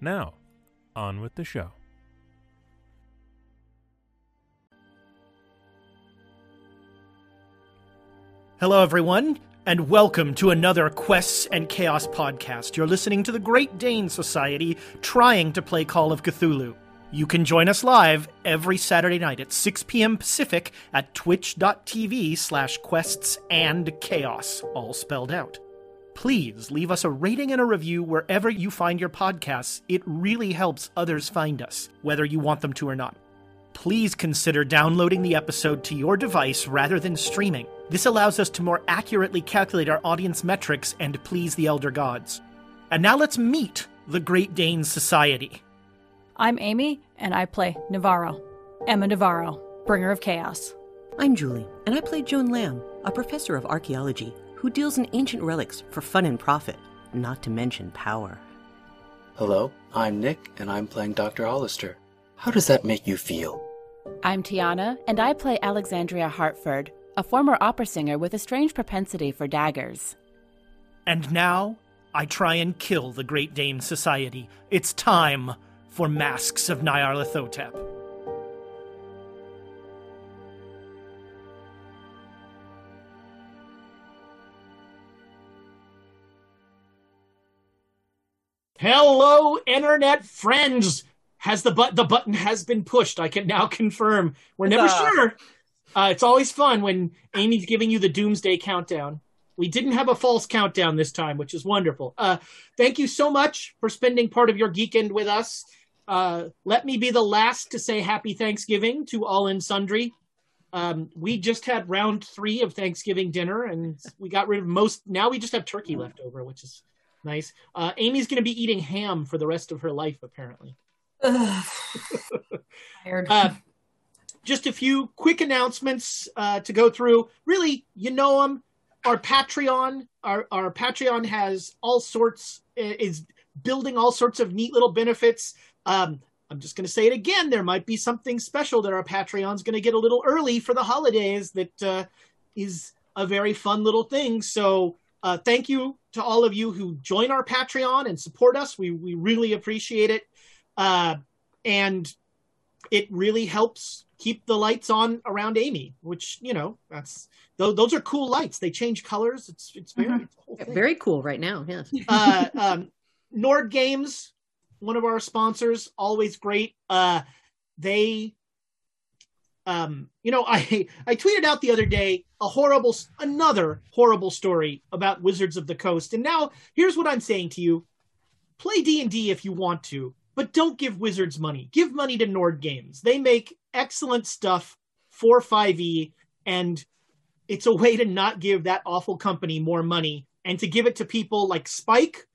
Now, on with the show. Hello, everyone, and welcome to another Quests and Chaos podcast. You're listening to the Great Dane Society trying to play Call of Cthulhu. You can join us live every Saturday night at 6 p.m. Pacific at twitch.tv slash quests and chaos, all spelled out. Please leave us a rating and a review wherever you find your podcasts. It really helps others find us, whether you want them to or not. Please consider downloading the episode to your device rather than streaming. This allows us to more accurately calculate our audience metrics and please the Elder Gods. And now let's meet the Great Dane Society. I'm Amy, and I play Navarro. Emma Navarro, bringer of chaos. I'm Julie, and I play Joan Lamb, a professor of archaeology who deals in ancient relics for fun and profit, not to mention power. Hello, I'm Nick, and I'm playing Dr. Hollister. How does that make you feel? I'm Tiana, and I play Alexandria Hartford, a former opera singer with a strange propensity for daggers. And now, I try and kill the Great Dane Society. It's time for Masks of Nyarlathotep. Hello, internet friends. Has the but the button has been pushed? I can now confirm. We're never Huzzah. sure. Uh, it's always fun when Amy's giving you the doomsday countdown. We didn't have a false countdown this time, which is wonderful. Uh, thank you so much for spending part of your geekend with us. Uh, let me be the last to say happy Thanksgiving to all and sundry. Um, we just had round three of Thanksgiving dinner, and we got rid of most. Now we just have turkey left over, which is nice. Uh, Amy's going to be eating ham for the rest of her life, apparently. Uh, just a few quick announcements uh, to go through. Really, you know them. Our Patreon, our, our Patreon has all sorts, is building all sorts of neat little benefits. Um, I'm just going to say it again. There might be something special that our Patreon's going to get a little early for the holidays that uh, is a very fun little thing. So uh, thank you to all of you who join our Patreon and support us. We, we really appreciate it. Uh, and it really helps keep the lights on around Amy, which you know that's those, those are cool lights. They change colors. It's it's very Mhm. it's a whole thing. Very cool right now, yes. uh, um, Nord Games, one of our sponsors, always great. Uh, they, um, you know, I I tweeted out the other day a horrible, another horrible story about Wizards of the Coast, and now here's what I'm saying to you: play D and D if you want to, but don't give Wizards money. Give money to Nord Games. They make excellent stuff for 5e, and it's a way to not give that awful company more money and to give it to people like Spike,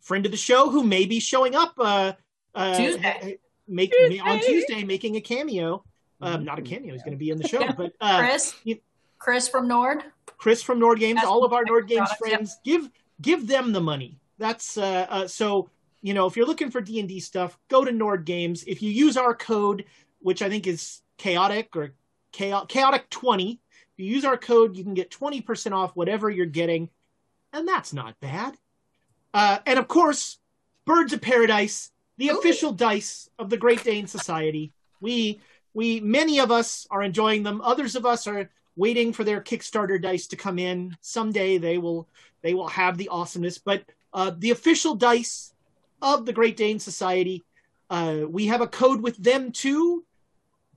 friend of the show, who may be showing up uh, uh, Tuesday. Make, Tuesday. on Tuesday, making a cameo. Um, not a cameo; he's going to be in the show. Yeah. But uh, Chris, you- Chris from Nord. Chris from Nord Games, That's all of our Nord Games product, yep. friends, give give them the money. That's uh, uh, so you know if you're looking for D and D stuff, go to Nord Games. If you use our code, which I think is chaotic or chaotic chaotic twenty, if you use our code, you can get twenty percent off whatever you're getting, and that's not bad. Uh, and of course, Birds of Paradise, the official dice of the Great Dane Society. We we many of us are enjoying them. Others of us are waiting for their Kickstarter dice to come in. Someday they will they will have the awesomeness. But uh, the official dice of the Great Dane Society, uh, we have a code with them too,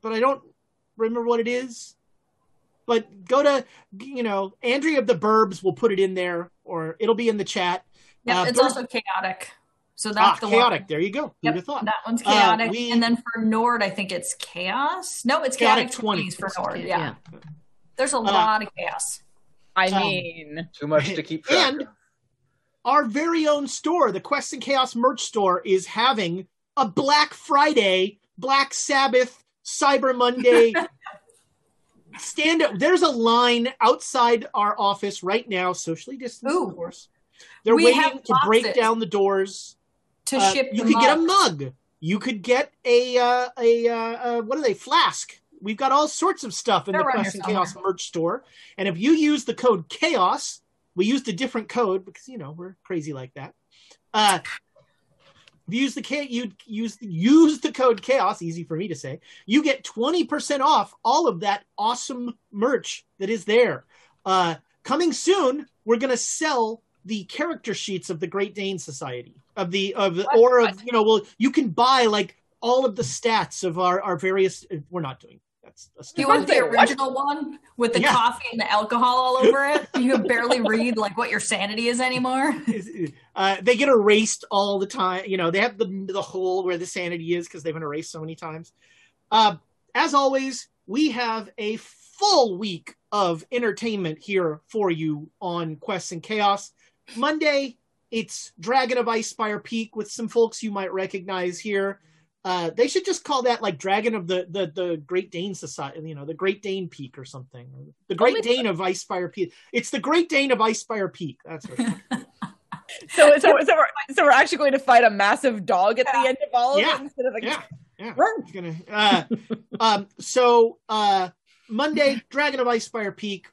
but I don't remember what it is. But go to you know Andrea of the Burbs will put it in there, or it'll be in the chat. Yeah, Uh, it's also chaotic. So Ah, that's the chaotic. one. There you go. Who'd have thought? that one's Uh, chaotic. we- and then for Nord, I think it's chaos. No, it's Chaotic chaotic, 20s for Nord. yeah. Yeah. There's a lot of chaos. I Um, mean, Too much to keep track And of. our very own store, the Quest and Chaos merch store, is having a Black Friday, Black Sabbath, Cyber Monday. Stand up. There's a line outside our office right now, socially distanced, Ooh. of course. They're We waiting to break down the doors. To Uh, ship you could get a mug. You could get a uh, a uh, uh, what are they? Flask. We've got all sorts of stuff in They're the Quest and Chaos merch store. And if you use the code Chaos, we used a different code because you know we're crazy like that. Uh, if you use the K, you use use the code Chaos. Easy for me to say. You get twenty percent off all of that awesome merch that is there. Uh, coming soon, we're gonna sell the character sheets of the Great Dane Society of the of the, or of you know well you can buy like all of the stats of our our various. We're not doing that's. that's Do you want the original one with the Yeah. coffee and the alcohol all over it? You can barely read like what your sanity is anymore. uh, they get erased all the time. You know, they have the the hole where the sanity is because they've been erased so many times. Uh, as always, we have a full week of entertainment here for you on Quests and Chaos. Monday, it's Dragon of Icespire Peak with some folks you might recognize here. Uh, they should just call that like Dragon of the the the Great Dane Society, you know, the Great Dane Peak or something. The Great Only- Dane of Icespire Peak. It's the Great Dane of Icespire Peak. That's what. So, so, so, we're, so we're actually going to fight a massive dog at the end of all of Yeah. it instead of like, Yeah, yeah. It's gonna. Uh, um, so uh, Monday, Dragon of Icespire Peak,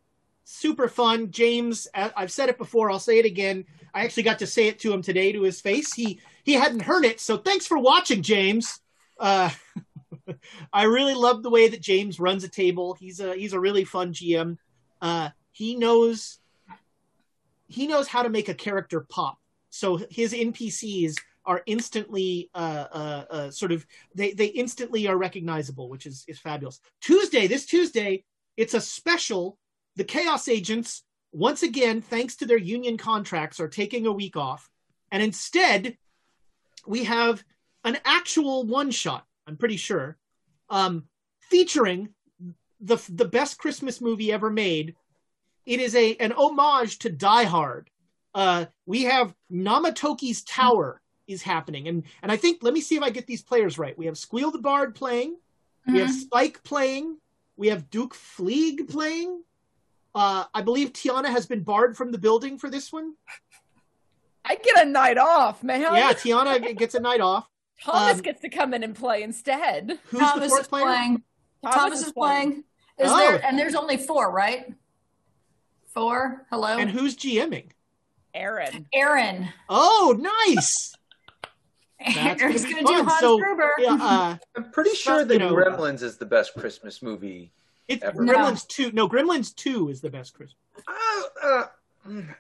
super fun. James, I- I've said it before. I'll say it again. I actually got to say it to him today to his face. He he hadn't heard it, so thanks for watching, James. Uh, I really love the way that James runs a table. He's a he's a really fun GM. Uh, he knows he knows how to make a character pop. So his NPCs are instantly uh, uh, uh, sort of they they instantly are recognizable, which is is fabulous. Tuesday, this Tuesday, it's a special. The Chaos Agents once again, thanks to their union contracts, are taking a week off, and instead we have an actual one shot. I'm pretty sure, um, featuring the the best Christmas movie ever made. It is a an homage to Die Hard. Uh, we have Namatoki's Tower is happening, and and I think let me see if I get these players right. We have Squeal the Bard playing, we have Spike playing, we have Duke Fleeg playing. Uh, I believe Tiana has been barred from the building for this one. I get a night off, man. Yeah, Tiana gets a night off. Thomas um, gets to come in and play instead. Who's the Thomas fourth is player? playing. Thomas, is playing. Is Oh. there and there's only four, right? Four. Hello. And who's GMing? Aaron. Aaron. Oh, nice. That's Aaron's gonna gonna do fun. Hans So, Gruber. Yeah, uh, I'm pretty sure you that know- Gremlins is the best Christmas movie. It's Ever. Gremlins two. No, Gremlins two is the best Christmas. Uh, uh,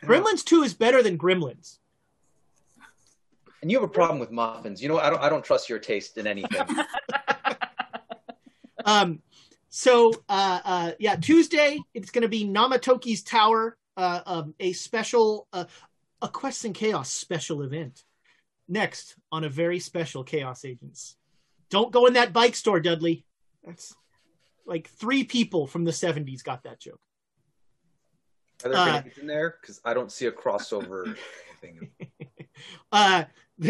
Gremlins two is better than Gremlins. and you have a problem with muffins. You know, I don't. I don't trust your taste in anything. Um, so uh, uh, yeah, Tuesday it's going to be Namatoki's Tower, uh, um, a special, uh, a Quest and Chaos special event. Next on a very special Chaos Agents. Don't go in that bike store, Dudley. That's like three people from the '70s got that joke. Are there Uh, in there? Because I don't see a crossover. or anything. Uh,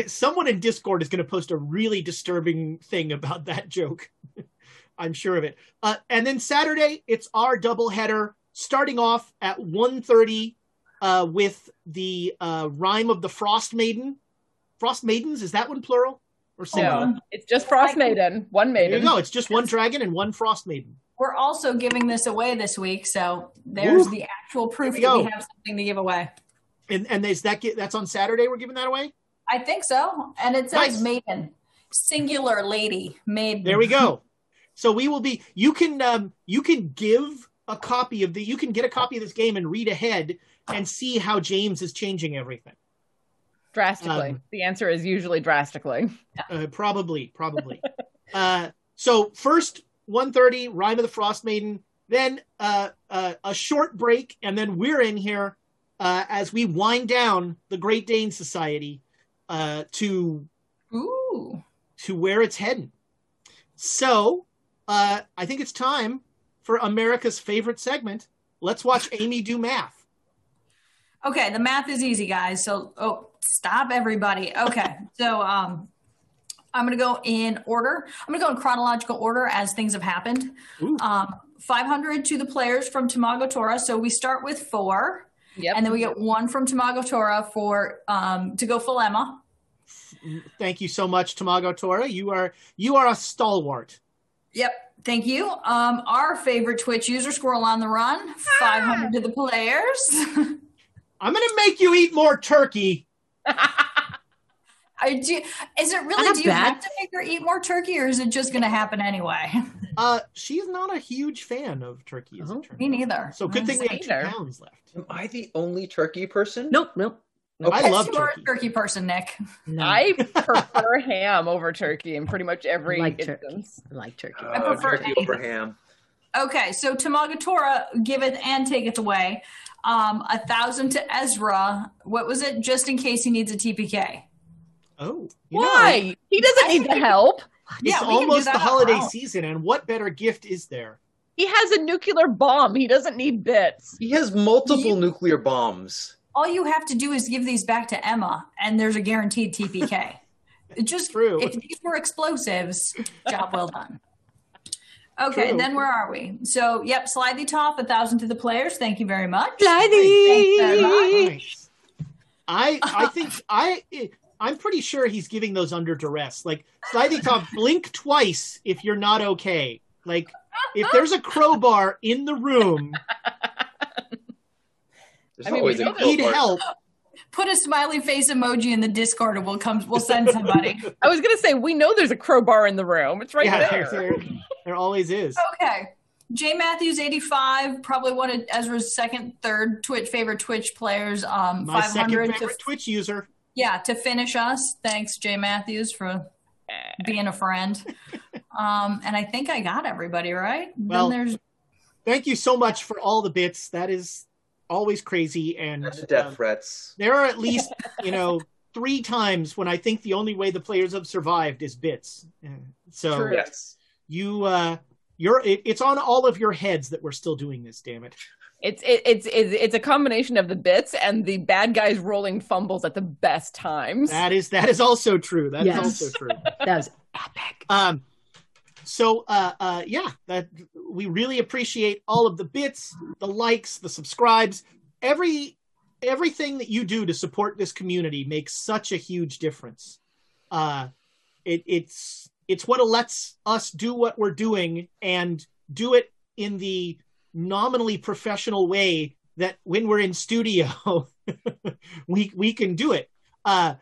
someone in Discord is going to post a really disturbing thing about that joke. I'm sure of it. Uh, and then Saturday, it's our doubleheader, starting off at 1.30 uh, with the uh, Rime of the Frost Maiden. Frost Maidens, is that one plural? Or singular? No, it's just Frost Maiden. One There maiden. you go. It's just one dragon and one Frost Maiden. We're also giving this away this week, so there's Ooh. the actual proof we that we have something to give away. And and is that get, that's on Saturday? We're giving that away. I think so. And it says Nice. maiden. Singular lady. Maiden. There we go. So we will be. You can um, you can give a copy of the. You can get a copy of this game and read ahead and see how James is changing everything. Drastically. Um, the answer is usually drastically. Uh, probably, probably. uh, so first 1.30, Rime of the Frost Maiden. Then uh, uh, a short break, and then we're in here uh, as we wind down the Great Dane Society uh, to Ooh. to where it's heading. So uh, I think it's time for America's favorite segment. Let's watch Amy do math. Okay, the math is easy, guys. So, oh, stop everybody. Okay, so um, I'm going to go in order. I'm going to go in chronological order as things have happened. Um, 500 to the players from Tamago Tora. So we start with four. Yep. And then we get one from Tamago Tora for um, to go full Emma. Thank you so much, Tamago Tora. You are you are a stalwart. Yep. Thank you. Um, our favorite Twitch user, Squirrel on the Run, 500 to the players. I'm gonna make you eat more turkey. I do, is it really, Not do you bad. have to make her eat more turkey or is it just going to happen anyway? Uh, she's not a huge fan of turkey. As it turns Me neither. So good thing we have two Neither. pounds left. Am I the only turkey person? Nope, nope. I Yes, love you are turkey. a turkey person, Nick. No. I prefer ham over turkey in pretty much every like turkey. instance. I like turkey. I Uh, prefer turkey over ham. Okay, so Tamagatora giveth and taketh away. Um, a thousand to Ezra. What was it? Just in case he needs a TPK. Oh, you know, Why? He doesn't need the help. it's Yeah, we almost the holiday own. season, and what better gift is there? He has a nuclear bomb. He doesn't need bits. He has multiple You- nuclear bombs. All you have to do is give these back to Emma, and there's a guaranteed TPK. It just True. if these were explosives, job well done. Okay, True. then where are we? So, yep, Slithy Top, a thousand to the players. Thank you very much. Slithy! Thanks very much. I I think I I'm pretty sure he's giving those under duress. Like Slithy Top, blink twice if you're not okay. Like if there's a crowbar in the room, There's I mean, always we a know need help. Put a smiley face emoji in the Discord, and we'll come. We'll send somebody. I was gonna say we know there's a crowbar in the room. It's right yeah, there. there, there always is. Okay. J Matthews, 85, probably one of Ezra's second, third Twitch favorite Twitch players. Um, My second 500 to, favorite Twitch user. yeah, to finish us. Thanks, J Matthews, for being a friend. Um, and I think I got everybody right. Well, then there's Thank you so much for all the bits. That is always crazy, and That's death um, threats. there are at least you know three times when I think the only way the players have survived is bits. So True. Yes. you uh you're it, it's on all of your heads that we're still doing this damn it It's it, it's it's it's a combination of the bits and the bad guys rolling fumbles at the best times. that is that is also true That is Yes. also true That was epic. um so uh uh yeah that we really appreciate all of the bits the likes the subscribes. Every everything that you do to support this community makes such a huge difference. Uh it it's it's what lets us do what we're doing and do it in the nominally professional way that when we're in studio we we can do it. Uh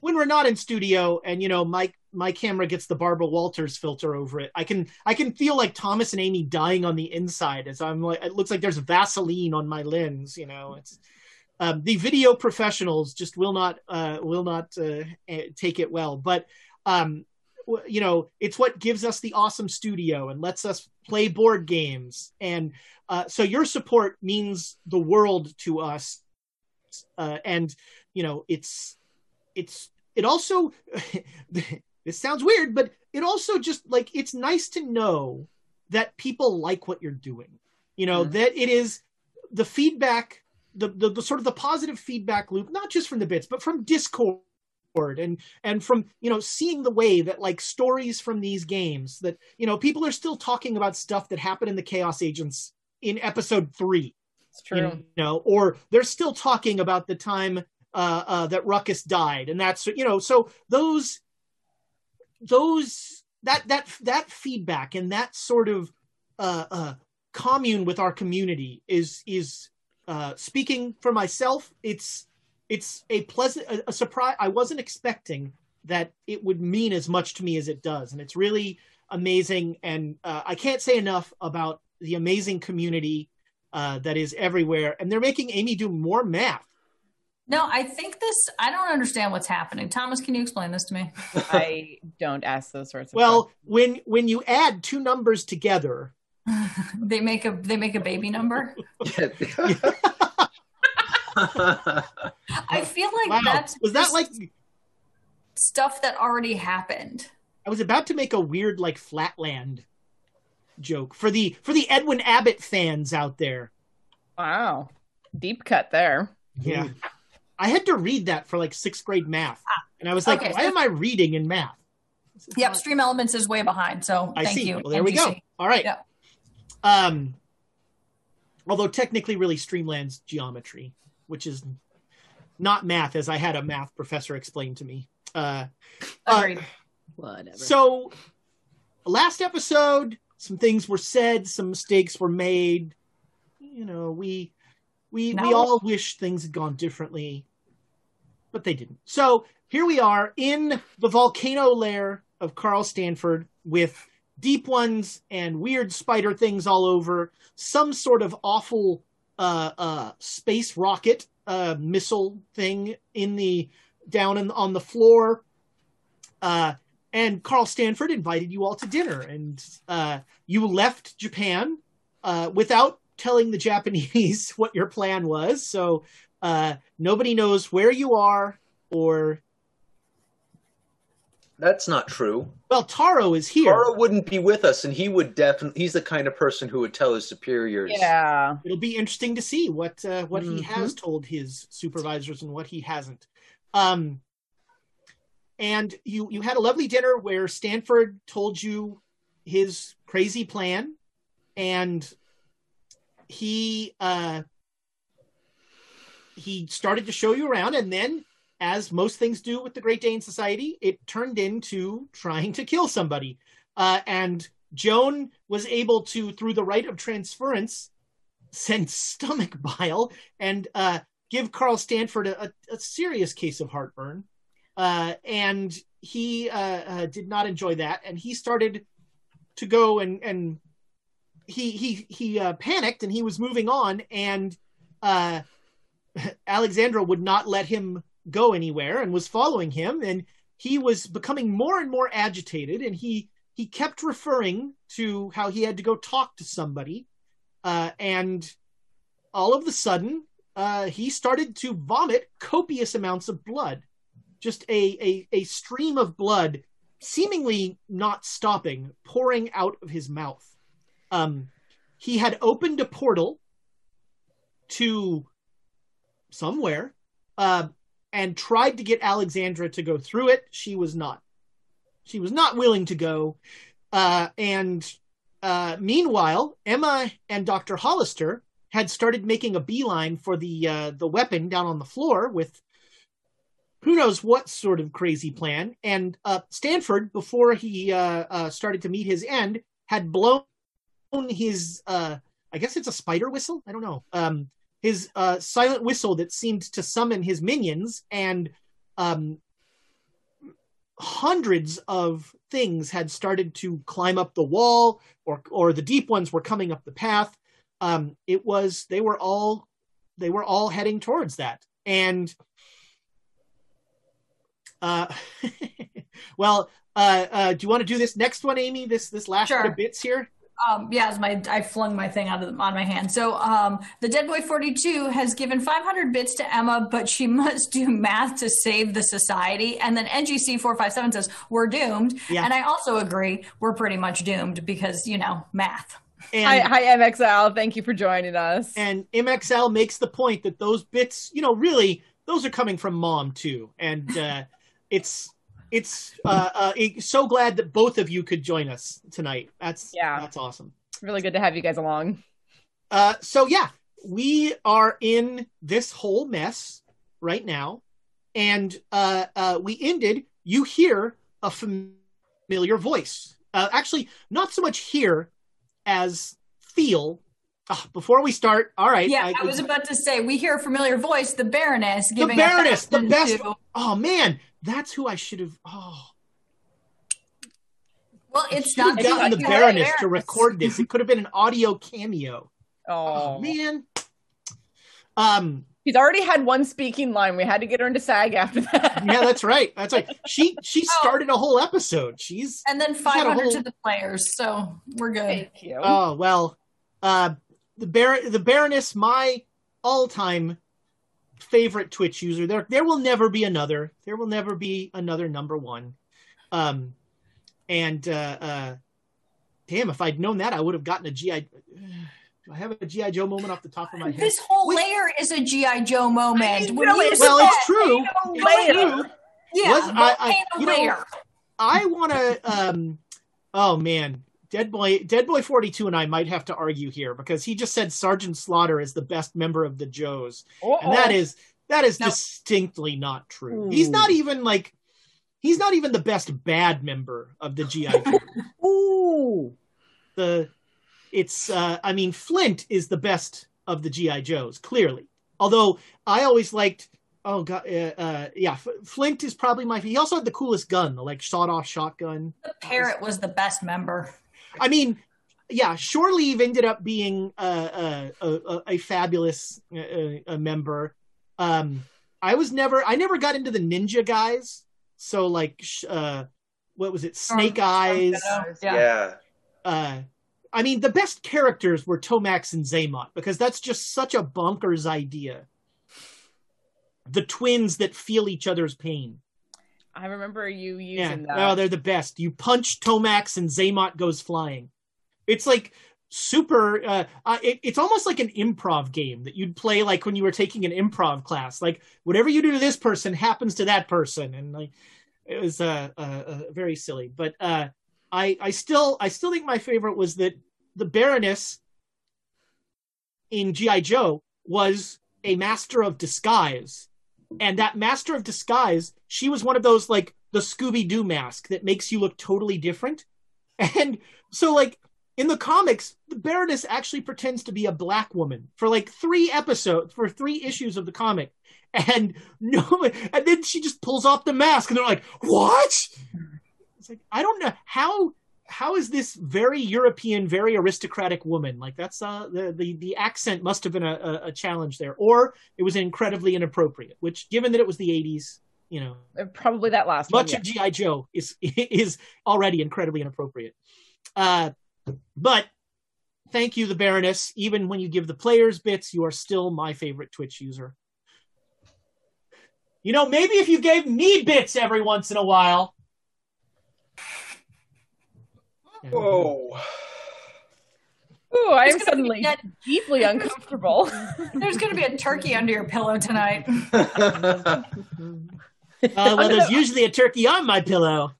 when we're not in studio and you know my my camera gets the Barbara Walters filter over it. I can I can feel like Thomas and Amy dying on the inside as I'm like it looks like there's Vaseline on my lens you know? It's um, the video professionals just will not uh, will not uh, eh, take it well. But um you know it's what gives us the awesome studio and lets us play board games. And uh, so your support means the world to us uh, and you know it's it's it also this sounds weird but it also just like it's nice to know that people like what you're doing you know Mhm. that it is the feedback the, the the sort of the positive feedback loop not just from the bits but from discord and and from you know seeing the way that like stories from these games that you know people are still talking about stuff that happened in the chaos agents in episode 3 It's true. you know or they're still talking about the time uh, uh, that ruckus died and that's you know so those those that that that feedback and that sort of uh, uh, commune with our community is is uh, speaking for myself. It's it's a pleasant a, a surprise i wasn't expecting that it would mean as much to me as it does. And it's really amazing. And uh, i can't say enough about the amazing community uh, that is everywhere. And they're making amy do more math no. I think this. I don't understand what's happening. Thomas, can you explain this to me? I don't ask those sorts of well when when you add two numbers together they make a they make a baby number. I feel like wow that's was that like stuff that already happened. I was about to make a weird like flatland joke for the for the Edwin Abbott fans out there. Wow. Deep cut there. Yeah. Hmm. I had to read that for like sixth grade math. And I was like, Okay, why so- am I reading in math? Yep, Stream Elements is way behind. So I thank see. you. Well, there we go. All right. Yeah. Um, although technically, really, Streamland's geometry, which is not math, as I had a math professor explain to me. Uh, uh, Whatever. so, last episode, some things were said, some mistakes were made. You know, we we we all wish things had gone differently, but they didn't. So here we are in the volcano lair of Carl Stanford with deep ones and weird spider things all over. Some sort of awful uh, uh, space rocket uh, missile thing in the down in, on the floor. Uh, and Carl Stanford invited you all to dinner, and uh, you left Japan uh, without telling the Japanese what your plan was. So uh, nobody knows where you are, or That's not true. well, Taro is here. Taro wouldn't be with us, and he would definitely. He's the kind of person who would tell his superiors. Yeah. It'll be interesting to see what uh, what he Mhm. has told his supervisors and what he hasn't. Um, and you you had a lovely dinner where Stanford told you his crazy plan, and he uh, he started to show you around, and then, as most things do with the Great Dane Society, it turned into trying to kill somebody. Uh, and Joan was able to, through the right of transference, send stomach bile and uh, give Carl Stanford a, a, serious case of heartburn. Uh, and he uh, uh, did not enjoy that, and he started to go and and he he he uh, panicked and he was moving on, and Alexandra would not let him go anywhere and was following him, and he was becoming more and more agitated, and he he kept referring to how he had to go talk to somebody, uh, and all of a sudden uh, he started to vomit copious amounts of blood, just a, a a stream of blood, seemingly not stopping, pouring out of his mouth. Um, he had opened a portal to somewhere uh, and tried to get Alexandra to go through it. She was not. She was not willing to go. Uh, and uh, meanwhile, Emma and Dr. Hollister had started making a beeline for the uh, the weapon down on the floor with who knows what sort of crazy plan. And uh, Stanford, before he uh, uh, started to meet his end, had blown his uh, I guess it's a spider whistle. I don't know. Um, his uh, silent whistle that seemed to summon his minions, and um, hundreds of things had started to climb up the wall, or or the deep ones were coming up the path. Um, it was they were all they were all heading towards that, and uh, well, uh, uh, do you want to do this next one, Amy? This this last Sure. bit of bits here. Um, yeah, as my I flung my thing out of the, on my hand. So um, the Dead Boy 42 has given 500 bits to Emma, but she must do math to save the society. And then NGC 457 says we're doomed. Yeah. And I also agree we're pretty much doomed because you know math. And, Hi, hi, MXL. Thank you for joining us. and MXL makes the point that those bits, you know, really those are coming from mom too, and uh, it's it's uh, uh, so glad that both of you could join us tonight. That's Yeah. that's awesome. Really good to have you guys along. Uh, so yeah, we are in this whole mess right now, and uh, uh, we ended. You hear a familiar voice. Uh, actually, not so much hear as feel. Ah, before we start, all right. Yeah, I, was about to say we hear a familiar voice, the Baroness, giving the giving Baroness, the best. to- Oh man, that's who I should have. Oh, well, it's should not gotten the it's Baroness to record this. It could have been an audio cameo. Oh, Oh man. Um. He's already had one speaking line. We had to get her into SAG after that. Yeah, that's right. That's right. She she Oh. started a whole episode. She's And then 500 whole- to the players, so we're good. Thank you. Oh well, uh, the Bar- the Baroness, my all-time favorite Twitch user. There, there will never be another. There will never be another number one. Um, and uh, uh, damn, if I'd known that, I would have gotten a GI. Do I have a GI Joe moment off the top of my head? This whole Wait. layer is a GI Joe moment. I When know you it. well, it's true. It's layer. true. Yeah, Was- I- I- you know. I want to. Um, oh man, Dead Boy, Dead Boy forty two, and I might have to argue here because he just said Sergeant Slaughter is the best member of the Joes, and that is that is No. distinctly not true. He's not even like he's not even the best bad member of the GI Joe. Ooh. the it's uh I mean Flint is the best of the GI Joes clearly. Although I always liked oh god uh, uh yeah Flint is probably my he also had the coolest gun the like shot off shotgun. The parrot was the best member. I mean yeah Shore Leave ended up being uh, uh, a, a, a fabulous uh, a member. Um I was never I never got into the ninja guys. So like uh what was it Snake Eyes Yeah. Yeah. uh I mean the best characters were Tomax and Xamot because that's just such a bonkers idea. The twins that feel each other's pain. I remember you Yeah. using that. Oh, they're the best. You punch Tomax and Xamot goes flying. It's like super uh, uh it, it's almost like an improv game that you'd play like when you were taking an improv class. Like whatever you do to this person happens to that person and like it was uh, uh, uh very silly. But uh I I still I still think my favorite was that the Baroness in GI Joe was a master of disguise, and that master of disguise she was one of those like the Scooby Doo mask that makes you look totally different, and so like in the comics the Baroness actually pretends to be a black woman for like three episodes for three issues of the comic. And no, and then she just pulls off the mask, and they're like, "What?" It's like I don't know how how is this very European, very aristocratic woman like that's uh the the, the accent must have been a, a, challenge there, or it was incredibly inappropriate. Which, given that it was the '80s, you know, Uh, Probably that last much one. of GI Joe is is already incredibly inappropriate. Uh, but thank you, the Baroness. Even when you give the players bits, you are still my favorite Twitch user. You know, maybe if you gave me bits every once in a while. Whoa. Ooh, I'm suddenly be deeply uncomfortable. There's going to be a turkey under your pillow tonight. Uh, well, there's usually a turkey on my pillow.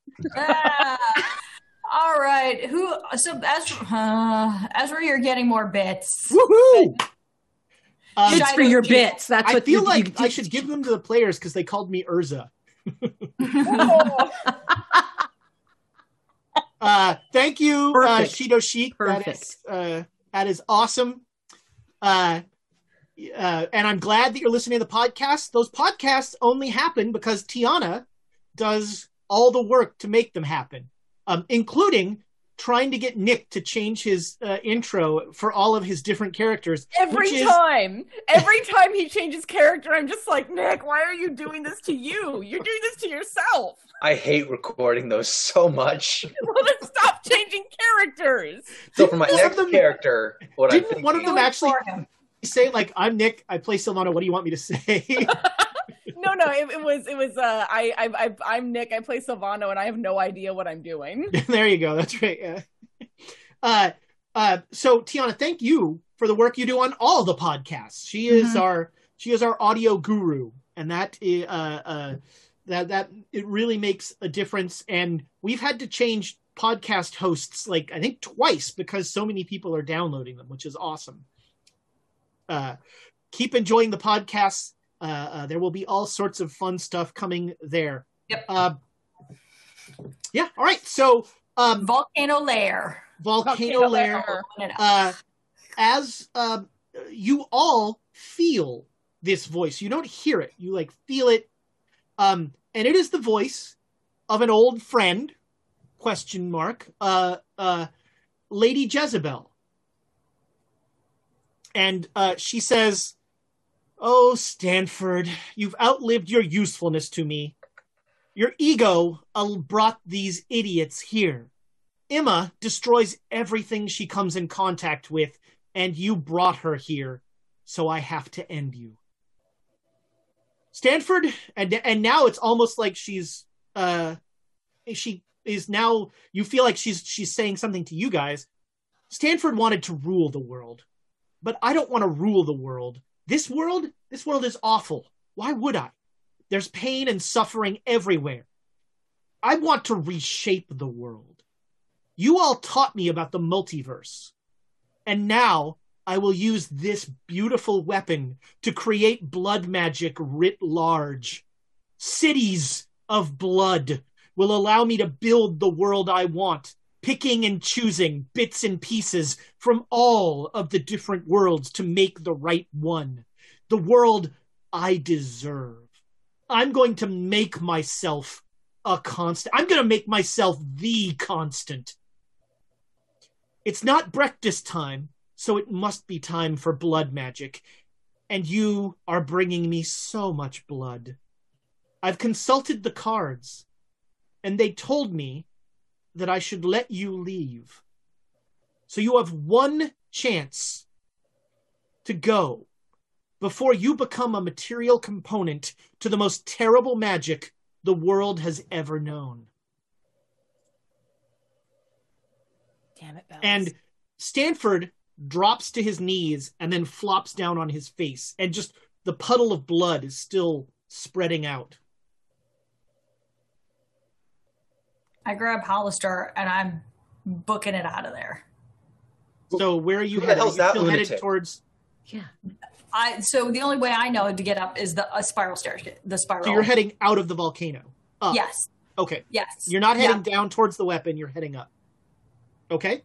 All right. Who? So as uh, as we're here getting more bits. Woohoo! Um, It's for your bits. That's I what feel you- like you- I should give them to the players because they called me Urza. Oh, Uh, thank you, uh, Shido Sheik. That Perfect. is, uh, that is awesome. Uh, uh, and I'm glad that you're listening to the podcast. Those podcasts only happen because Tiana does all the work to make them happen, um, including trying to get Nick to change his uh, intro for all of his different characters. every is- time, every time he changes character, I'm just like, Nick, why are you doing this to you? You're doing this to yourself. I hate recording those so much. Well, then stop changing characters. So for my One of next them- character, what I'm Didn't one of them actually say like, "I'm Nick. I play Silvana. What do you want me to say?" No, no, it, it was, it was. Uh, I, I, I, I'm Nick. I play Silvano, and I have no idea what I'm doing. there you go. That's right. Yeah. Uh, uh, so Tiana, thank you for the work you do on all the podcasts. She is Mhm. our she is our audio guru, and that uh, uh, that that it really makes a difference. And we've had to change podcast hosts like I think twice because so many people are downloading them, which is awesome. Uh, keep enjoying the podcasts. Uh, uh, there will be all sorts of fun stuff coming there. Yep. Uh, yeah. All right. So um, Volcano Lair. volcano lair. Open. Uh, as uh, you all feel this voice, you don't hear it. You like feel it, um, and it is the voice of an old friend. Question mark. Uh, uh, Lady Jezebel, and uh, she says, "Oh, Stanford, you've outlived your usefulness to me. Your ego uh, brought these idiots here." Emma destroys everything she comes in contact with, and you brought her here, so I have to end you. Stanford, and and now it's almost like she's uh she is now you feel like she's she's saying something to you guys. Stanford wanted to rule the world, but I don't want to rule the world. This world, this world is awful. Why would I? There's pain and suffering everywhere. I want to reshape the world. You all taught me about the multiverse. And now I will use this beautiful weapon to create blood magic writ large. Cities of blood will allow me to build the world I want, picking and choosing bits and pieces from all of the different worlds to make the right one. The world I deserve. I'm going to make myself a constant. I'm going to make myself the constant. It's not breakfast time, so it must be time for blood magic. And you are bringing me so much blood. I've consulted the cards, and they told me that I should let you leave. So you have one chance to go before you become a material component to the most terrible magic the world has ever known. Damn it, Bells. And Stanford drops to his knees and then flops down on his face, and just the puddle of blood is still spreading out. I grab Hollister and I'm booking it out of there. So where are you Who the headed? hell's You that still headed lunatic? towards. Yeah. I so the only way I know to get up is the uh, spiral stairs. The spiral. So you're heading out of the volcano. Up. Yes. Okay. Yes. You're not heading Yeah. down towards the weapon. You're heading up. Okay.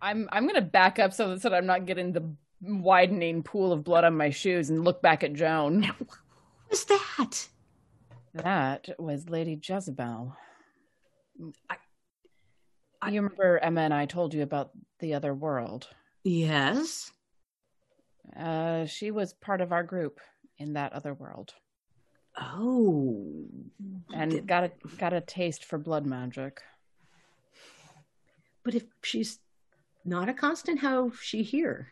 I'm I'm gonna back up so that, so that I'm not getting the widening pool of blood on my shoes and look back at Joan. What was that? That was Lady Jezebel. You remember Emma and I told you about the other world. Yes. Uh, she was part of our group in that other world Oh. and got a got a taste for blood magic. But if she's not a constant, how is she here?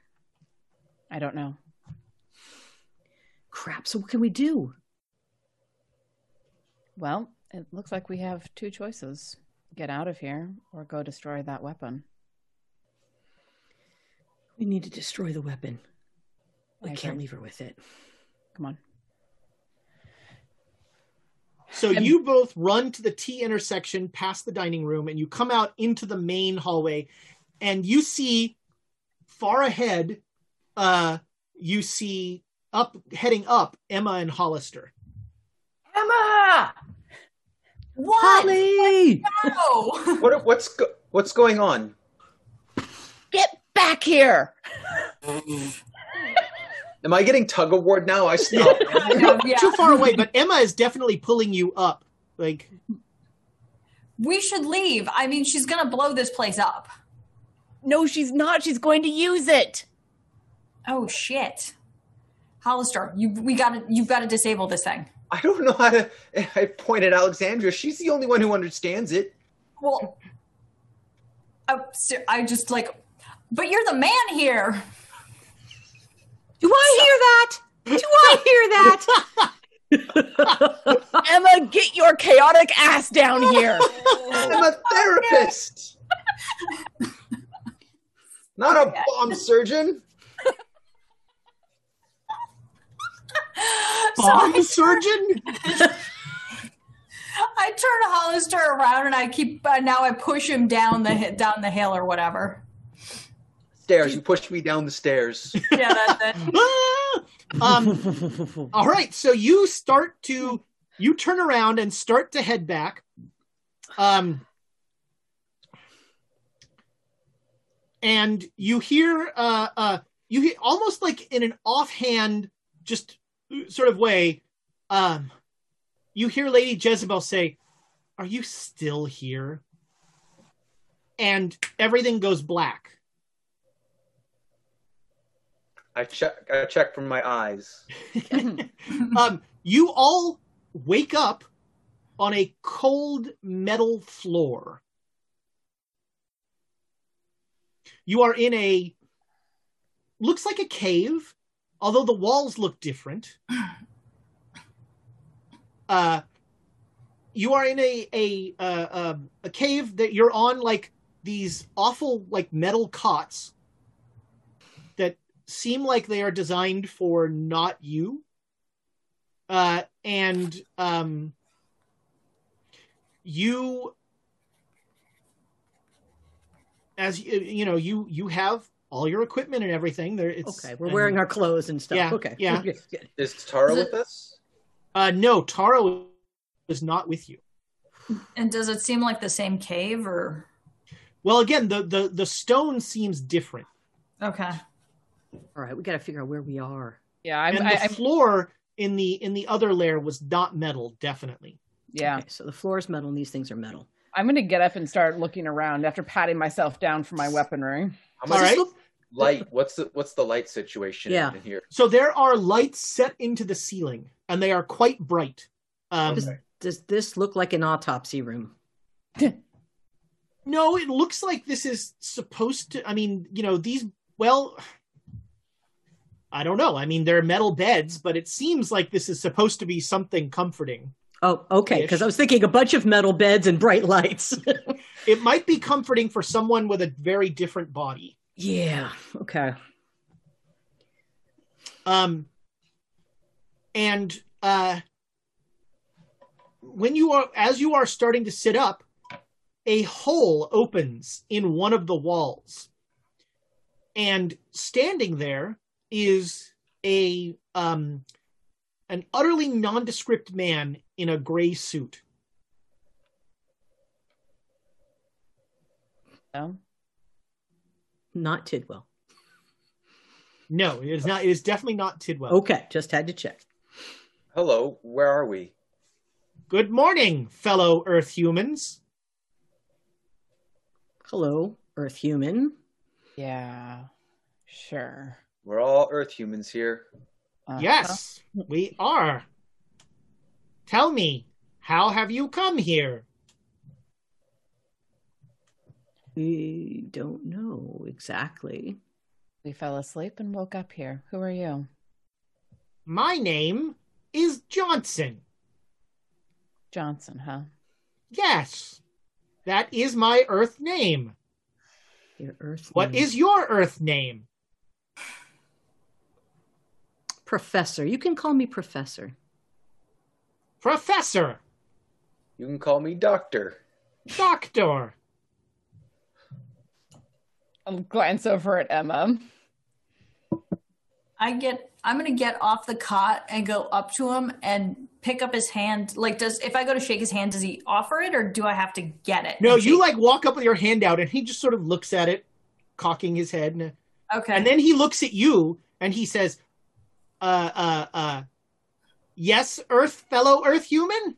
I don't know. Crap. So what can we do? Well, it looks like we have two choices: get out of here or go destroy that weapon. We need to destroy the weapon. We I can't agree. leave her with it. Come on. So you both run to the T intersection past the dining room and you come out into the main hallway and you see far ahead uh you see up heading up Emma and Hollister. Emma! What? Holly! No. What what's go, what's going on? Get back here! Am I getting tug of war now? I stopped. yeah. Too far away, but Emma is definitely pulling you up. Like We should leave. I mean, she's gonna blow this place up. No, she's not. She's going to use it. Oh shit. Hollister, you we gotta you've gotta disable this thing. I don't know how to. I pointed at Alexandria. She's the only one who understands it. Well, oh, I, I just like, but you're the man here. Do I hear that? Do I hear that? Emma, get your chaotic ass down here. I'm a therapist, not a bomb surgeon. bomb surgeon? I turn Hollister around and I keep uh, now I push him down the down the hill or whatever. Stairs. You pushed me down the stairs. Yeah, that's it. Ah! um all right, so you start to you turn around and start to head back. Um and you hear uh uh you hear almost like in an offhand just sort of way um you hear lady jezebel say are you still here and everything goes black I check. I check from my eyes. um you all wake up on a cold metal floor you are in a looks like a cave although the walls look different. Uh you are in a a uh, um, a cave that you're on like these awful like metal cots that seem like they are designed for not you. Uh and um you as you you know you you have all your equipment and everything there it's Okay, we're and- wearing our clothes and stuff. Yeah, okay. yeah. Good, good. Is Tara with us? uh no Tara is not with you And does it seem like the same cave or? well again the the the stone seems different Okay. All right, we got to figure out where we are. Yeah, I'm, and I, the I'm floor in the in the other layer was not metal definitely yeah. Okay, so the floor is metal and these things are metal. I'm gonna get up and start looking around after patting myself down for my weaponry. How all much right light? What's the what's the light situation Yeah. in here? so there are lights set into the ceiling and they are quite bright um Okay. Does this look like an autopsy room? No, it looks like this is supposed to. I mean, you know, these. Well, I don't know. I mean, they're metal beds, but it seems like this is supposed to be something comforting. Oh, okay. Because I was thinking a bunch of metal beds and bright lights. It might be comforting for someone with a very different body. yeah. Okay. Um, and uh, when you are, as you are starting to sit up, a hole opens in one of the walls, and standing there is a um, an utterly nondescript man in a gray suit. So Not Tidwell. No, it is not. It is definitely not Tidwell. Okay, just had to check. Hello, where are we? Good morning, fellow Earth humans. Hello, Earth human. yeah, sure. We're all Earth humans here. Uh-huh. Yes, we are. Tell me, how have you come here? We don't know exactly. We fell asleep and woke up here. Who are you? My name is Johnson. Johnson, huh? Yes, that is my Earth name. Your Earth. What name. is your Earth name? Professor? You can call me Professor. Professor, You can call me Doctor. Doctor. I'll glance over at Emma. I get. I'm gonna get off the cot and go up to him and pick up his hand. Like, does if I go to shake his hand, does he offer it or do I have to get it? No, you like walk up with your hand out, and he just sort of looks at it, cocking his head, and. Okay. and then he looks at you and he says, "Uh, uh, uh, yes, Earth, fellow Earth human."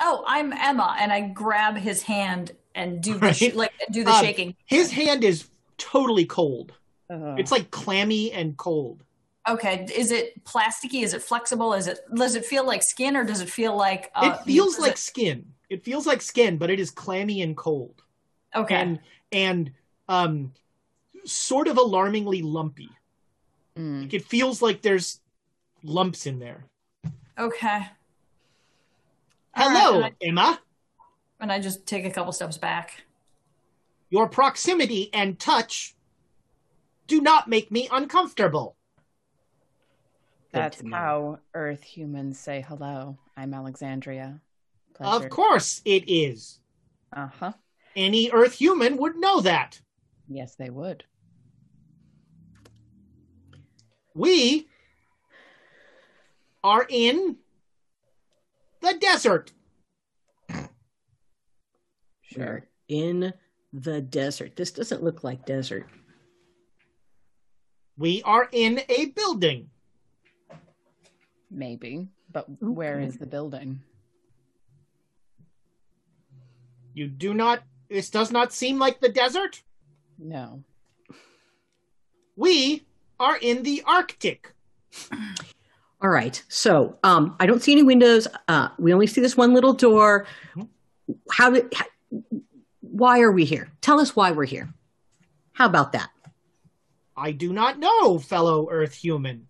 oh, I'm Emma, and I grab his hand and do the Right. sh- like do the Um, shaking. His hand is totally cold. Ugh. It's like clammy and cold. Okay, is it plasticky? Is it flexible? Is it does it feel like skin or does it feel like uh, it feels does like it- skin. It feels like skin, but it is clammy and cold, okay? and and um, sort of alarmingly lumpy. Mm. Like, It feels like there's lumps in there. okay. All right, Hello, and I- Emma. And I just take a couple steps back. Your proximity and touch do not make me uncomfortable. That's how Earth humans say hello. I'm Alexandria. Pleasure. Of course it is. Uh huh. Any Earth human would know that. Yes, they would. We are in the desert. Sure. In the desert. This doesn't look like desert. We are in a building. Maybe. But where is the building? You do not, this does not seem like the desert. No. We are in the Arctic. All right. So um, I don't see any windows. Uh, we only see this one little door. How did? How, why are we here? Tell us why we're here. How about that? I do not know, fellow Earth human.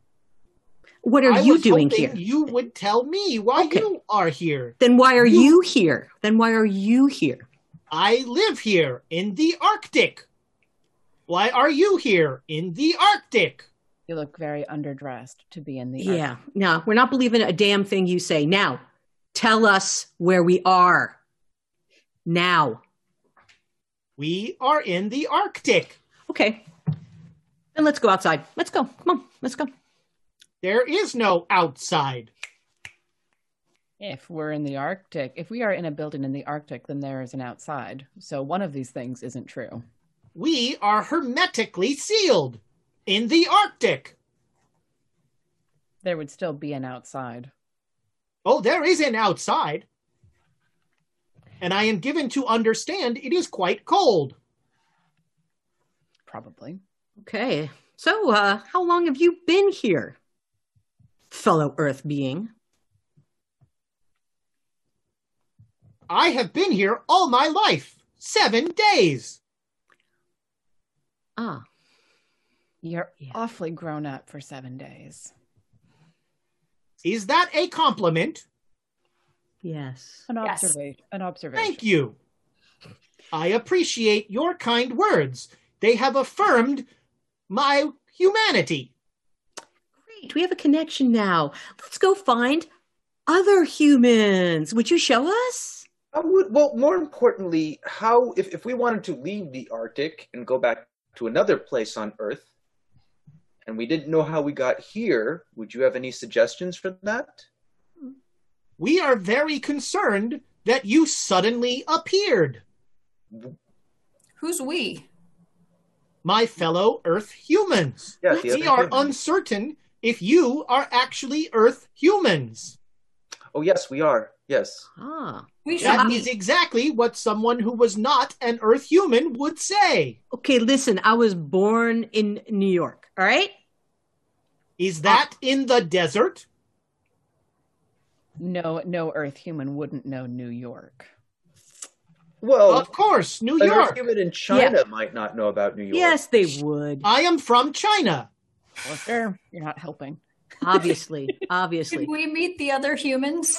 What are I you was doing here? You would tell me why Okay. you are here. Then why are You- you here? Then why are you here? I live here in the Arctic. Why are you here in the Arctic? You look very underdressed to be in the Yeah. No, we're not believing a damn thing you say. Now, Tell us where we are. Now. We are in the Arctic. Okay. Then let's go outside. Let's go. Come on. Let's go. There is no outside. If we're in the Arctic, if we are in a building in the Arctic, then there is an outside. So one of these things isn't true. We are hermetically sealed in the Arctic. There would still be an outside. Oh, there is an outside. And I am given to understand it is quite cold. Probably. Okay. So, uh, how long have you been here, fellow Earth being? I have been here all my life. Seven days. Ah. You're awfully grown up for seven days. Is that a compliment? Yes. An Yes. observation. An observation. Thank you. I appreciate your kind words. They have affirmed my humanity. Great. We have a connection now. Let's go find other humans. Would you show us? How would, well, more importantly, how if, if we wanted to leave the Arctic and go back to another place on Earth, and we didn't know how we got here, would you have any suggestions for that? We are very concerned that you suddenly appeared. Who's we? My fellow Earth humans. Yeah, we are humans. uncertain if you are actually Earth humans. Oh, yes, we are. Yes. Ah. We should That exactly what someone who was not an Earth human would say. Okay, listen, I was born in New York, all right? Is that in the desert? No, no Earth human wouldn't know New York. Well, Of course, New an Earth York. human in China might not know about New York. Yes, they would. I am from China. Well, sure, you're not helping. Obviously. Should Obviously. we meet the other humans?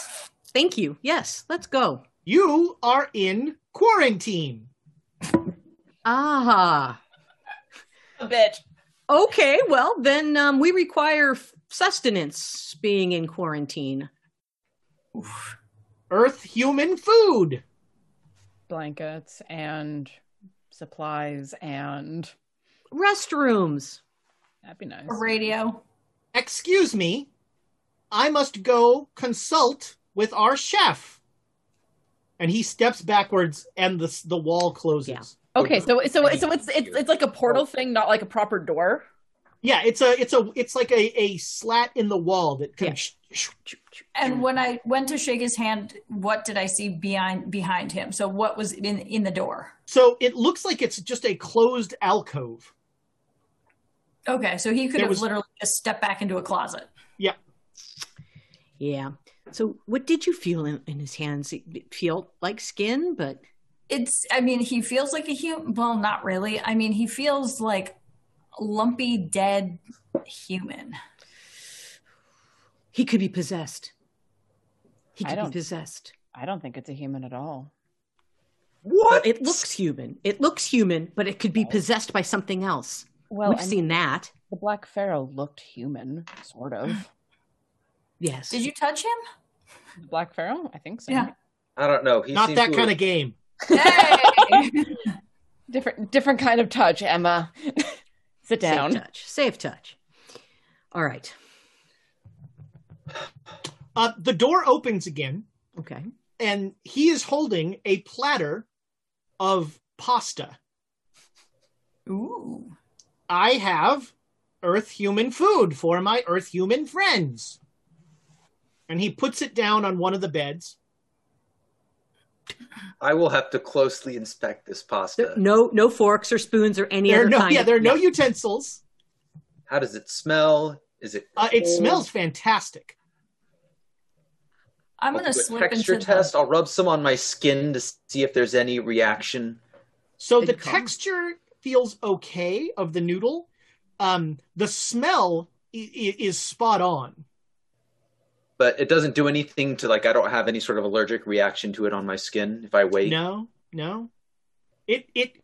Thank you. Yes, let's go. You are in quarantine. Ah. A bitch. Okay, well, then um, we require sustenance being in quarantine. Earth human food. Blankets and supplies and Restrooms. that'd be nice. A radio. Excuse me. I must go consult with our chef. And he steps backwards and the the wall closes. Yeah. Okay, so so so it's it's it's like a portal thing, not like a proper door. Yeah, it's a it's a it's like a, a slat in the wall that kind of sh- sh- And when I went to shake his hand, what did I see behind behind him? So what was in in the door? so it looks like it's just a closed alcove. Okay, so he could There have was- literally just stepped back into a closet. Yeah. Yeah. So, what did you feel in, in his hands? It feel like skin, but It's I mean, he feels like a human well, not really. I mean, he feels like lumpy dead human. he could be possessed. He could be possessed. I don't think it's a human at all. What? But it looks human. It looks human, but it could be possessed by something else. Well, We've seen that. the Black Pharaoh looked human, sort of. Yes. Did you touch him? The Black Pharaoh? I think so. Yeah. I don't know. He Not that kind of game. Hey! Different different kind of touch, Emma. Sit down. Safe touch. Safe touch. All right. Uh, the door opens again, Okay. and he is holding a platter of pasta. Ooh. I have Earth human food for my Earth human friends. And he puts it down on one of the beds. I will have to closely inspect this pasta. No, no forks or spoons or any There other no, kind. yeah, there are no utensils. How does it smell? Is it? Uh, it smells fantastic. I'm I'll gonna slip texture into test. the I'll rub some on my skin to see if there's any reaction. So Good the call. texture feels okay of the noodle. Um, the smell i- i- is spot on. But it doesn't do anything to like. I don't have any sort of allergic reaction to it on my skin if I wait. No, no. It it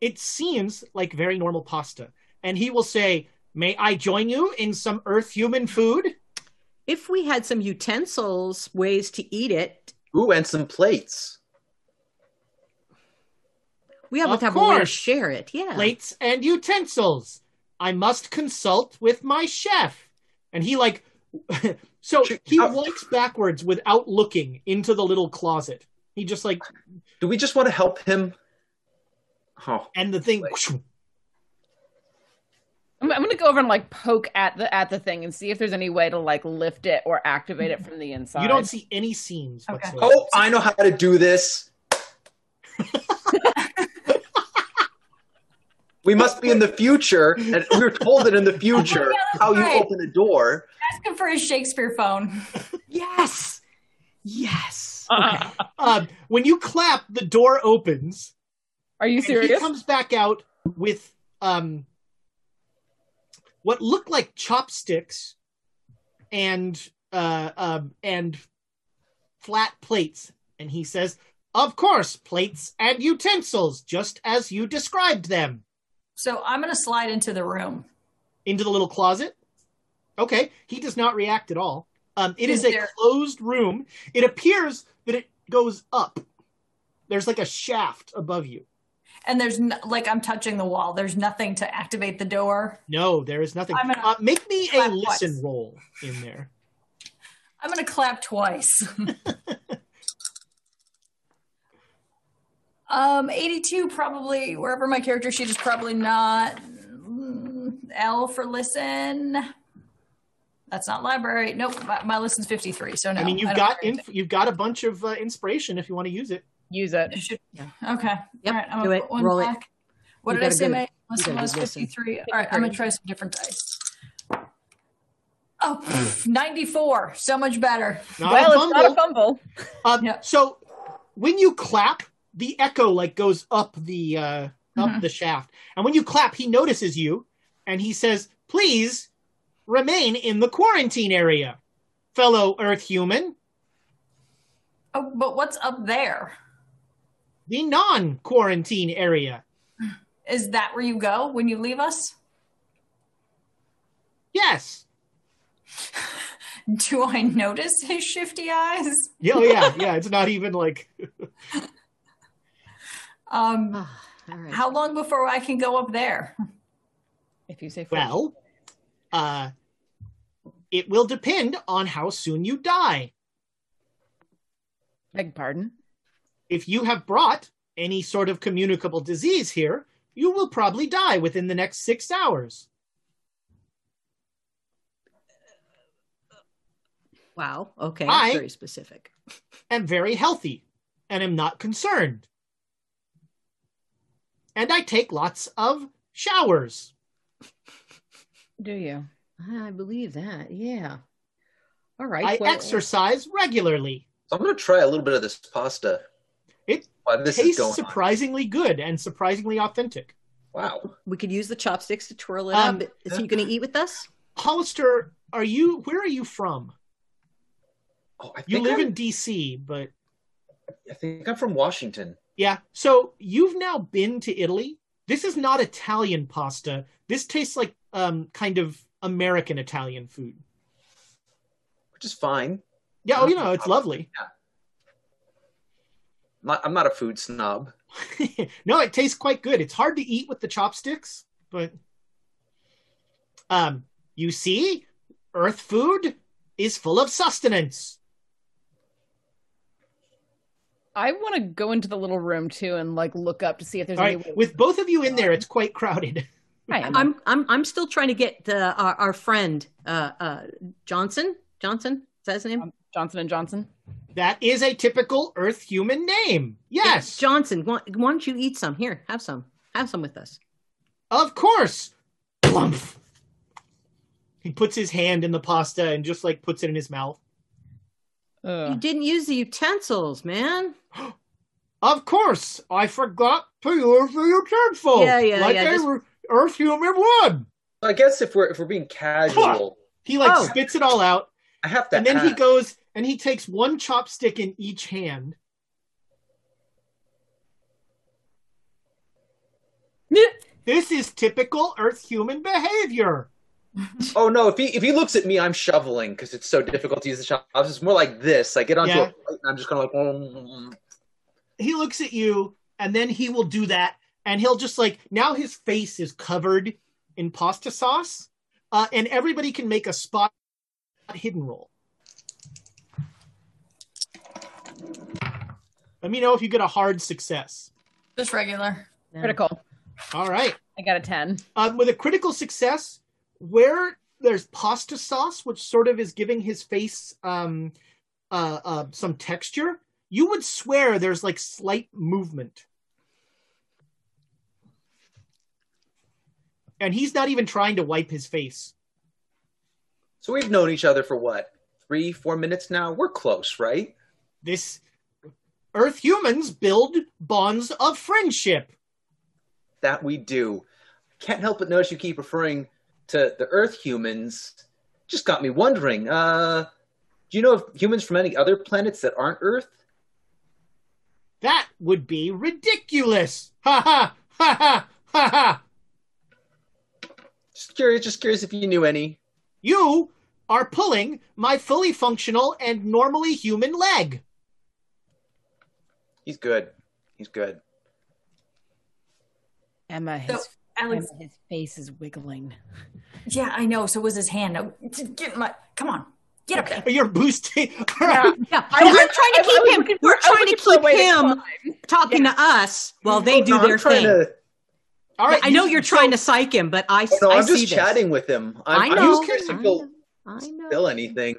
it seems like very normal pasta. And he will say, "May I join you in some Earth human food?" If we had some utensils, ways to eat it, Ooh, and some plates. we have Of to have a way to share it. Yeah. Plates and utensils. I must consult with my chef. And he like so he uh, walks backwards without looking into the little closet. He just like Do we just want to help him? Oh, and the thing I'm, I'm gonna go over and like poke at the at the thing and see if there's any way to like lift it or activate it from the inside. you don't see any seams Okay. oh, I know how to do this. we must be in the future, and we were told that in the future Oh, yeah, that's how you open a door. Ask him for his Shakespeare phone. Yes. Yes. Um, when you clap, the door opens. Are you and he comes back out with um what look like chopsticks and uh um and flat plates and he says of course plates and utensils just as you described them So I'm going to slide into the room. into the little closet okay he does not react at all um it is Is a closed room it appears that it goes up there's like a shaft above you And there's no, like I'm touching the wall. There's nothing to activate the door. No, there is nothing. I'm gonna Uh, make me a listen twice. roll in there. I'm going to clap twice. um, 82 probably wherever my character sheet is probably not. Mm, L for listen. That's not library. Nope, my, my is 53. So no. I mean, you've don't got inf- you've got a bunch of uh, inspiration if you want to use it. Use it. Should- Okay. Yep, All right. I'm do gonna it. put one Roll it. What You did I say? good- My you listen got a was good listen. 53. All right. I'm going to try some different dice. Oh, pff, 94. So much better. Not well, a it's not a fumble. fumble. Um, Yeah. So when you clap, the echo like goes up the uh, up Mhm. the shaft, and when you clap, he notices you, and he says, "Please remain in the quarantine area, fellow Earth human, Oh, but what's up there? the non-quarantine area." Is that where you go when you leave us? Yes. Do I notice his shifty eyes? Yeah, oh, yeah, yeah. It's not even like Um, Ah, all right. how long before I can go up there? If you say first. well. Uh, it will depend on how soon you die. beg pardon. if you have brought any sort of communicable disease here, you will probably die within the next six hours. Wow. Okay. I- very specific. Am very healthy and am not concerned. And I take lots of showers. Do you? I believe that. Yeah. All right. I well, exercise regularly. So I'm going to try a little bit of this pasta. It While this is tastes going on. surprisingly good and surprisingly authentic. Wow. We could use the chopsticks to twirl it Um, up. Is he going to eat with us? Hollister, are you where are you from? Oh, I You live I'm, in DC, but I think I'm from Washington. Yeah. So you've now been to Italy. This is not Italian pasta. This tastes like um kind of American Italian food. which is fine. Yeah, oh, you know, it's lovely. I'm not, I'm not a food snob. no, it tastes quite good. It's hard to eat with the chopsticks, but um you see, earth food is full of sustenance. I want to go into the little room too and like look up to see if there's All any right, way. with both of you in there, it's quite crowded. I am. I'm I'm I'm still trying to get uh, our our friend uh, uh, Johnson. Johnson. Is that his name? Johnson and Johnson. That is a typical earth human name. Yes. Johnson. Why, why don't you eat some? Here, have some. Have some with us. Of course. Plump. He puts his hand in the pasta and just like puts it in his mouth. You didn't use the utensils, man. Of course, I forgot to use the utensil. Yeah, yeah, like yeah, a just- r- earth human would. I guess if we're if we're being casual, He like Oh. spits it all out, I have to. and then he goes and he takes one chopstick in each hand. This is typical Earth human behavior. Oh no! If he if he looks at me, I'm shoveling because it's so difficult to use the chopsticks. It's more like this. I get onto Yeah. a plate and I'm just kind of like. "Mm." he looks at you and then he will do that and he'll just like now his face is covered in pasta sauce uh, and everybody can make a spot hidden roll let me know if you get a hard success Just regular. Critical. all right I got a 10. um, with a critical success where there's pasta sauce which sort of is giving his face um, uh, uh, some texture you would swear there's like slight movement and he's not even trying to wipe his face So we've known each other for what three, four minutes now. We're close, right? this earth humans build bonds of friendship That we do. Can't help but notice you keep referring to the Earth humans. Just got me wondering. Uh, do you know of humans from any other planets that aren't Earth? that would be ridiculous ha ha ha ha ha ha Just curious. Just curious if you knew any. You are pulling my fully functional and normally human leg. He's good. He's good. Emma, his, So, Alex, Emma, his face is wiggling. yeah, I know. So was his hand. Now, get my. Come on, get up there. You're boosting. All right. Yeah, I- we're I- trying to I- I keep him. We're trying to looking for a keep way to him climb. talking to us while they do I'm their thing. to- All right. I know you- you're trying to psych him, but I, no, I I'm see just this. chatting with him. I'm, I I'm just curious if I he'll know. I know. spill anything.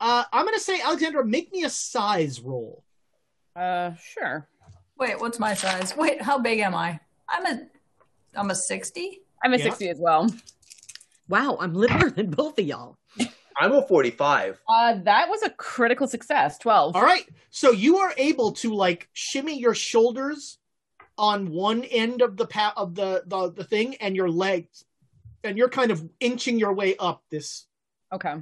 Uh, I'm going to say, Alexandra, make me a size roll. Uh, sure. Wait, what's my size? Wait, how big am I? I'm a. I'm a sixty. I'm a Yeah. 60 as well. Wow, I'm littler than both of y'all. I'm a 45. Uh, that was a critical success. 12. All right. So you are able to like shimmy your shoulders on one end of the pa- of the, the the thing and your legs, and you're kind of inching your way up this. Okay.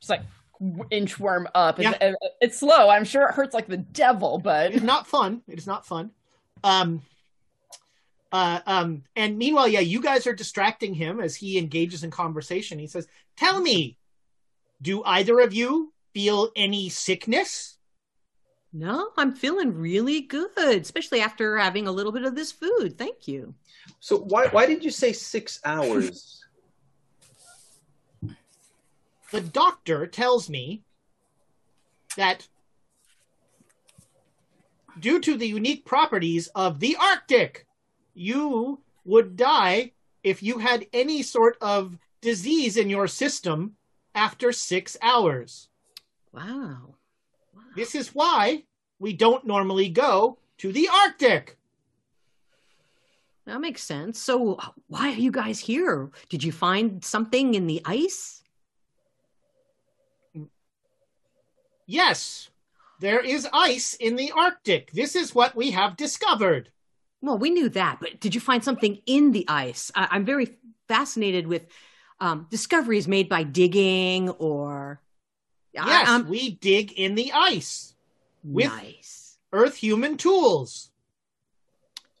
Just like inchworm up. Yeah. uh, it's slow. I'm sure it hurts like the devil, but It is not fun. It is not fun. Um, uh, um, and meanwhile, yeah, you guys are distracting him as he engages in conversation. He says, "Tell me, do either of you feel any sickness?" No, I'm feeling really good, especially after having a little bit of this food. Thank you. So why why did you say six hours? The doctor tells me that due to the unique properties of the Arctic, you would die if you had any sort of disease in your system after six hours. Wow. This is why we don't normally go to the Arctic. That makes sense. So, why are you guys here? Did you find something in the ice? Yes, there is ice in the Arctic. This is what we have discovered. Well, we knew that, but did you find something in the ice? I- I'm very fascinated with um, discoveries made by digging or. I- Yes, I'm- we dig in the ice with nice. Earth human tools.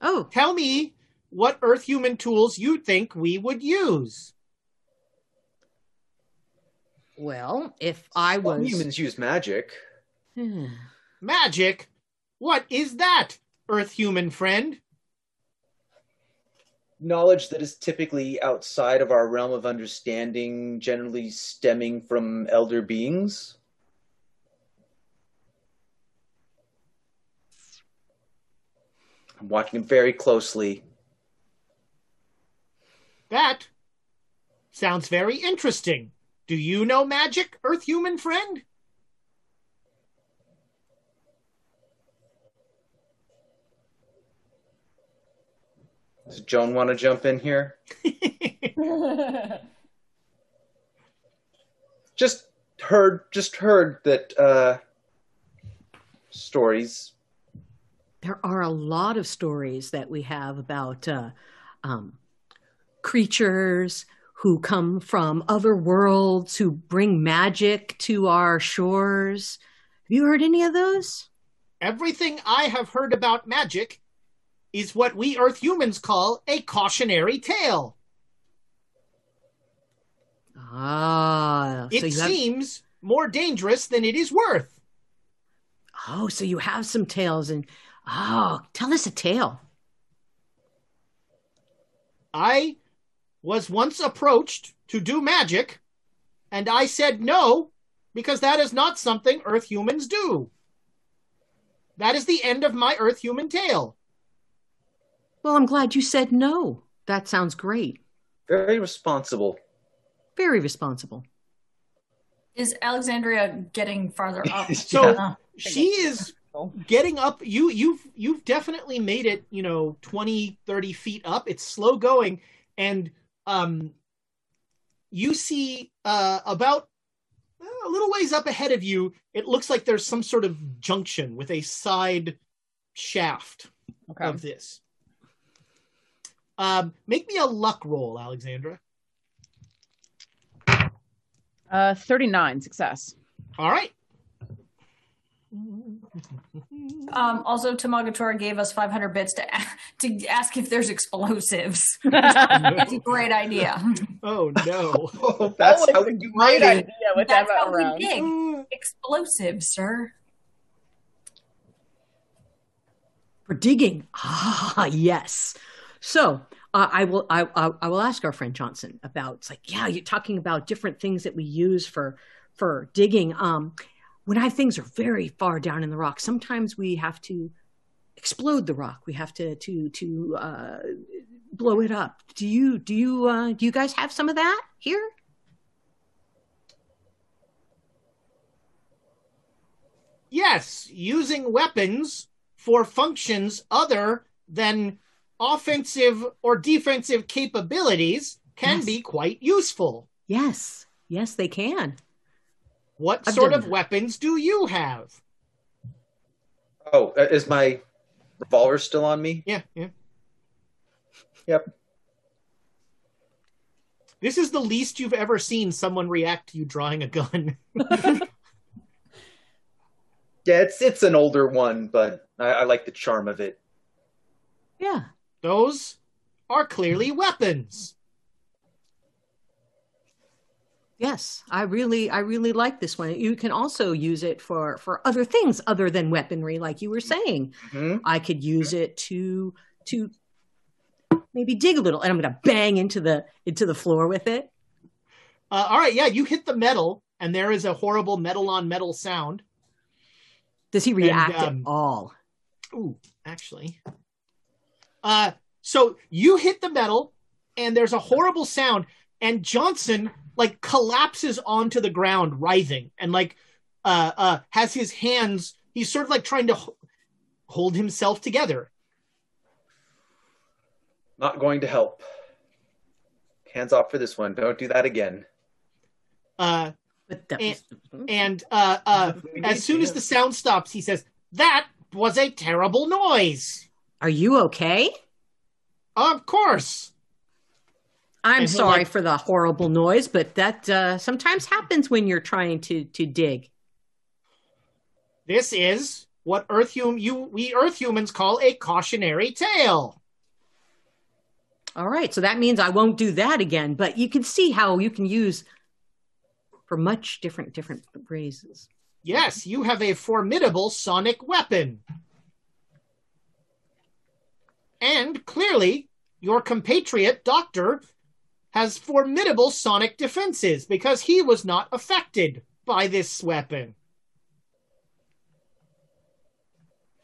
Oh, Tell me what Earth human tools you think we would use. well, if I was. Some humans use magic. Magic? What is that, Earth human friend? Knowledge that is typically outside of our realm of understanding, generally stemming from elder beings. I'm watching him very closely. That sounds very interesting. Do you know magic, Earth human friend? Does Joan want to jump in here? Just heard, just heard that uh, stories. There are a lot of stories that we have about uh, um, creatures who come from other worlds who bring magic to our shores. Have you heard any of those? Everything I have heard about magic is what we Earth humans call a cautionary tale. Ah, It so have, seems more dangerous than it is worth. oh, so you have some tales, and oh, tell us a tale. I was once approached to do magic, and I said no, because that is not something Earth humans do. That is the end of my Earth human tale. Well, I'm glad you said no. That sounds great. Very responsible. Very responsible. Is Alexandria getting farther up? So Uh, she is getting up you you've you've definitely made it you know 20 30 feet up it's slow going and um you see uh about a little ways up ahead of you it looks like there's some sort of junction with a side shaft Okay. of this um make me a luck roll alexandra Uh, 39 success. all right Um, also, Tamagatora gave us 500 bits to a- to ask if there's explosives. That's a great idea. oh no Oh, that's Always how a you great idea with That's how around. we dig. Explosives, sir. For digging. Ah, yes. So uh, I will. I, I I will ask our friend Johnson about. It's like, yeah, you're talking about different things that we use for for digging. Um, when I things are very far down in the rock, sometimes we have to explode the rock. We have to to to uh, blow it up. Do you do you uh, do you guys have some of that here? Yes, using weapons for functions other than offensive or defensive capabilities can Yes. be quite useful. Yes, yes, they can. What I've sort of that. weapons do you have? Oh, uh, is my revolver still on me? Yeah, yeah. Yep. This is the least you've ever seen someone react to you drawing a gun. Yeah, it's it's an older one, but I, I like the charm of it. Yeah. Those are clearly weapons. Yes, I really, I really like this one. You can also use it for for other things other than weaponry, like you were saying. hmm I could use it to to maybe dig a little, and I'm going to bang into the into the floor with it. Uh, all right, yeah, you hit the metal, and there is a horrible metal on metal sound. Does he react um, at all? Ooh, actually. Uh, so you hit the metal, and there's a horrible sound, and Johnson like collapses onto the ground, writhing, and like uh, uh, has his hands. He's sort of like trying to h- hold himself together. Not going to help. Hands off for this one. Don't do that again. Uh, that and- was, and uh, uh, as soon as the sound stops, he says, "That was a terrible noise." Are you okay? Of course. I'm And sorry like- for the horrible noise, but that uh, sometimes happens when you're trying to to dig. This is what Earth hum- you we Earth humans call a cautionary tale. All right, so that means I won't do that again. But you can see how you can use for much different different phrases. Yes, you have a formidable sonic weapon. And clearly, your compatriot, Doctor, has formidable sonic defenses because he was not affected by this weapon.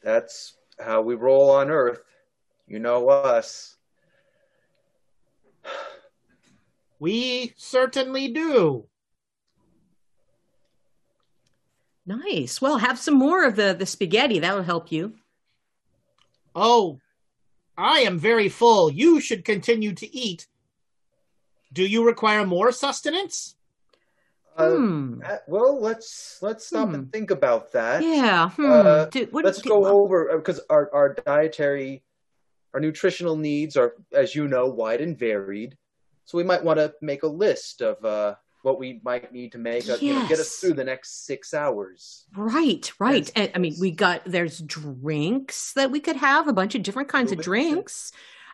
That's how we roll on Earth. You know us. We certainly do. Nice. Well, have some more of the the spaghetti. That'll help you. Oh, I am very full. You should continue to eat. Do you require more sustenance? Uh, hmm. uh, well, let's let's stop Hmm. and think about that. Yeah. Hmm. Uh, Do- what- let's do- go over because our our dietary, our nutritional needs are, as you know, wide and varied. So we might want to make a list of uh, what we might need to make, uh, you know, get us through the next six hours. Right, right. And I mean, we got there's drinks that we could have, a bunch of different kinds of drinks.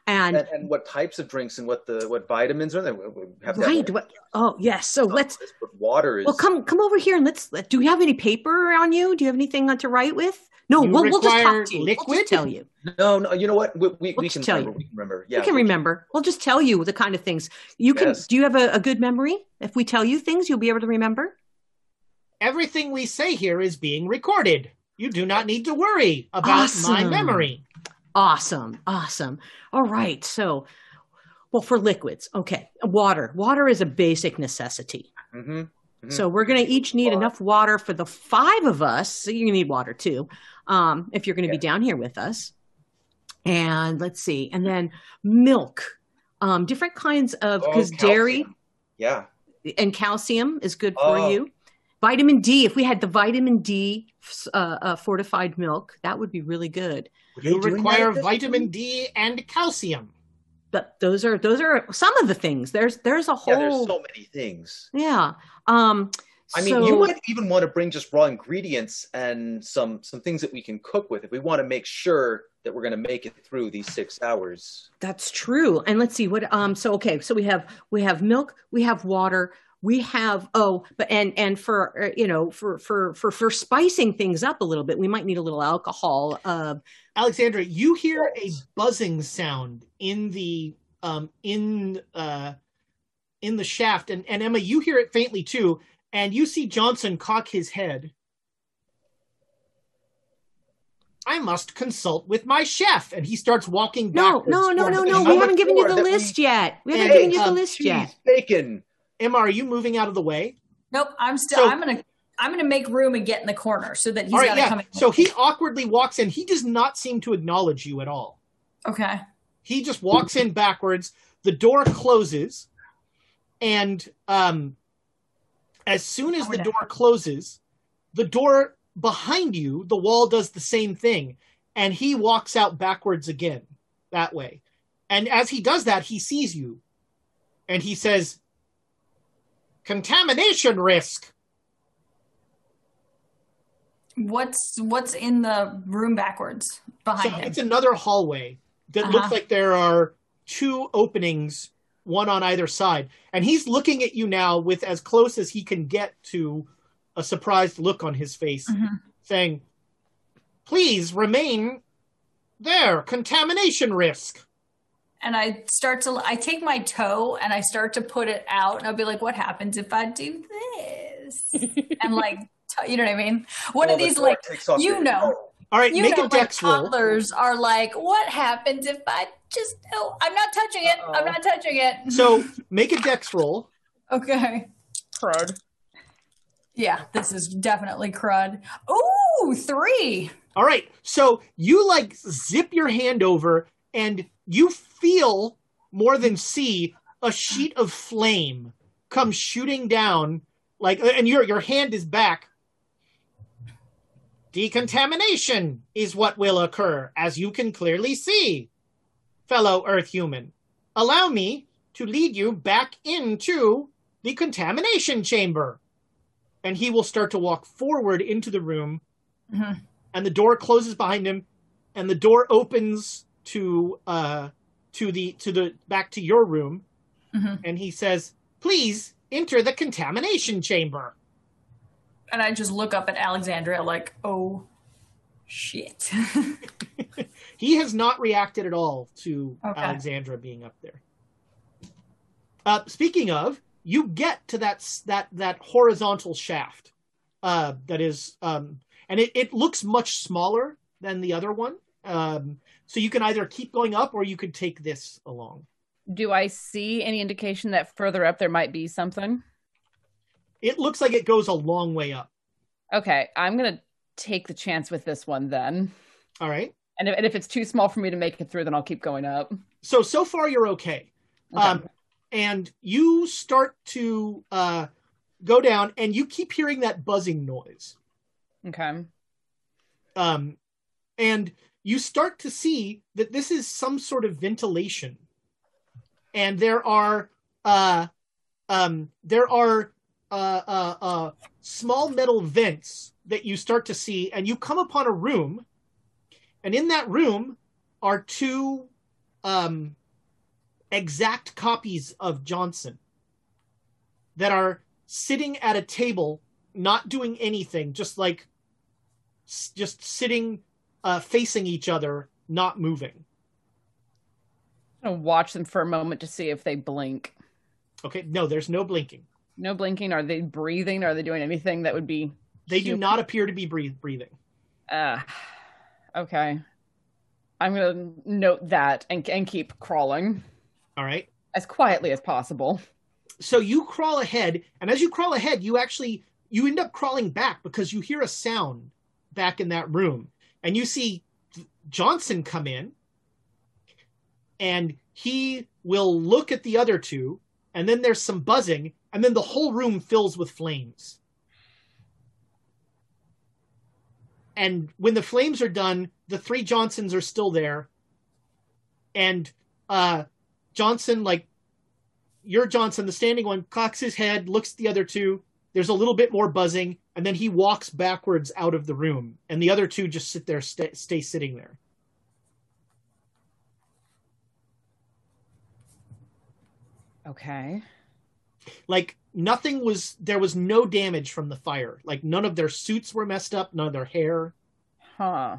And, And, and what types of drinks and what the what vitamins are there? We- we have that right. What, oh yes. So let's. But water is Well, come come over here and let's. Do you have any paper on you? Do you have anything to write with? No, You we'll, we'll just talk to you. We'll just tell you. no, no. You know what? We, we, we We'll can tell remember. you. We can remember. Yeah, we can we remember. We'll just tell you the kind of things you can. Yes. Do you have a, a good memory? If we tell you things, you'll be able to remember. Everything we say here is being recorded. You do not need to worry about my memory. Awesome, awesome. All right. So, well, for liquids, okay, water. Water is a basic necessity. Mm-hmm. So we're going to each need enough water for the five of us. So you need water too, um, if you're going to be down here with us. And let's see, and then milk, um, different kinds of Oh, because dairy Yeah. and calcium is good for Oh. you. Vitamin D, if we had the vitamin D uh, uh, fortified milk, that would be really good. You require vitamin D and calcium. But those are those are some of the things. There's there's a whole Yeah, there's so many things. yeah. Um, I mean, so- you might even want to bring just raw ingredients and some some things that we can cook with if we want to make sure that we're going to make it through these six hours. That's true. And let's see what um so okay, so we have we have milk, we have water, we have oh, but and and for uh, you know, for for for for spicing things up a little bit, we might need a little alcohol. Uh Alexandra, you hear a buzzing sound in the um in uh in the shaft and, and Emma, you hear it faintly too, and you see Johnson cock his head. I must consult with my chef, and he starts walking no, no, no, no, no. We haven't given you the list yet. We haven't given you the um, list yet. Bacon. Emma, are you moving out of the way? Nope, I'm still. So- I'm gonna. I'm gonna make room and get in the corner so that he's right, yeah. come in. So he awkwardly walks in. He does not seem to acknowledge you at all. okay. He just walks in backwards. The door closes, and um, as soon as the Okay. door closes, the door behind you, the wall does the same thing, and he walks out backwards again that way. And as he does that, he sees you, and he says, "Contamination risk." What's what's in the room backwards behind So him? it's another hallway that Uh-huh. looks like there are two openings, one on either side. And he's looking at you now with as close as he can get to a surprised look on his face, Mhm. saying, Please remain there. Contamination risk. And I start to I take my toe and I start to put it out and I'll be like, what happens if I do this? and like t- you know what I mean? One Well, of these like you your know. All right, you make know a like dex roll. toddlers are like, what happens if I just oh I'm not touching it. I'm not touching it. So make a dex roll. Okay. Crud. Yeah, this is definitely crud. Ooh, three. All right. So you like zip your hand over and you feel more than see a sheet of flame come shooting down like and your your hand is back. Decontamination is what will occur as you can clearly see. Fellow Earth human, allow me to lead you back into the contamination chamber. And he will start to walk forward into the room Mhm. and the door closes behind him and the door opens to uh to the to the back to your room Mhm. and he says please enter the contamination chamber And I just look up at Alexandria like, oh shit. he has not reacted at all to Okay. alexandra being up there uh speaking of you get to that that that horizontal shaft uh that is um and it, it looks much smaller than the other one um so you can either keep going up or you could take this along Do I see any indication that further up there might be something? It looks like it goes a long way up. Okay, I'm gonna take the chance with this one then. All right. And if, and if it's too small for me to make it through, then I'll keep going up. So so far you're okay. Okay. Um, and you start to uh, go down, and you keep hearing that buzzing noise. Okay. Um, and you start to see that this is some sort of ventilation, and there are uh, um, there are uh, uh, uh, small metal vents that you start to see, and you come upon a room, and in that room are two um, exact copies of Johnson that are sitting at a table, not doing anything, just like just sitting, uh, facing each other, not moving. I'm gonna watch them for a moment to see if they blink. Okay, no, there's no blinking. No blinking. Are they breathing? Are they doing anything that would be? They do not appear to be breathe- breathing. Uh, okay. I'm gonna note that and and keep crawling All right. as quietly as possible. so you crawl ahead and as you crawl ahead you actually you end up crawling back because you hear a sound back in that room and you see johnson come in and he will look at the other two and then there's some buzzing and then the whole room fills with flames and when the flames are done the three johnsons are still there and uh johnson like your Johnson, the standing one, cocks his head, looks at the other two. There's a little bit more buzzing, and then he walks backwards out of the room, and the other two just sit there, stay, stay sitting there. Okay. Like nothing was, there was no damage from the fire. Like none of their suits were messed up, none of their hair. Huh.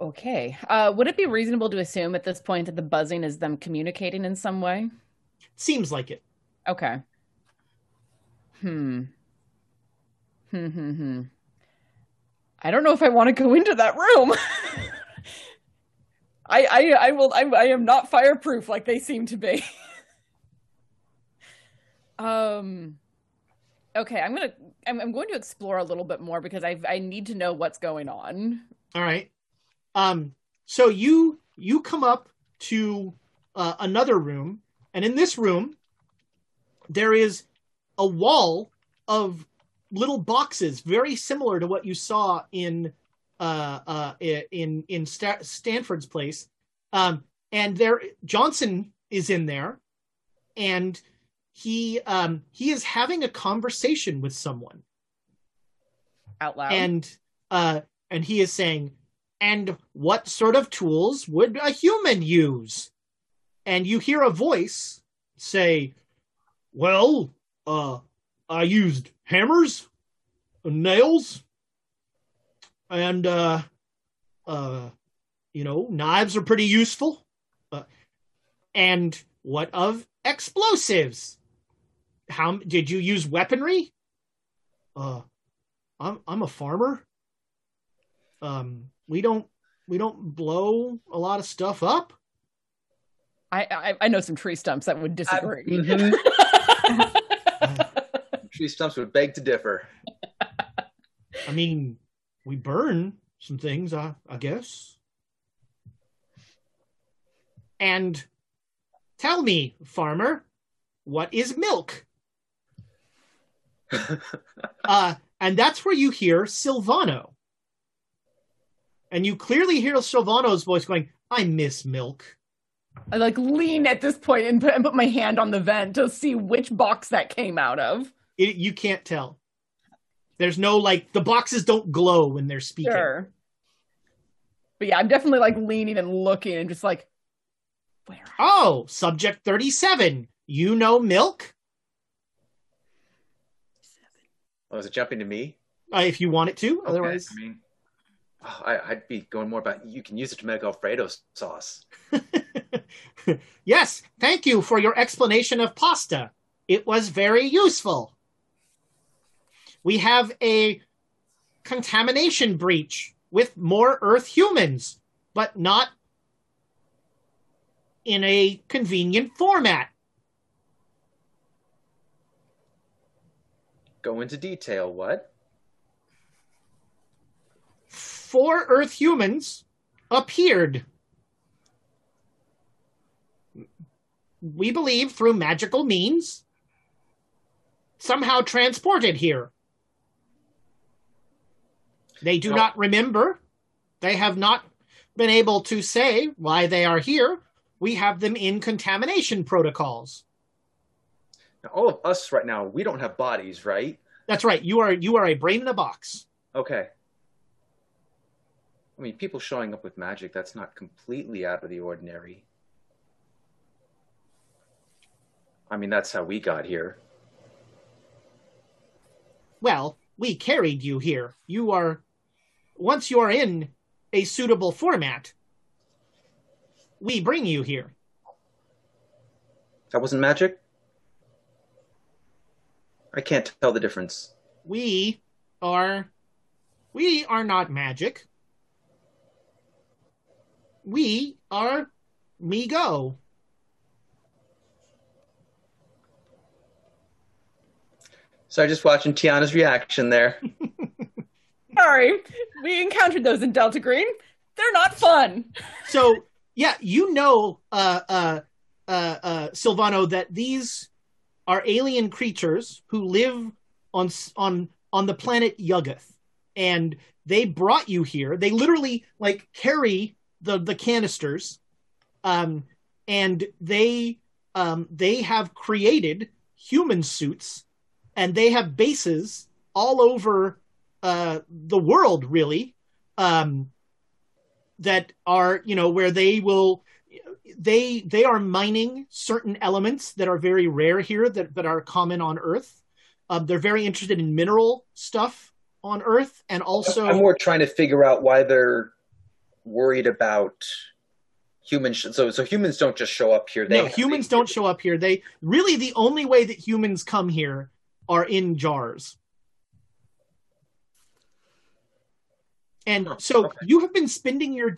Okay. Uh, would it be reasonable to assume at this point that the buzzing is them communicating in some way? Seems like it. Okay. Hmm. Hmm. Hmm. Hmm. I don't know if I want to go into that room. I, I, I will. I, I am not fireproof like they seem to be. um. Okay, I'm gonna. I'm, I'm going to explore a little bit more because I I need to know what's going on. All right. Um, so you you come up to uh, another room, and in this room, there is a wall of little boxes, very similar to what you saw in uh, uh, in in Sta- Stanford's place. Um, and there, Johnson is in there, and he um, he is having a conversation with someone Out loud. and uh and he is saying and what sort of tools would a human use and you hear a voice say well uh i used hammers and nails and uh uh you know knives are pretty useful uh, and what of explosives how did you use weaponry uh I'm I'm a farmer. Um, we don't we don't blow a lot of stuff up. I, I I know some tree stumps that would disagree. Mhm. Tree stumps would beg to differ. I mean, we burn some things, I I guess. And tell me, farmer, what is milk? uh, and that's where you hear Silvano. And you clearly hear Silvano's voice going, I miss milk. I like lean at this point and put, and put my hand on the vent to see which box that came out of. It, you can't tell. There's no like the boxes don't glow when they're speaking. Sure. But yeah, I'm definitely like leaning and looking and just like, where? Oh, subject 37. You know milk? Oh, is it jumping to me? Uh, if you want it to. Okay, Otherwise, I mean, oh, I, I'd be going more about you can use it to make Alfredo sauce. yes, thank you for your explanation of pasta. It was very useful. We have a contamination breach with more Earth humans, but not in a convenient format. Go into detail. What? Four Earth humans appeared. We believe through magical means, somehow transported here. They do No. not remember. They have not been able to say why they are here. We have them in contamination protocols. Now, all of us right now, we don't have bodies, right? That's right. You are you are a brain in a box. Okay. I mean, people showing up with magic, that's not completely out of the ordinary. I mean, that's how we got here. Well, we carried you here. You are, once you are in a suitable format, we bring you here. That wasn't magic? I can't tell the difference. We are, we are not magic. We are Mi-Go. So just watching Tiana's reaction there. Sorry, we encountered those in Delta Green. They're not fun. So yeah, you know, uh, uh, uh, uh, Silvano, that these are alien creatures who live on on on the planet Yuggoth, and they brought you here. They literally like carry the the canisters, um, and they um, they have created human suits, and they have bases all over uh, the world, really. Um, that are you know where they will they they are mining certain elements that are very rare here that, that are common on earth um, they're very interested in mineral stuff on earth and also I'm more trying to figure out why they're worried about humans. So, so humans don't just show up here. They no humans don't show up here they really the only way that humans come here are in jars and so you have been spending your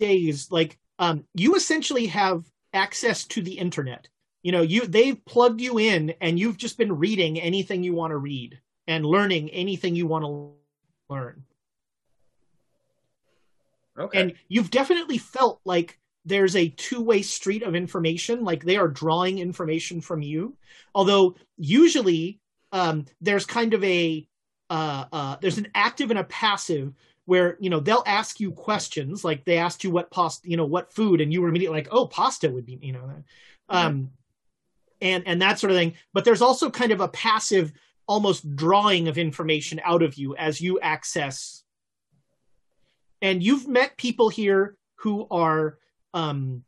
days like um you essentially have access to the internet you know you they've plugged you in and you've just been reading anything you want to read and learning anything you want to learn Okay. and you've definitely felt like there's a two-way street of information like they are drawing information from you. Although usually um, there's kind of a uh, uh, there's an active and a passive where you know they'll ask you questions like they asked you what pasta you know what food and you were immediately like oh pasta would be you know um and and that sort of thing. But there's also kind of a passive almost drawing of information out of you as you access and you've met people here who are um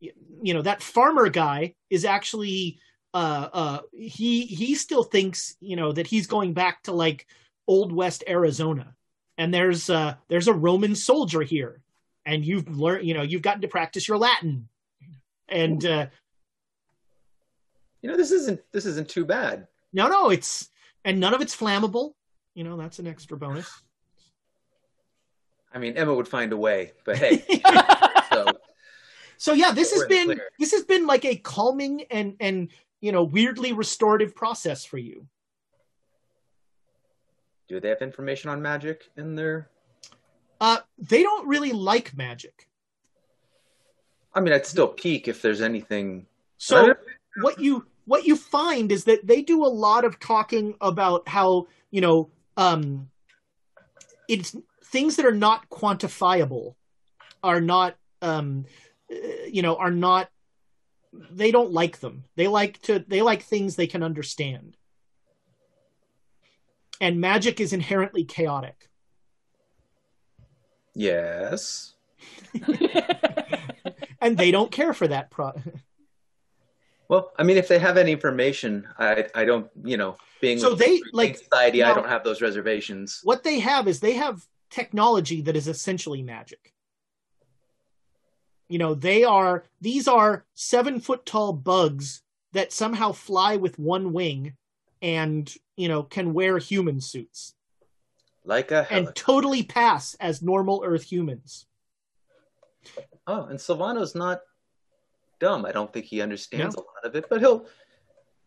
you know that farmer guy is actually uh uh he he still thinks you know that he's going back to like old west arizona. And there's uh there's a roman soldier here. And you've learned you know you've gotten to practice your latin. And uh you know, this isn't this isn't too bad. no no it's and none of it's flammable. You know that's an extra bonus I mean, Emma would find a way, but hey. so so yeah this has We're in the been clear. this has been like a calming and and you know weirdly restorative process for you do they have information on magic in there? uh they don't really like magic I mean, I'd still peek if there's anything. so what you what you find is that they do a lot of talking about how you know um it's things that are not quantifiable are not um you know are not they don't like them they like to they like things they can understand and magic is inherently chaotic Yes. and they don't care for that pro Well, I mean, if they have any information, I I don't, you know, being So they, like, society, I don't have those reservations. what they have is they have technology that is essentially magic. You know, they are these are seven foot tall bugs that somehow fly with one wing and you know can wear human suits Like a and totally pass as normal Earth humans. Oh, and Silvano's not dumb. I don't think he understands No. a lot of it, but he'll.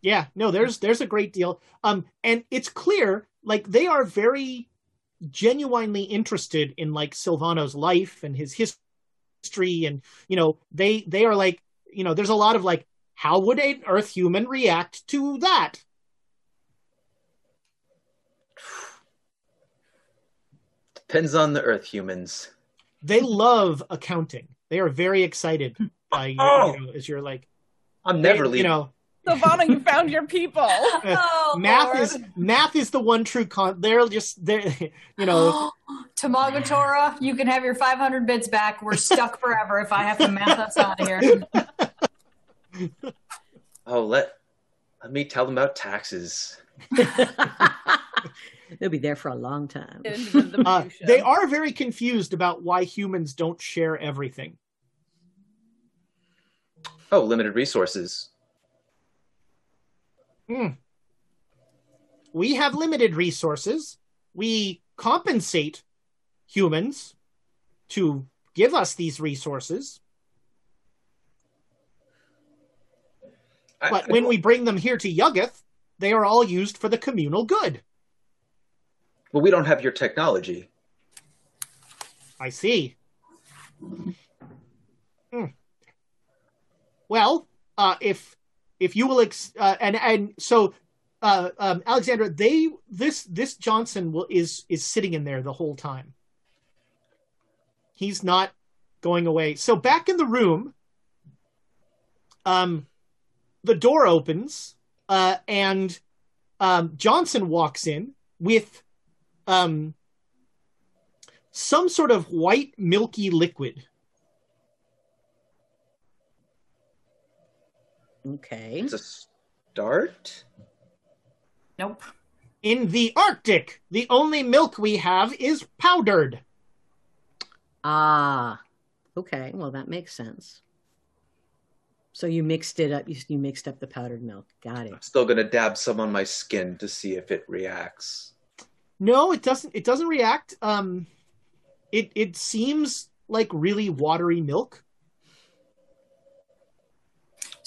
Yeah, no, there's there's a great deal. Um, and it's clear like they are very genuinely interested in like Silvano's life and his his- history, and you know they they are like you know there's a lot of like how would an Earth human react to that? Depends on the Earth humans. They love accounting. They are very excited by you, Oh. you know as you're like I'm never they- leaving. You know, Silvana, you found your people. Oh, math Lord. is math is the one true con. They're just they're you know Tamagotora, you can have your 500 bits back. We're stuck forever if I have to math us out of here. Oh, let let me tell them about taxes. They'll be there for a long time. The uh, they are very confused about why humans don't share everything. Oh, limited resources. Hmm. We have limited resources. We compensate humans to give us these resources, I- but when we bring them here to Yuggoth, they are all used for the communal good. well, we don't have your technology. I see. Hmm. Well, uh, if if you will, ex- uh, and and so, uh, um, Alexandra, they this this Johnson will is is sitting in there the whole time. He's not going away. So back in the room, um, the door opens, uh, and um, Johnson walks in with um some sort of white milky liquid. Okay. It's a start. Nope. In the Arctic, the only milk we have is powdered. Ah. Okay. Well, that makes sense. So you mixed it up. You, you mixed up the powdered milk. Got it. I'm still gonna dab some on my skin to see if it reacts. No, it doesn't it doesn't react. Um it it seems like really watery milk.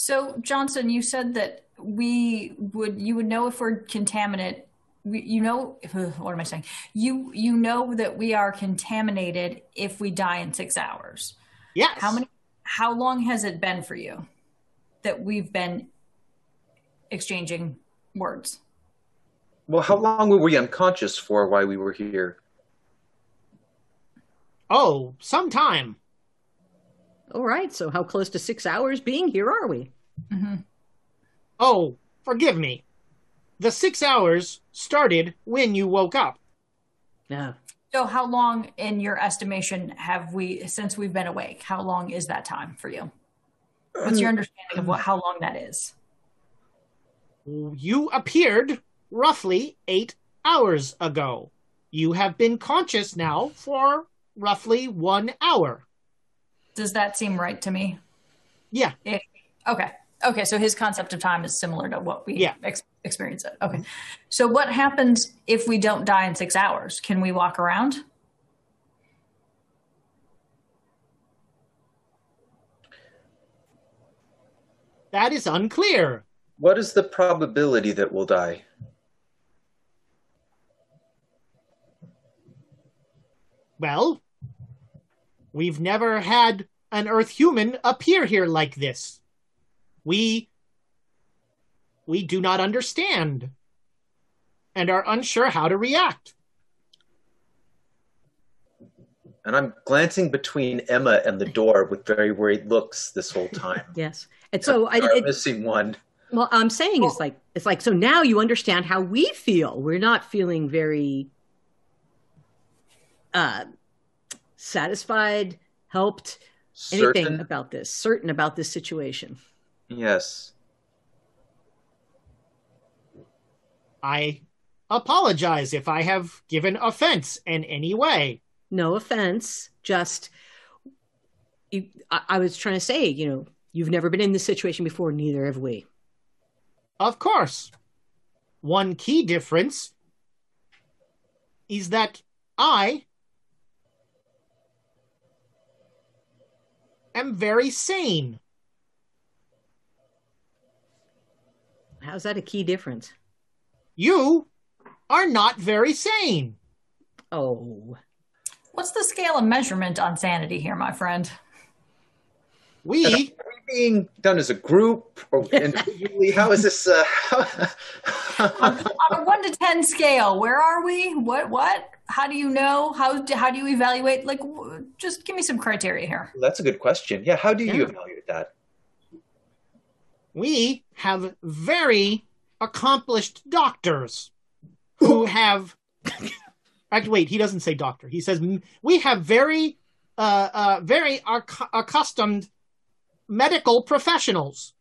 So, Johnson, you said that we would you would know if we're contaminant. we- You know, what am I saying? You you know that we are contaminated if we die in six hours. Yes. How many? How long has it been for you that we've been exchanging words? Well, how long were we unconscious for while we were here? Oh, some time. All right. So how close to six hours being here are we? Mm-hmm. Oh, forgive me. The 6 hours started when you woke up. Yeah. So, how long, in your estimation, have we since we've been awake? How long is that time for you? What's your understanding of what how long that is? You appeared roughly 8 hours ago. You have been conscious now for roughly 1 hour. Does that seem right to me? Yeah. Okay. Okay. So his concept of time is similar to what we Yeah. ex- experience it. Okay. So what happens if we don't die in six hours? Can we walk around? That is unclear. What is the probability that we'll die? Well, we've never had an Earth human appear here like this. We we do not understand and are unsure how to react. And I'm glancing between Emma and the door with very worried looks this whole time. Yes. And so I, We are it, missing one. Well, I'm saying it's like it's like so now you understand how we feel. We're not feeling very uh satisfied, helped, anything about this, certain about this situation. Yes. I apologize if I have given offense in any way. No offense, just you, I, I was trying to say, you know, you've never been in this situation before, neither have we. Of course. One key difference is that I am very sane. How's that a key difference? You are not very sane. Oh. What's the scale of measurement on sanity here, my friend? We Are we being done as a group or individually? How is this? Uh, on a one to ten scale, where are we? What? What? How do you know? How do, how do you evaluate? Like, w- just give me some criteria here. That's a good question. Yeah, how do you evaluate that? We have very accomplished doctors who have. Actually, wait, he doesn't say doctor. He says we have very, uh, uh, very ac- accustomed medical professionals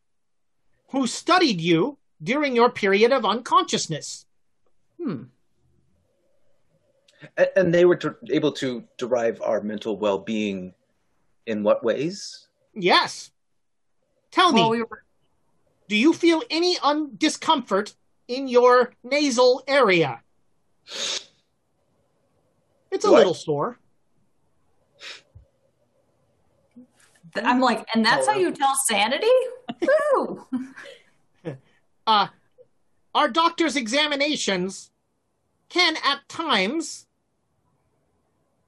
who studied you during your period of unconsciousness. Hmm. And they were to, able to derive our mental well-being in what ways? Yes. Tell Well, me, we were do you feel any un- discomfort in your nasal area? It's a What? little sore. I'm like, and that's how you tell sanity? Woo! Uh, our doctor's examinations can at times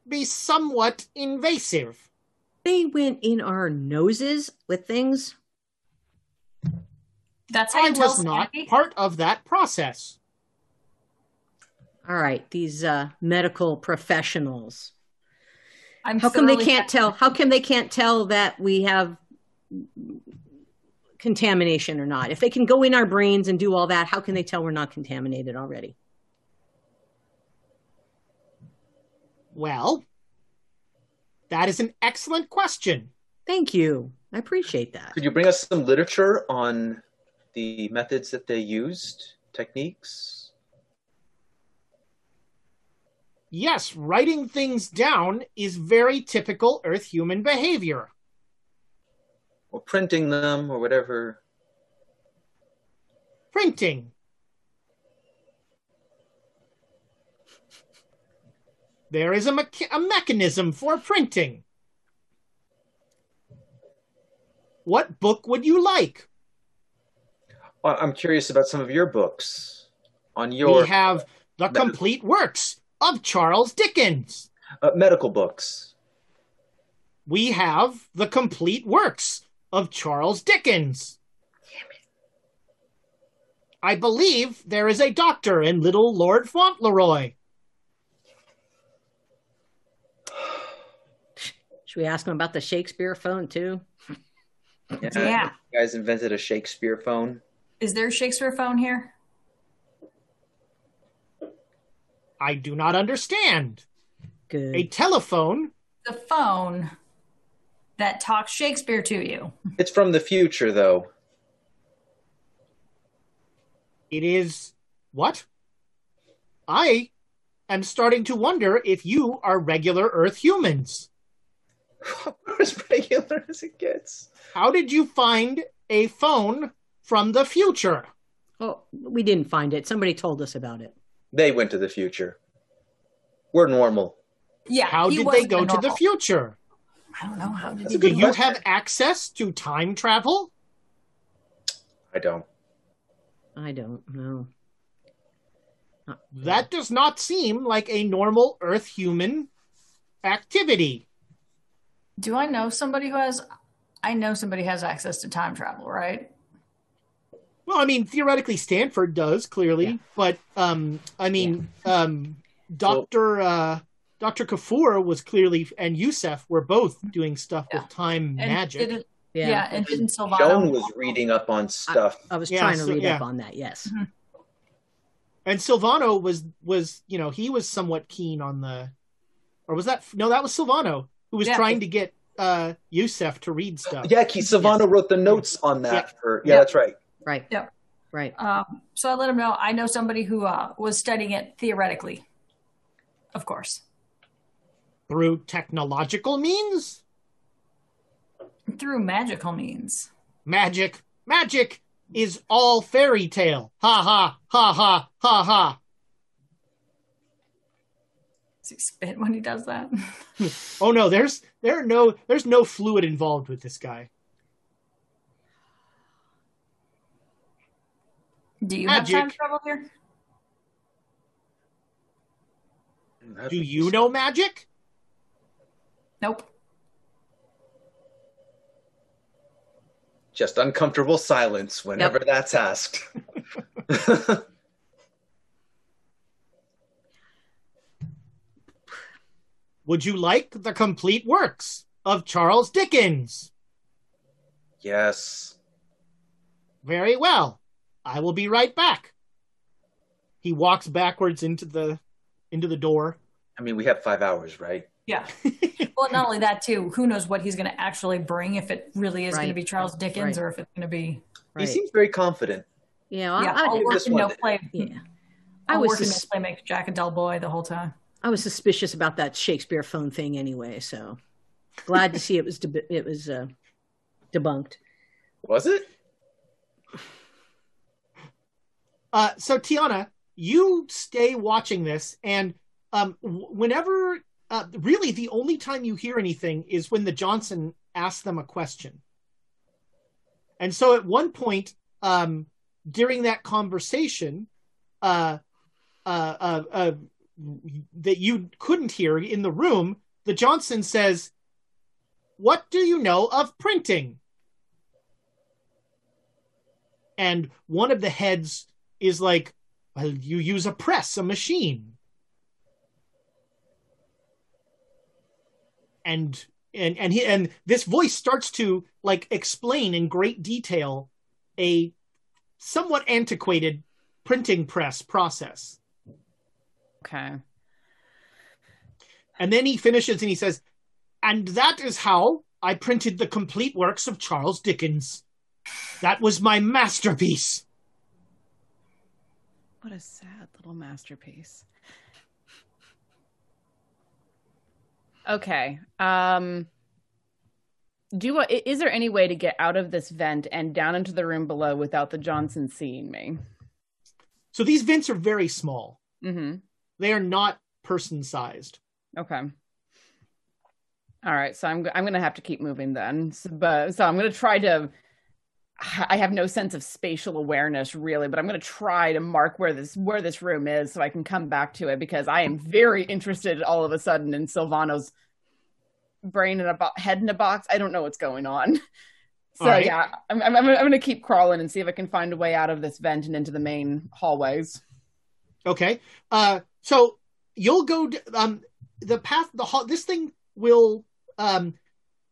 be somewhat invasive. They went in our noses with things. That's how I you tell was not sanity? part of that process. All right, these uh, medical professionals. I'm How come they can't tell? How come they can't tell that we have contamination or not? If they can go in our brains and do all that, how can they tell we're not contaminated already? Well, that is an excellent question. Thank you. I appreciate that. Could you bring us some literature on the methods that they used, techniques? Yes, writing things down is very typical Earth human behavior. Or printing them or whatever? Printing. There is a, mecha- a mechanism for printing. What book would you like? I- I'm curious about some of your books on your We have the Medical- complete works of Charles Dickens. uh, medical books. We have the complete works of Charles Dickens. I believe there is a doctor in Little Lord Fauntleroy. Should we ask him about the Shakespeare phone too? Yeah. You guys invented a Shakespeare phone. Is there a Shakespeare phone here? I do not understand. Good. A telephone? The phone that talks Shakespeare to you. It's from the future, though. It is what? I am starting to wonder if you are regular Earth humans. We're as regular as it gets. How did you find a phone from the future? Oh, we didn't find it. Somebody told us about it. They went to the future. We're normal. Yeah. How did they go a to the future? I don't know. How did That's he Do you question. have access to time travel? I don't. I don't know. Not- That does not seem like a normal Earth human activity. Do I know somebody who has? I know somebody has access to time travel, right? Well, I mean, theoretically, Stanford does clearly, but um, I mean, um, Doctor uh, Doctor Kafour was clearly, and Yusef were both doing stuff Yeah. with time And magic. Didn't, Yeah. yeah. and didn't Joan was reading up on stuff. I was Yeah, trying to so- read yeah. up on that. Yes. and Silvano was was you know he was somewhat keen on the, or was that no that was Silvano who was Yeah. trying to get uh Yusef to read stuff. Yeah, Keith Savano wrote the notes on that Yeah. for. Yeah, Yeah. that's right. Right. Yep. Right. Um, so I let him know I know somebody who uh, was studying it theoretically. Of course, Through technological means, through magical means. magic, magic is all fairy tale. Ha ha ha ha ha ha. Does he spit when he does that? Oh no, there's there are no there's no fluid involved with this guy. Do you have Magic. time travel here? Do you know magic? Nope. Just uncomfortable silence whenever that's asked. Would you like the complete works of Charles Dickens? yes. Very well. I will be right back. He walks backwards into the into the door. I mean, we have five hours, right? Yeah. well, not only that too. Who knows what he's going to actually bring? If it really is going to be Charles Dickens, Right. or if it's going to be He seems very confident. Yeah, I, yeah. I, I'll work this in no play. yeah. I I was was working sus- no play make Jack a dull boy the whole time. I was suspicious about that Shakespeare phone thing anyway, so glad to see it was deb- it was uh, debunked. Was it? Uh, so Tiana, you stay watching this, and um, whenever, uh, really, the only time you hear anything is when the Johnson asks them a question. And so, at one point um, during that conversation, uh, uh, uh, that you couldn't hear in the room, the Johnson says, "What do you know of printing?" And one of the heads is like, well, you use a press, a machine. And and and he and this voice starts to like explain in great detail a somewhat antiquated printing press process. Okay. And then he finishes and he says, and that is how I printed the complete works of Charles Dickens. That was my masterpiece. What a sad little masterpiece. Okay. Um do I, is there any way to get out of this vent and down into the room below without the Johnson seeing me? So these vents are very small. Mhm. They are not person sized. Okay. All right, so I'm I'm going to have to keep moving then. So, but so I'm going to try to I have no sense of spatial awareness really, but I'm going to try to mark where this where this room is so I can come back to it because I am very interested all of a sudden in Silvano's brain in a bo- head in a box. I don't know what's going on. So right. yeah, I'm I'm, I'm going to keep crawling and see if I can find a way out of this vent and into the main hallways. Okay. Uh, so you'll go d- um the path the hall this thing will um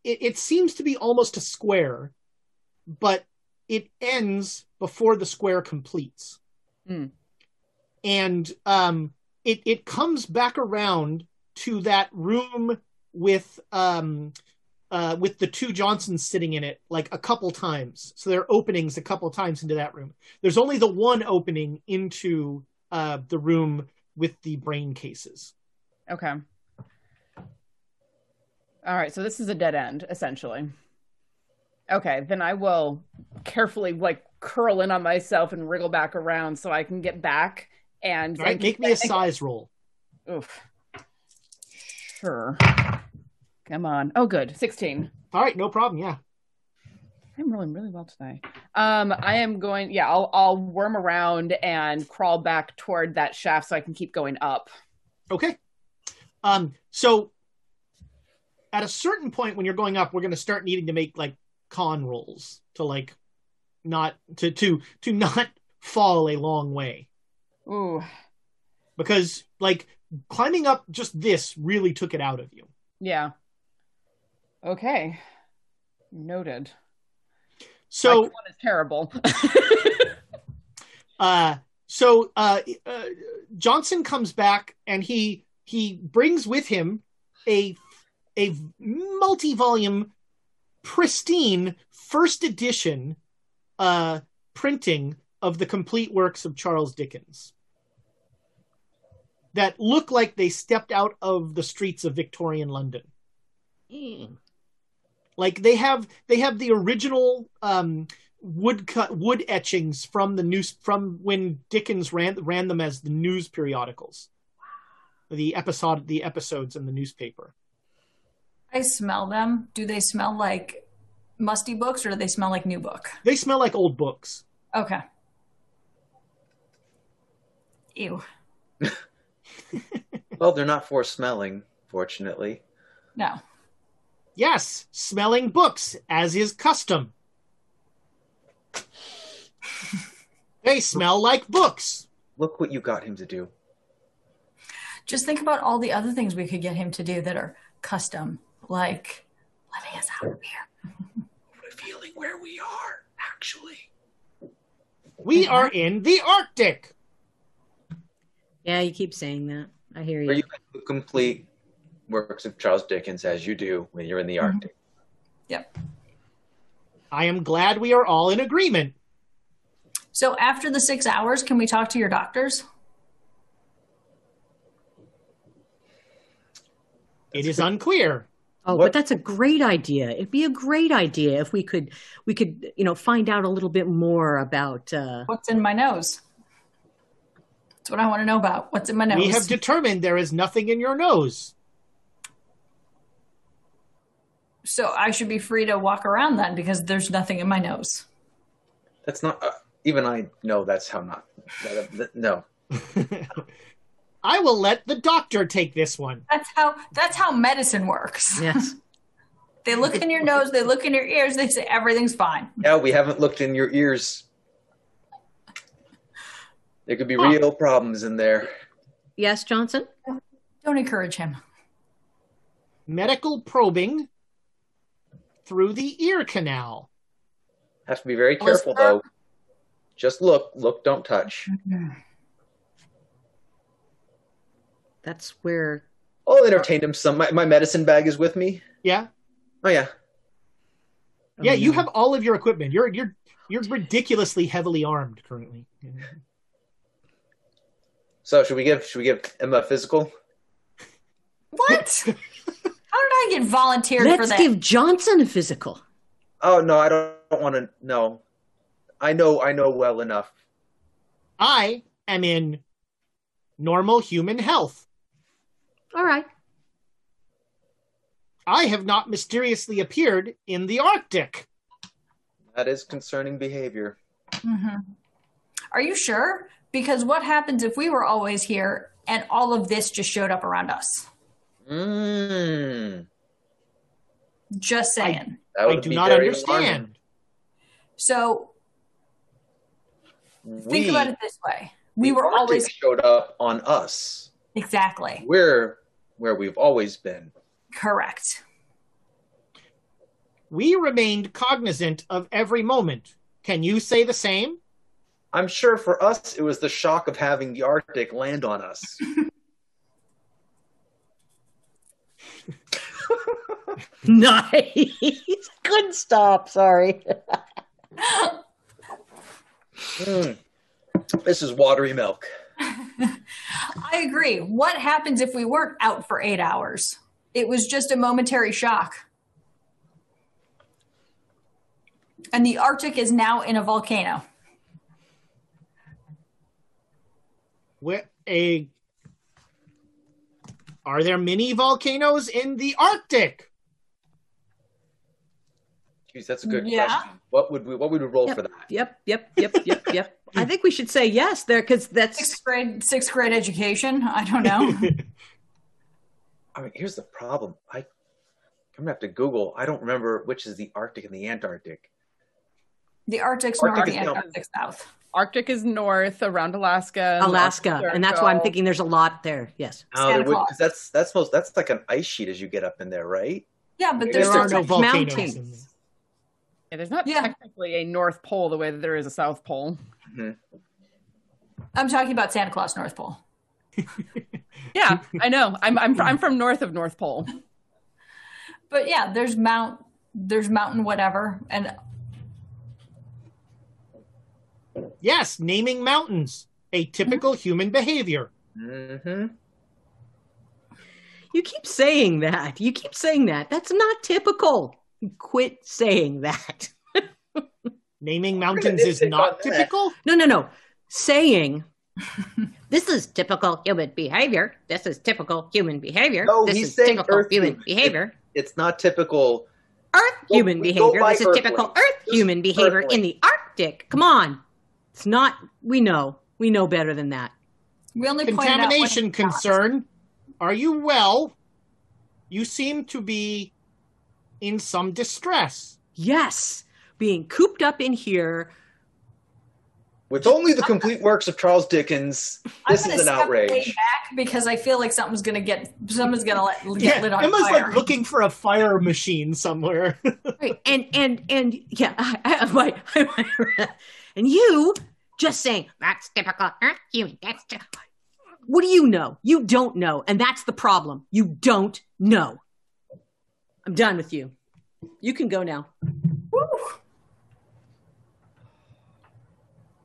it, it seems to be almost a square, but it ends before the square completes. Hmm. And um it it comes back around to that room with um uh, with the two Johnsons sitting in it like a couple times. So there are openings a couple times into that room. There's only the one opening into uh, the room with the brain cases. Okay. All right, so this is a dead end, essentially. Okay, then I will carefully like curl in on myself and wriggle back around so I can get back and All right, make me a size roll. Oof. Sure. Come on. Oh, good. Sixteen. All right, no problem. Yeah. I'm rolling really well today. Um, I am going. Yeah, I'll I'll worm around and crawl back toward that shaft so I can keep going up. Okay. Um, so at a certain point when you're going up, we're going to start needing to make like con rolls to like not to to to not fall a long way Ooh. because like climbing up just this really took it out of you. Yeah. Okay. Noted. So con is terrible. uh so uh, uh johnson comes back and he he brings with him a a multi-volume pristine first edition uh printing of the complete works of charles dickens that look like they stepped out of the streets of victorian london like they have they have the original um wood cut wood etchings from the news from when Dickens ran ran them as the news periodicals. The episode the episodes in the newspaper. I smell them. Do they smell like musty books or do they smell like new book? They smell like old books. Okay. Ew. Well, they're not for smelling, fortunately. No. Yes, smelling books as is custom. they smell like books. Look what you got him to do. Just think about all the other things we could get him to do that are custom, like letting us out of here. Revealing where we are, actually. We are in the Arctic. Yeah, you keep saying that. I hear you. Where you can complete works of Charles Dickens as you do when you're in the mm-hmm. Arctic. Yep. I am glad we are all in agreement. So after the six hours, can we talk to your doctors? It is unclear. Oh, What- but that's a great idea. It'd be a great idea if we could we could, you know, find out a little bit more about uh What's in my nose? That's what I want to know about. What's in my nose? We have determined there is nothing in your nose. so I should be free to walk around then because there's nothing in my nose. That's not. Uh, even I know that's how not. that- that- no. I will let the doctor take this one. That's how that's how medicine works. yes. They look in your nose, they look in your ears, they say everything's fine. Yeah, we haven't looked in your ears. There could be Huh. real problems in there. Yes, Johnson? Don't encourage him. Medical probing through the ear canal. Have to be very careful though. Just look, look, don't touch. Mm-hmm. That's where I'll entertain him some. My, my medicine bag is with me. Yeah. Oh yeah. Yeah, Oh, you mm-hmm. have all of your equipment. You're you're you're ridiculously heavily armed currently. Mm-hmm. So should we give should we give Emma a physical? What? How did I get volunteered for Let's that? give Johnson a physical. Oh no, I don't, don't want to. No, I know I know well enough. I am in normal human health. All right. I have not mysteriously appeared in the Arctic. That is concerning behavior. Mhm. Are you sure? Because what happens if we were always here and all of this just showed up around us? Mm, Just saying. that I do not understand. alarming. So We, think about it this way. We the were Arctic always showed up on us. exactly We're where we've always been. correct. We remained cognizant of every moment. Can you say the same? I'm sure for us it was the shock of having the Arctic land on us. Nice. Couldn't stop. Sorry. Mm. This is watery milk. I agree. What happens if we weren't out for eight hours? It was just a momentary shock. And the Arctic is now in a volcano. Where a are there mini volcanoes in the Arctic? Jeez, that's a good Yeah. question. What would we what would we roll Yep. for that? Yep, yep, yep, yep, yep. I think we should say yes there because that's Sixth grade, sixth grade education. I don't know. I mean, here's the problem. I I'm gonna have to Google. I don't remember which is the Arctic and the Antarctic. The Arctic's Arctic north, the down. Antarctic's south. Arctic is north around Alaska. Alaska, and that's why I'm thinking there's a lot there. Yes. Oh, Santa there would, that's that's most that's like an ice sheet as you get up in there, right? Yeah, but There there's are no volcanoes. mountains. In there. Yeah, there's not Yeah. technically a North Pole the way that there is a South Pole. I'm talking about Santa Claus North Pole. Yeah, I know. I'm I'm I'm from north of North Pole. But yeah, there's mount there's mountain whatever and Yes, naming mountains. A typical human behavior. Mm-hmm. You keep saying that. You keep saying that. That's not typical. Quit saying that. Naming mountains is not on that. typical. No, no, no. Saying this is typical human behavior. This is typical human behavior. No, this he's is saying typical Earth human human. behavior. It's not typical. Earth human we go behavior. by This is typical Earth Just human behavior in the Arctic. Come on. It's not, we know. We know better than that. we only pointed out when Contamination it's not. concern. Are you well? You seem to be in some distress. Yes. Being cooped up in here. With only the complete works of Charles Dickens, I'm this is an step way outrage. back because I feel like something's gonna get someone's gonna let, get Yeah, lit on Emma's fire. like looking for a fire machine somewhere. Right. And, and, and, yeah, I, I, I, and you just saying that's typical Earth human. That's ty-" what do you know? You don't know, and that's the problem. You don't know. I'm done with you. You can go now.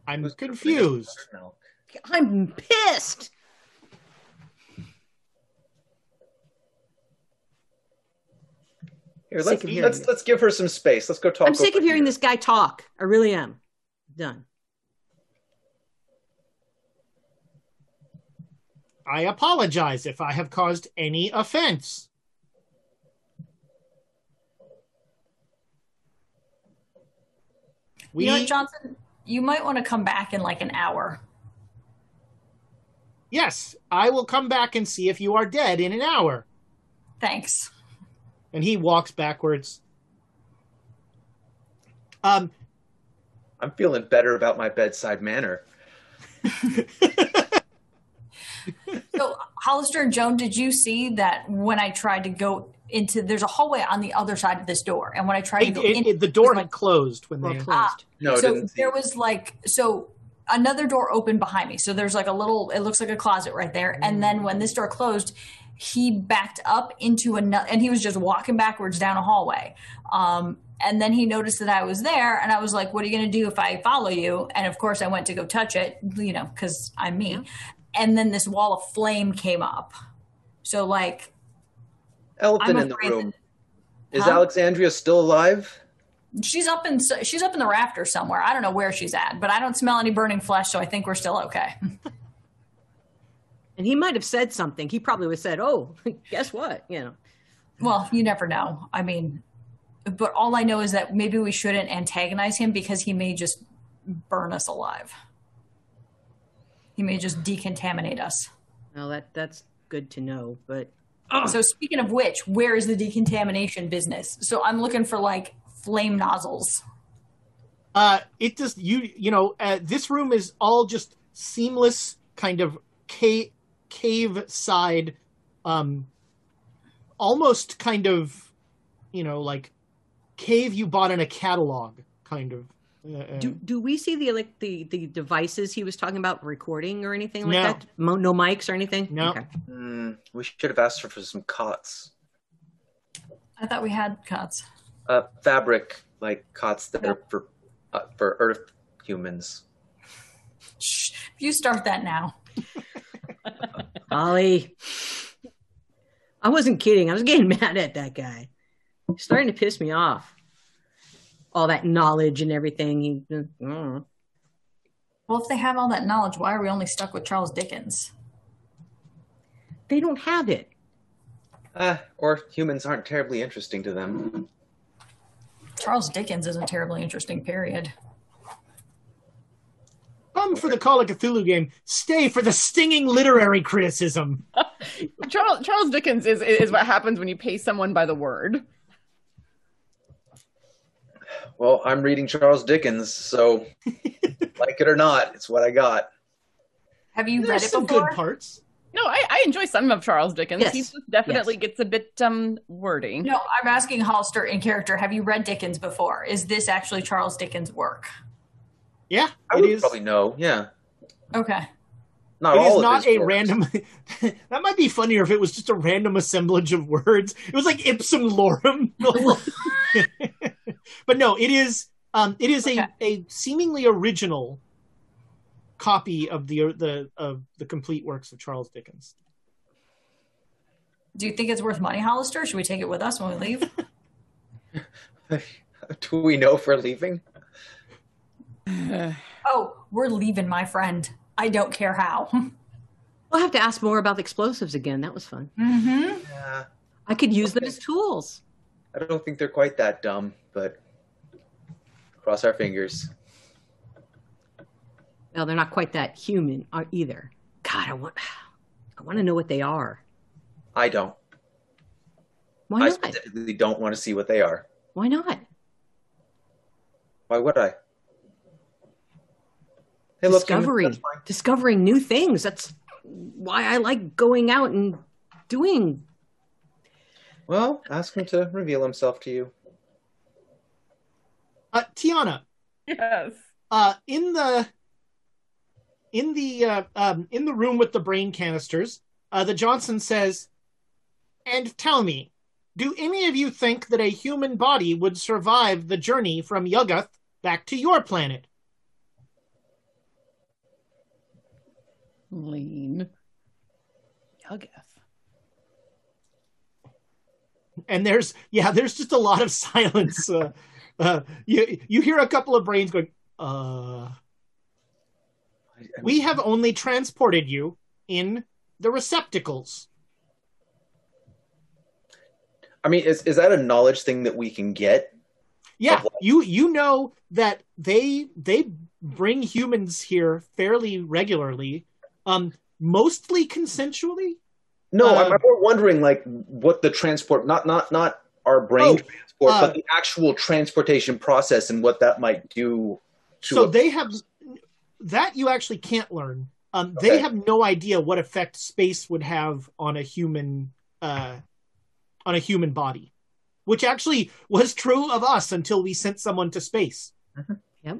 I'm confused. I'm pissed. Here, let's of hearing let's let's give her some space. Let's go talk. I'm sick of hearing here. this guy talk. I really am. Done. I apologize if I have caused any offense. We you know Johnson? You might want to come back in like an hour. yes, I will come back and see if you are dead in an hour. Thanks. And he walks backwards. Um, I'm feeling better about my bedside manner. So, Hollister and Joan, did you see that when I tried to go into there's a hallway on the other side of this door, and when I tried to go it- in, it- the door had closed when they. closed. Ah, No, so there was like so another door opened behind me. So there's like a little it looks like a closet right there. And then when this door closed, he backed up into another and he was just walking backwards down a hallway. Um and then he noticed that I was there and I was like, "What are you going to do if I follow you?" And of course, I went to go touch it, you know, cuz I'm me. And then this wall of flame came up. So like Elephant I'm in the room. Is Huh? Alexandria still alive? she's up in she's up in the rafters somewhere. I don't know where she's at, but I don't smell any burning flesh, so I think we're still okay. And he might have said something. He probably would have said, "Oh, guess what?" You know. Well, you never know. I mean, but all I know is that maybe we shouldn't antagonize him because he may just burn us alive. He may just decontaminate us. Well, that that's good to know. But So, speaking of which, where is the decontamination business? So, I'm looking for like flame nozzles. Uh, it just you you know uh, this room is all just seamless kind of cave cave side, um, almost kind of, you know, like cave you bought in a catalog kind of. Do do we see the like the the devices he was talking about recording or anything like No. that? Mo- no mics or anything? No. Okay. Hmm, we should have asked her for some cots. I thought we had cuts. Uh, fabric, like cots that are for uh, for Earth humans. Shh, you start that now. Ollie. I wasn't kidding. I was getting mad at that guy. He's starting to piss me off. All that knowledge and everything. He, mm. Well, if they have all that knowledge, why are we only stuck with Charles Dickens? They don't have it. Ah, or humans aren't terribly interesting to them. Charles Dickens isn't terribly interesting, period. Come for the Call of Cthulhu game. Stay for the stinging literary criticism. Charles Charles Dickens is is what happens when you pay someone by the word. Well, I'm reading Charles Dickens, so like it or not, it's what I got. Have you There's read it some before? good parts. No, I, I enjoy some of Charles Dickens. Yes. He just definitely gets a bit um wordy. No, I'm asking Hollister in character. Have you read Dickens before? Is this actually Charles Dickens' work? Yeah, I it would is. probably know. Yeah, Okay. not It all is of not a works. random. that might be funnier if it was just a random assemblage of words. It was like ipsum lorem. but no, it is. Um, it is Okay. a, a seemingly original copy of the the of the complete works of Charles Dickens. Do you think it's worth money, Hollister? Should we take it with us when we leave? Do we know if we're leaving? oh, we're leaving, my friend. I don't care how. We'll have to ask more about the explosives again. That was fun. mm-hmm. Yeah, I could use them as tools. I don't think they're quite that dumb, but cross our fingers. Well, they're not quite that human uh, either. God, I want, I want to know what they are. I don't. Why I not? specifically don't want to see what they are. Why not? Why would I? Hey, look, Discovery, that's discovering new things. That's why I like going out and doing. Well, ask him to reveal himself to you. Uh, Tiana, Yes. uh, in the in the uh, um, in the room with the brain canisters, uh, the Johnson says, "And tell me, do any of you think that a human body would survive the journey from Yuggoth back to your planet?" Lean. Yuggoth. And there's yeah there's just a lot of silence. Uh, uh, you you hear a couple of brains going uh we have only transported you in the receptacles. I mean, is is that a knowledge thing that we can get? yeah you you know that they they bring humans here fairly regularly um mostly consensually No, Uh, I'm, I'm more wondering like what the transport not not not our brain Oh, transport, uh, but the actual transportation process and what that might do. To so a- they have that you actually can't learn um, they have no idea what effect space would have on a human uh, on a human body which actually was true of us until we sent someone to space Yep.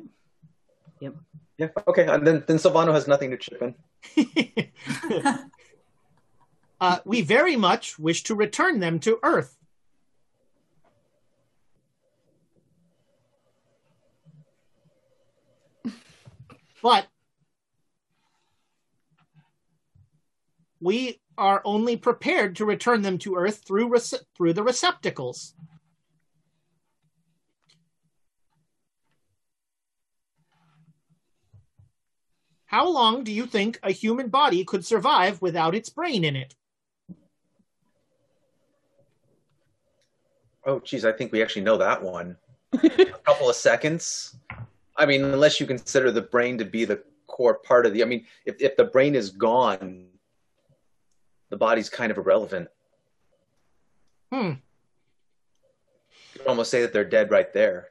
Yep. yeah, okay, and then then Silvano has nothing to chip in. uh, we very much wish to return them to earth. But we are only prepared to return them to earth through rece- through the receptacles. How long do you think a human body could survive without its brain in it Oh, geez, I think we actually know that one. a couple of seconds. I mean, unless you consider the brain to be the core part of the. I mean, if if the brain is gone, the body's kind of irrelevant. hmm You could almost say that they're dead right there.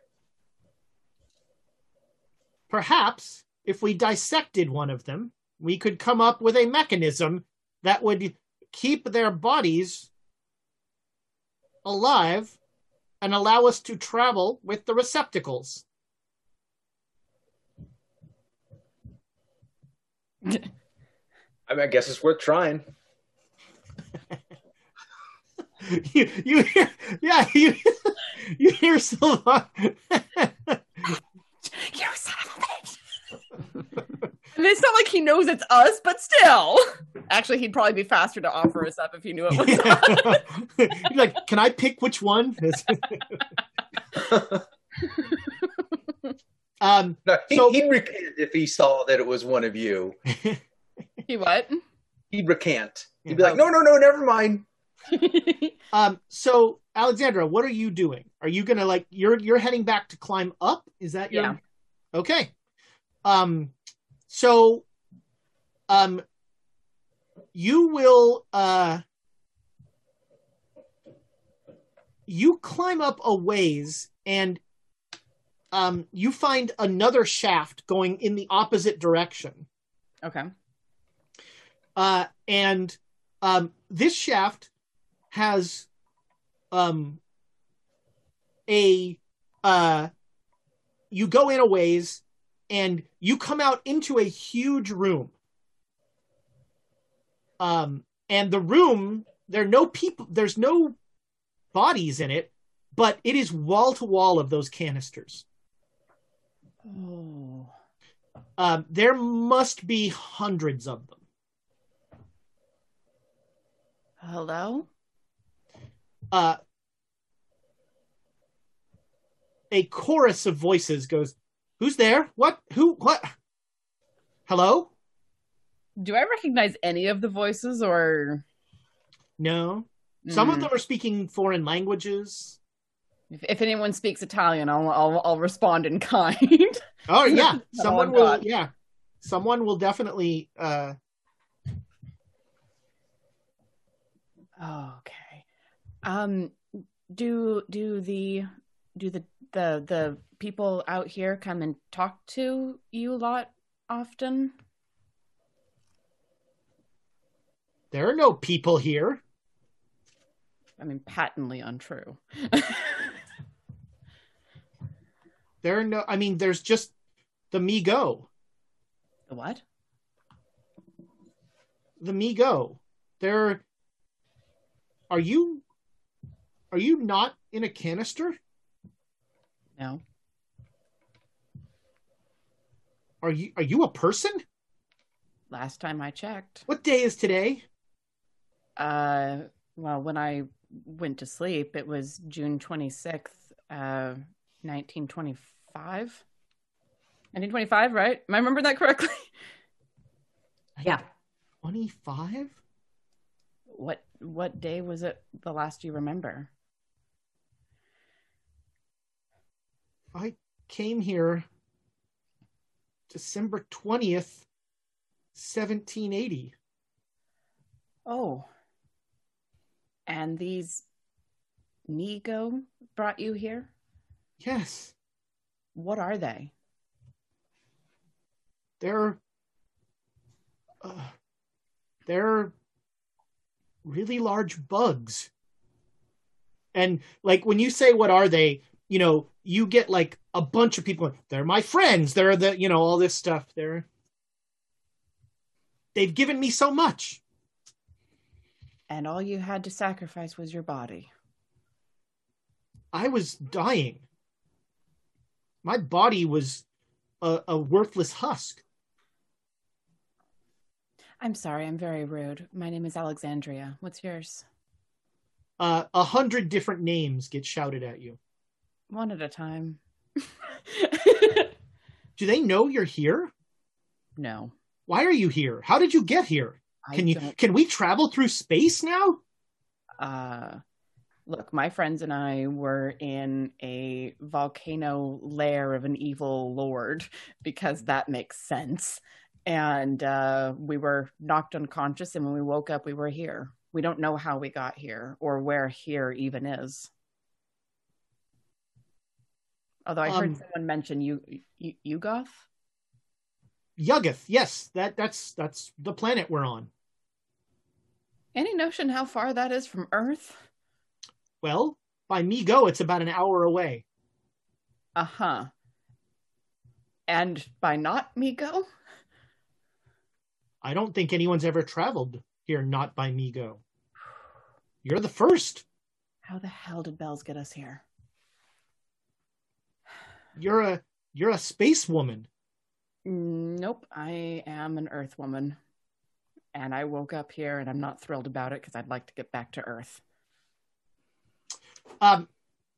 Perhaps if we dissected one of them, we could come up with a mechanism that would keep their bodies alive and allow us to travel with the receptacles. I mean, I guess it's worth trying. you, you hear, yeah, you, you hear Silva. You son of a bitch. and it's not like he knows it's us, but still. Actually, he'd probably be faster to offer us up if he knew it was us. You're like, can I pick which one? um, No, he, So- he'd recant if he saw that it was one of you. He what? He'd recant. He'd be like, no, no, no, never mind. Um, so Alexandra, what are you doing? Are you gonna like you're you're heading back to climb up? Is that your Yeah. okay? Um, so, um, you will uh, you climb up a ways and um, you find another shaft going in the opposite direction. Okay. Uh, and um, this shaft has um, a uh, you go in a ways and you come out into a huge room. Um, and the room there are no people there's no bodies in it, but it is wall to wall of those canisters. Oh. Um, there must be hundreds of them. Hello? uh, a chorus of voices goes, "Who's there? What? Who? What? Hello? Do I recognize any of the voices or No. Some of Mm. them are speaking foreign languages. if, if anyone speaks Italian, I'll I'll, I'll respond in kind. Oh yeah, Oh, someone will. God. Yeah, someone will definitely. Uh, okay. Um do do the do the the the people out here come and talk to you a lot often? there are no people here. I mean patently untrue. There are no. I mean, there's just the Mi-Go. The what? the Mi-Go. They're. Are you. Are you not in a canister? No. Are you are you a person? Last time I checked. What day is today? Uh, well, when I went to sleep, it was June 26th, uh, 1925. 1925, right? Am I remembering that correctly? Yeah. 25? What what day was it the last you remember? I came here December 20th, 1780. Oh. And these Mi-Go brought you here? Yes. What are they? They're uh, they're really large bugs. And like when you say what are they, you know, you get like a bunch of people they're my friends, they're the, you know, all this stuff. They're they've given me so much. And all you had to sacrifice was your body. I was dying. My body was a, a worthless husk. I'm sorry, I'm very rude. My name is Alexandria. What's yours? Uh, a hundred different names get shouted at you. One at a time. Do they know you're here? No. Why are you here? How did you get here? I Can you don't- can we travel through space now? uh look my friends and i were in a volcano lair of an evil lord because that makes sense and uh we were knocked unconscious and when we woke up we were here we don't know how we got here or where here even is although i heard Um, someone mention you you yugoth Yuggoth, yes, that that's that's the planet we're on. any notion how far that is from earth Well, by Mi-Go, it's about an hour away. uh-huh and by not Mi-Go I don't think anyone's ever traveled here not by Mi-Go. You're the first. How the hell did bells get us here? You're a you're a space woman. Nope, I am an Earth woman. And I woke up here and I'm not thrilled about it because I'd like to get back to Earth. Um,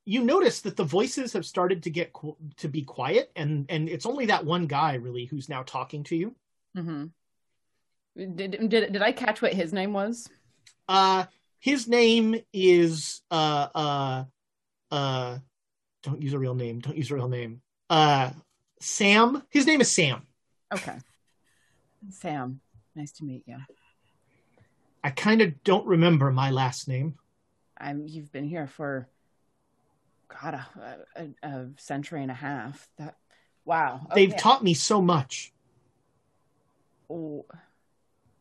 you notice that the voices have started to get qu- to be quiet, and and it's only that one guy really who's now talking to you. Mm-hmm. Did, did did I catch what his name was? Uh, his name is uh uh uh. Don't use a real name. Don't use a real name. Uh, Sam. His name is Sam. Okay. Sam, nice to meet you. I kind of don't remember my last name. I'm. You've been here for, God, a, a, a century and a half. That, wow. They've taught me so much. Oh,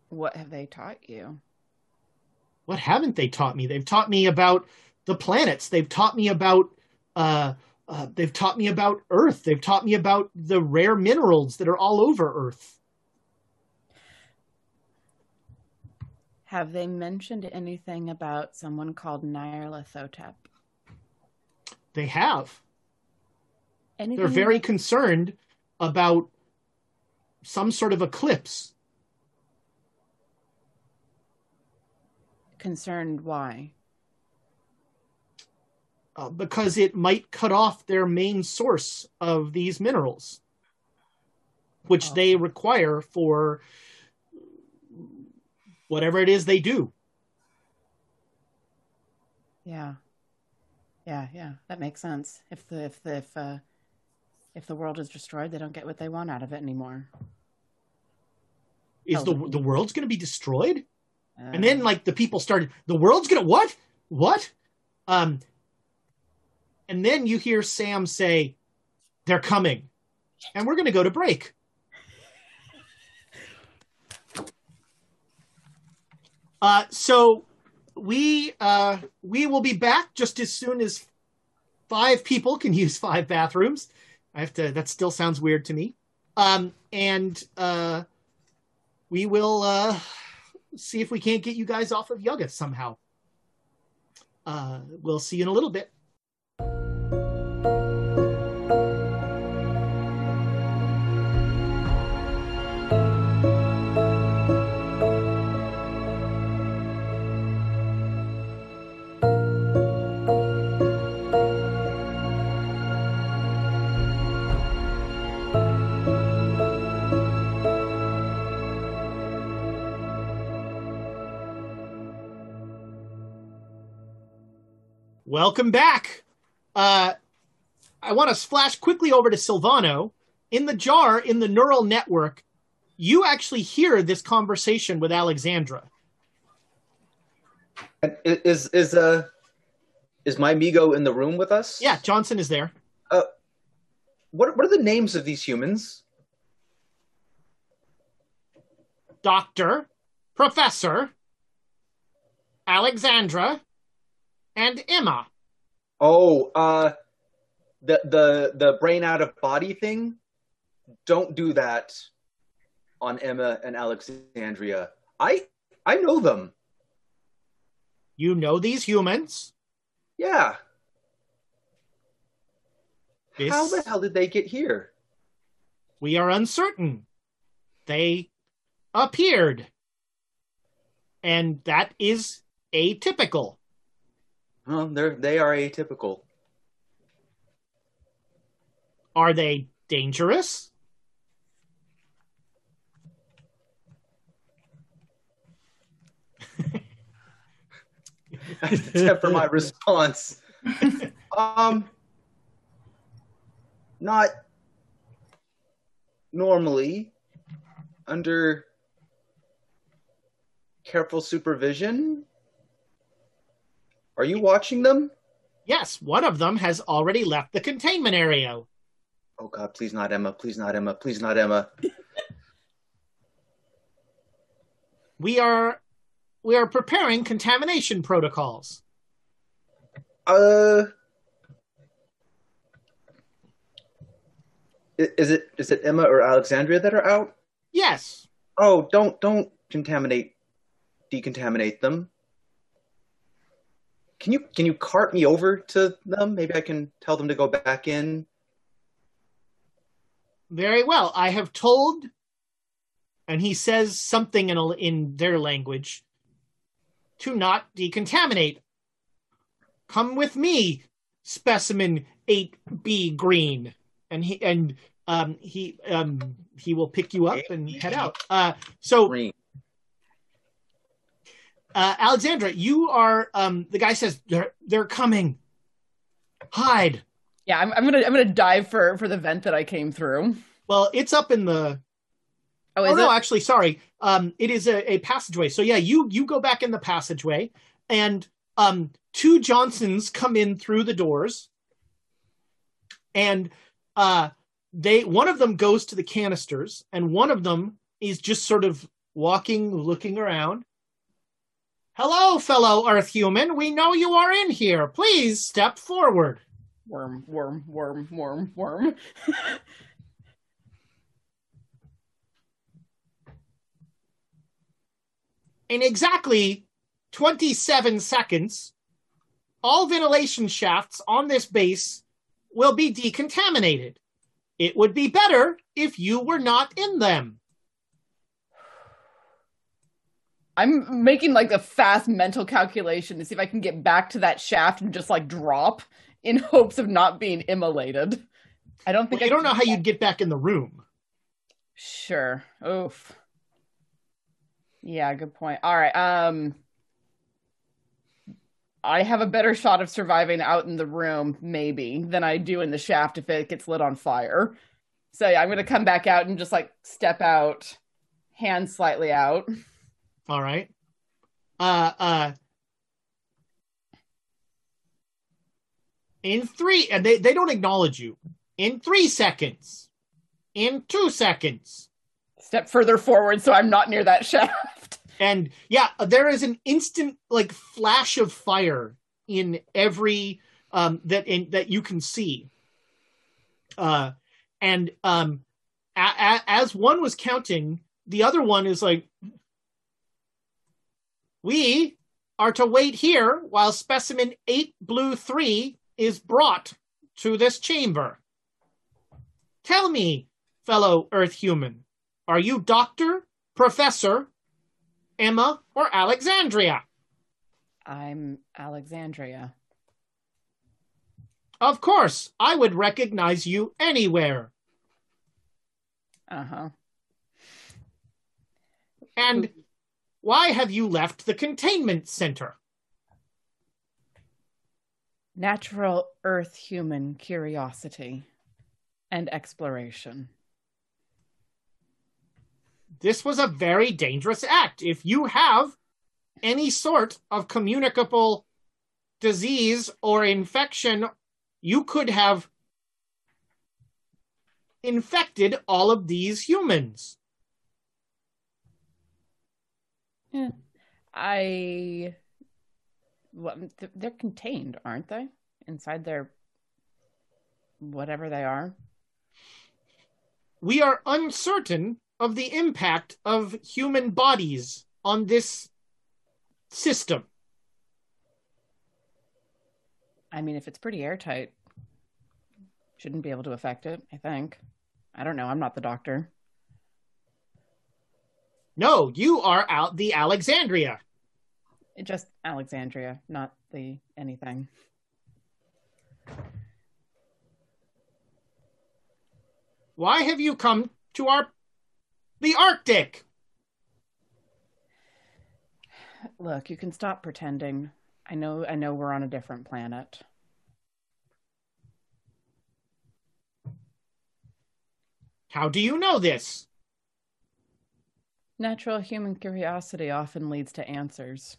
What have they taught you? What haven't they taught me? They've taught me about the planets. They've taught me about uh, uh, they've taught me about Earth. They've taught me about the rare minerals that are all over Earth. Have they mentioned anything about someone called Nyarlathotep? They have. Anything They're very concerned about some sort of eclipse. concerned why? Uh, because it might cut off their main source of these minerals, which Oh. they require for whatever it is they do. Yeah. Yeah, yeah, that makes sense. If the if the if uh if the world is destroyed, they don't get what they want out of it anymore. Is the the world's going to be destroyed? Uh, And then like the people started, the world's going to what? What? Um, and then you hear Sam say, "They're coming," and we're going to go to break. Uh, so we uh, we will be back just as soon as five people can use five bathrooms. I have to. That still sounds weird to me. Um, and uh, we will uh, see if we can't get you guys off of Yuga somehow. Uh, we'll see you in a little bit. Welcome back. Uh, I want to splash quickly over to Silvano. In the jar, in the neural network, you actually hear this conversation with Alexandra. And Is is uh is my Mi-Go in the room with us? Yeah, Johnson is there. Uh, what what are the names of these humans? Doctor, Professor, Alexandra, and Emma. Oh, uh, the the the brain out of body thing. Don't do that on Emma and Alexandria. I I know them. You know these humans. Yeah. This- How the hell did they get here? We are uncertain. They appeared. And that is atypical. Well, they're they are atypical. Are they dangerous? Temper my response. um, not normally under careful supervision. Are you watching them? Yes, one of them has already left the containment area. Oh God, please not Emma. Please not Emma. Please not Emma. We are we are preparing contamination protocols. Uh, is it is it Emma or Alexandria that are out? Yes. Oh, don't don't contaminate, decontaminate them. Can you can you cart me over to them? Maybe I can tell them to go back in. Very well. I have told and he says something in a, in their language to not decontaminate. Come with me, specimen 8B green. And he and um he um he will pick you up and head out. Uh so Green. Uh, Alexandra, you are um the guy says they're they're coming. Hide. Yeah, I'm, I'm gonna I'm gonna dive for for the vent that I came through. Well, it's up in the Oh, oh no, it? actually, sorry. Um, it is a, a passageway. So yeah, you you go back in the passageway, and um, two Johnsons come in through the doors, and uh, they one of them goes to the canisters, and one of them is just sort of walking, looking around. Hello, fellow Earth human. We know you are in here. Please step forward. worm, worm, worm, worm, worm. in exactly 27 seconds, all ventilation shafts on this base will be decontaminated. It would be better if you were not in them. I'm making like a fast mental calculation to see if I can get back to that shaft and just like drop in hopes of not being immolated. I don't think Well, I I don't know how you'd get back in the room. Sure. Oof. Yeah, good point. All right. Um I have a better shot of surviving out in the room, maybe, than I do in the shaft if it gets lit on fire. So yeah, I'm gonna come back out and just like step out, hand slightly out. All right. Uh, uh, in three, and they, they don't acknowledge you. In three seconds. In two seconds. Step further forward so I'm not near that shaft. and yeah there is an instant like flash of fire in every um that in that you can see uh and um a- a- as one was counting the other one is like We are to wait here while specimen 8 Blue 3 is brought to this chamber. Tell me, fellow Earth human, are you Doctor, Professor, Emma, or Alexandria? I'm Alexandria. Of course, I would recognize you anywhere. Uh huh. And why have you left the containment center? Natural Earth human curiosity and exploration. This was a very dangerous act. If you have any sort of communicable disease or infection, you could have infected all of these humans. Yeah. I. Well, th- they're contained, aren't they? Inside their. whatever they are. We are uncertain of the impact of human bodies on this system. I mean, if it's pretty airtight, shouldn't be able to affect it, I think. I don't know. I'm not the doctor. No, you are out the Alexandria. Just Alexandria, not the anything. Why have you come to our the Arctic? Look, you can stop pretending. I know I know we're on a different planet. How do you know this? Natural human curiosity often leads to answers.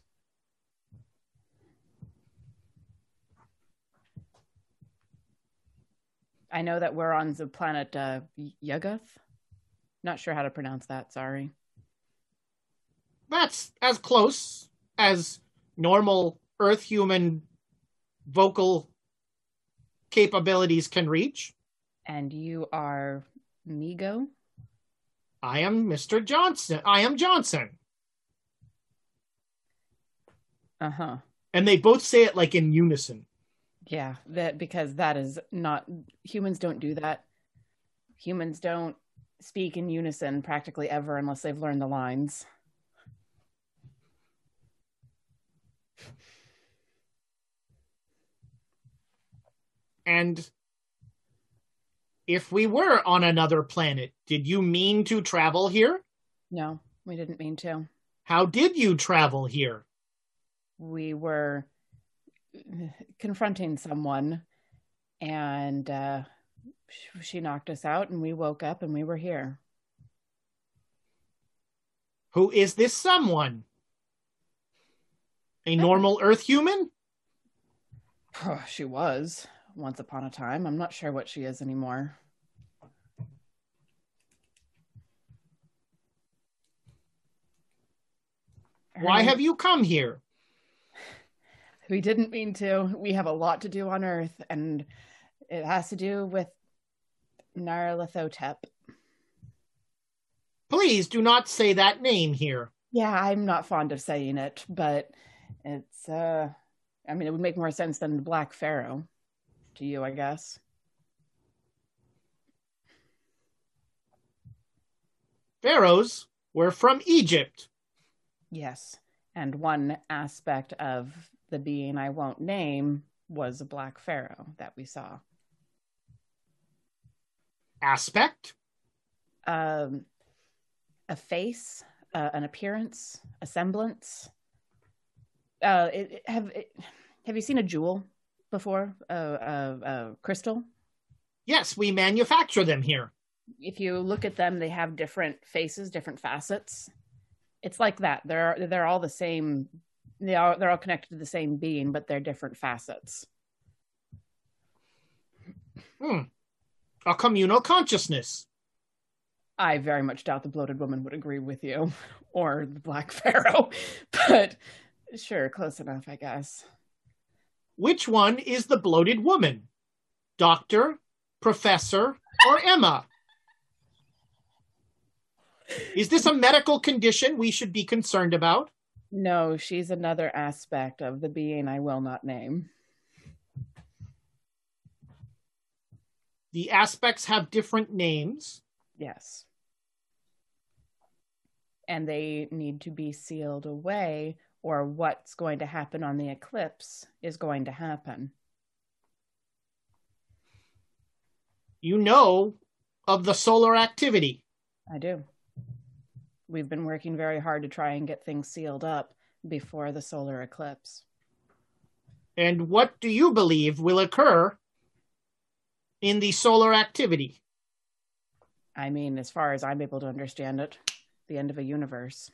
I know that we're on the planet uh, Yuggoth. Not sure how to pronounce that, sorry. That's as close as normal Earth human vocal capabilities can reach. And you are Mi-Go? I am Mr. Johnson. I am Johnson. Uh huh. And they both say it like in unison. Yeah, that because that is not humans don't do that. Humans don't speak in unison practically ever unless they've learned the lines. And if we were on another planet, did you mean to travel here? No, we didn't mean to. How did you travel here? We were confronting someone and uh, she knocked us out and we woke up and we were here. Who is this someone? A normal Earth human? she was once upon a time. I'm not sure what she is anymore. Why have you come here? We didn't mean to. We have a lot to do on Earth, and it has to do with Nyarlathotep. Please do not say that name here. Yeah, I'm not fond of saying it, but it's uh I mean it would make more sense than the Black Pharaoh to you, I guess. Pharaohs were from Egypt. Yes. And one aspect of the being I won't name was a black pharaoh that we saw. Aspect? Um, a face, uh, an appearance, a semblance. Uh, it, have it, have you seen a jewel before? A uh, crystal? Yes, we manufacture them here. If you look at them, they have different faces, different facets. It's like that. They're they're all the same they are they're all connected to the same being, but they're different facets. Hmm. A communal consciousness. I very much doubt the bloated woman would agree with you, or the black pharaoh, but sure, close enough, I guess. Which one is the bloated woman? Doctor, professor, or Emma? Is this a medical condition we should be concerned about? No, she's another aspect of the being I will not name. The aspects have different names. Yes. And they need to be sealed away, or what's going to happen on the eclipse is going to happen. You know of the solar activity. I do. We've been working very hard to try and get things sealed up before the solar eclipse. And what do you believe will occur in the solar activity? I mean, as far as I'm able to understand it, the end of a universe.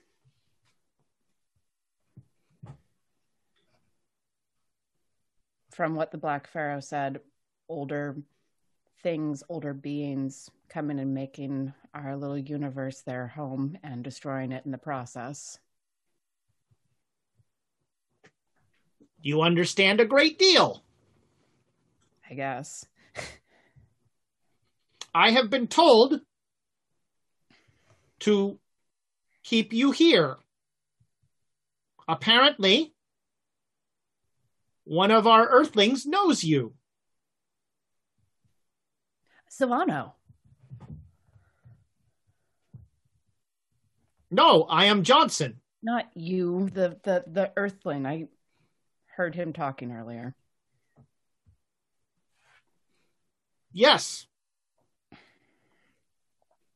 From what the Black Pharaoh said, older things, older beings coming and making our little universe their home and destroying it in the process. You understand a great deal. I guess. I have been told to keep you here. Apparently, one of our earthlings knows you. Silvano. No, I am Johnson. Not you, the the the earthling. I heard him talking earlier. Yes.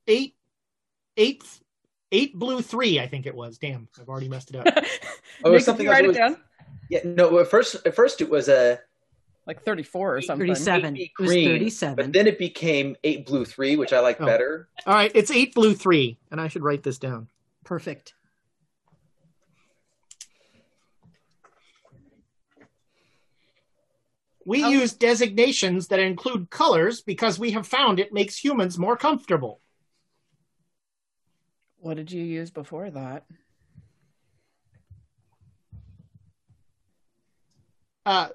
Eight, eight, eight blue three. I think it was. Damn, I've already messed it up. Oh, Nick, something you write else. it down? Yeah, no. At first, at first it was a Like 34 or something. 37. eight It was green, 37. but then it became eight blue three, which I like Oh. better. All right, it's eight blue three, and I should write this down. Perfect. We Oh. use designations that include colors because we have found it makes humans more comfortable. What did you use before that? Uh,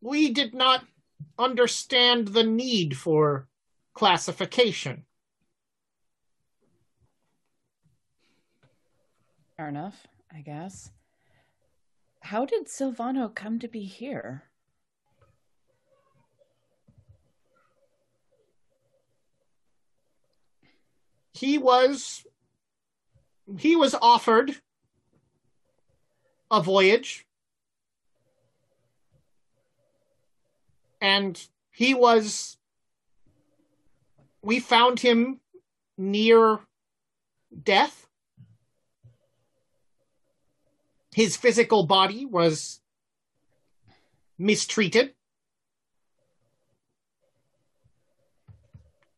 we did not understand the need for classification. Fair enough, I guess. How did Silvano come to be here? He was he was offered a voyage and he was we found him near death his physical body was mistreated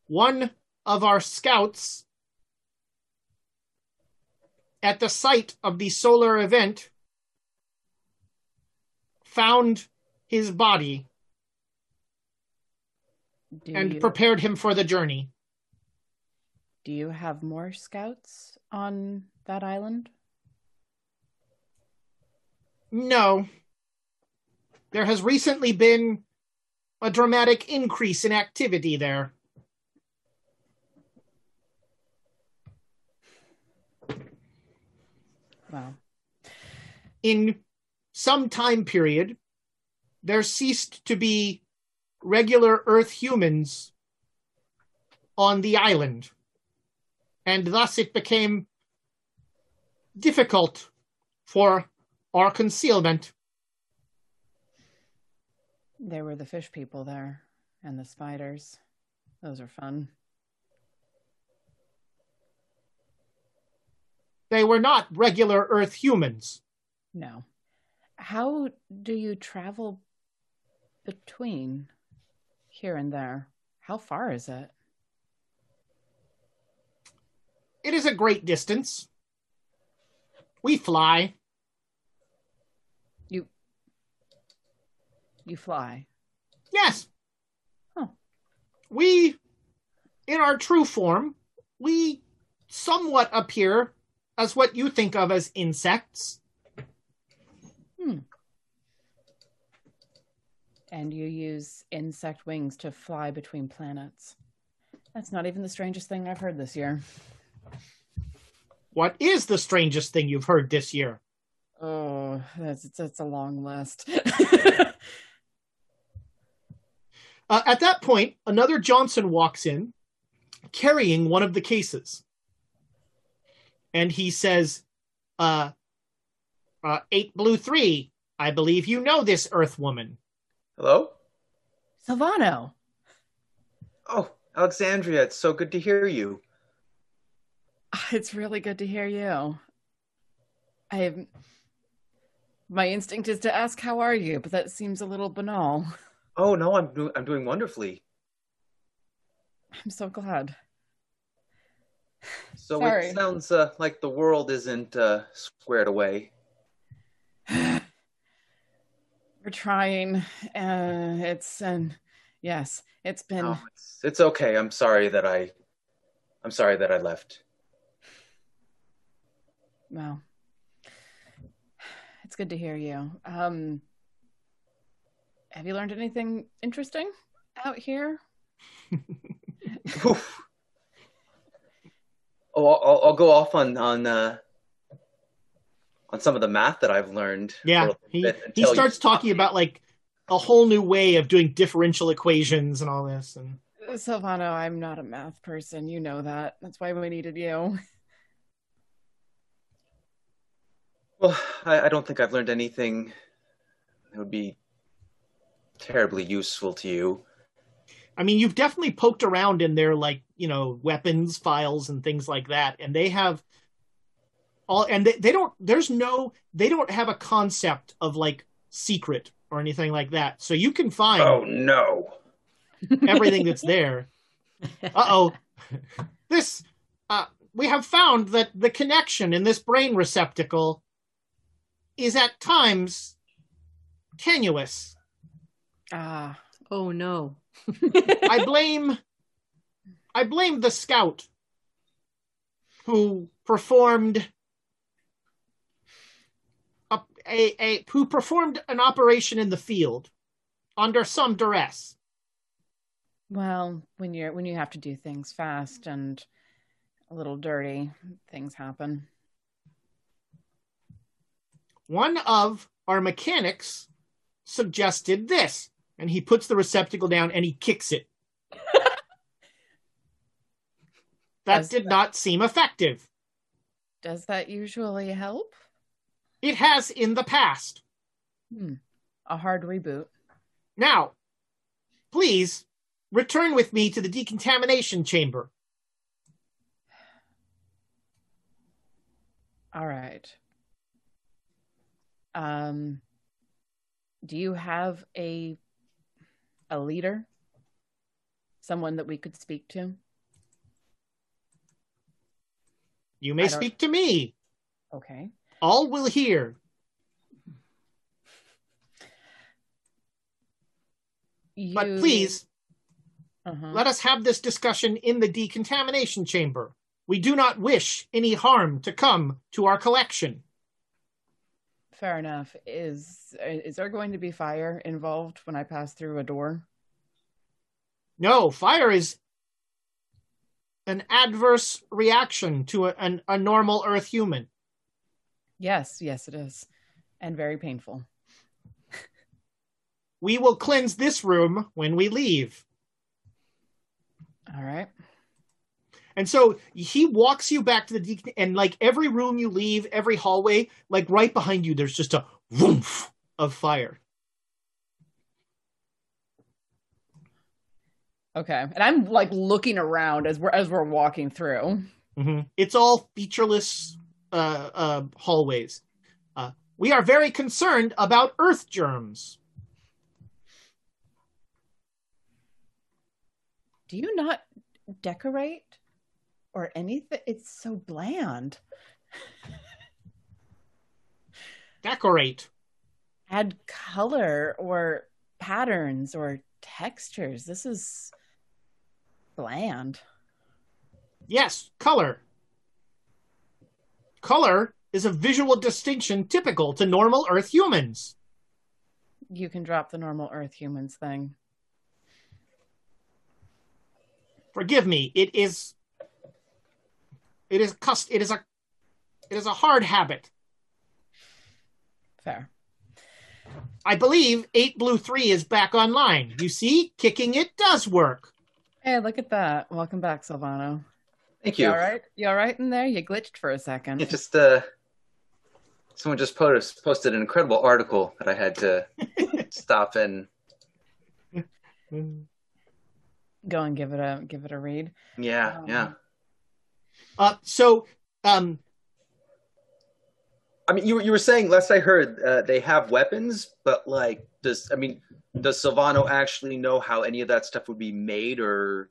one of our scouts at the site of the solar event found his body Do and you, prepared him for the journey. do you have more scouts on that island? No. There has recently been a dramatic increase in activity there. Well, In some time period, there ceased to be regular Earth humans on the island, and thus it became difficult for our concealment. there were the fish people there and the spiders. Those are fun. They were not regular Earth humans. No. How do you travel between here and there? How far is it? It is a great distance. We fly. You fly. Yes. Huh. We, in our true form, we somewhat appear as what you think of as insects. Hmm. And you use insect wings to fly between planets. That's not even the strangest thing I've heard this year. What is the strangest thing you've heard this year? Oh, that's that's a long list. Uh, at that point, another Johnson walks in carrying one of the cases. And he says, uh, uh, 8 Blue 3, I believe you know this Earth woman. Hello? Silvano. Oh, Alexandria, it's so good to hear you. It's really good to hear you. I my instinct is to ask how are you, but that seems a little banal. Oh no, I'm do- I'm doing wonderfully. I'm so glad. So Sorry. it sounds uh, like the world isn't uh, squared away. We're trying. Uh, it's and yes, it's been. Oh, it's, it's okay. I'm sorry that I, I'm sorry that I left. Well, it's good to hear you. Um, have you learned anything interesting out here? Oh, I'll, I'll go off on on uh, on some of the math that I've learned. Yeah, he, he until you- starts talking about like a whole new way of doing differential equations and all this. And Silvano, I'm not a math person. You know that. That's why we needed you. Well, I, I don't think I've learned anything that would be terribly useful to you. I mean, you've definitely poked around in their like you know weapons files and things like that, and they have all, and they, they don't. There's no, they don't have a concept of like secret or anything like that. So you can find Oh no! everything that's there. Uh oh, this uh, we have found that the connection in this brain receptacle is at times tenuous. Ah, Oh no. I blame I blame the scout who performed a, a, a who performed an operation in the field under some duress. well, when you're when you have to do things fast and a little dirty, things happen. One of our mechanics suggested this, and he puts the receptacle down and he kicks it. that Does did that- not seem effective. Does that usually help? It has in the past. Hmm. A hard reboot. Now, please return with me to the decontamination chamber. All right. Um do you have a a leader? Someone that we could speak to? You may speak to me. Okay. All will hear. But please, Uh-huh. let us have this discussion in the decontamination chamber. We do not wish any harm to come to our collection. Fair enough. Is is there going to be fire involved when I pass through a door? No, fire is an adverse reaction to a, an, a normal Earth human. Yes, yes, it is, and very painful. We will cleanse this room when we leave. All right. And so he walks you back to the decon, and like every room you leave, every hallway, like right behind you, there's just a woof of fire. Okay. And I'm like looking around as we're as we're walking through. Mhm. It's all featureless uh, uh, hallways. Uh, we are very concerned about earth germs. Do you not decorate or anything? It's so bland. Decorate. Add color or patterns or textures. This is bland. Yes, color. Color is a visual distinction typical to normal Earth humans. You can drop the normal Earth humans thing. Forgive me. It is. It is cust. It is a It is a hard habit. Fair. I believe 8 Blue 3 is back online. You see, kicking it does work. Hey, look at that. Welcome back, Silvano. Thank You you. all right? You all right in there? You glitched for a second. It just uh, someone just post, posted an incredible article that I had to stop and Go and give it a give it a read. yeah, Um, yeah. Uh, so, um, I mean, you were- you were saying last I heard uh, they have weapons, but like, does I mean, does Silvano actually know how any of that stuff would be made, or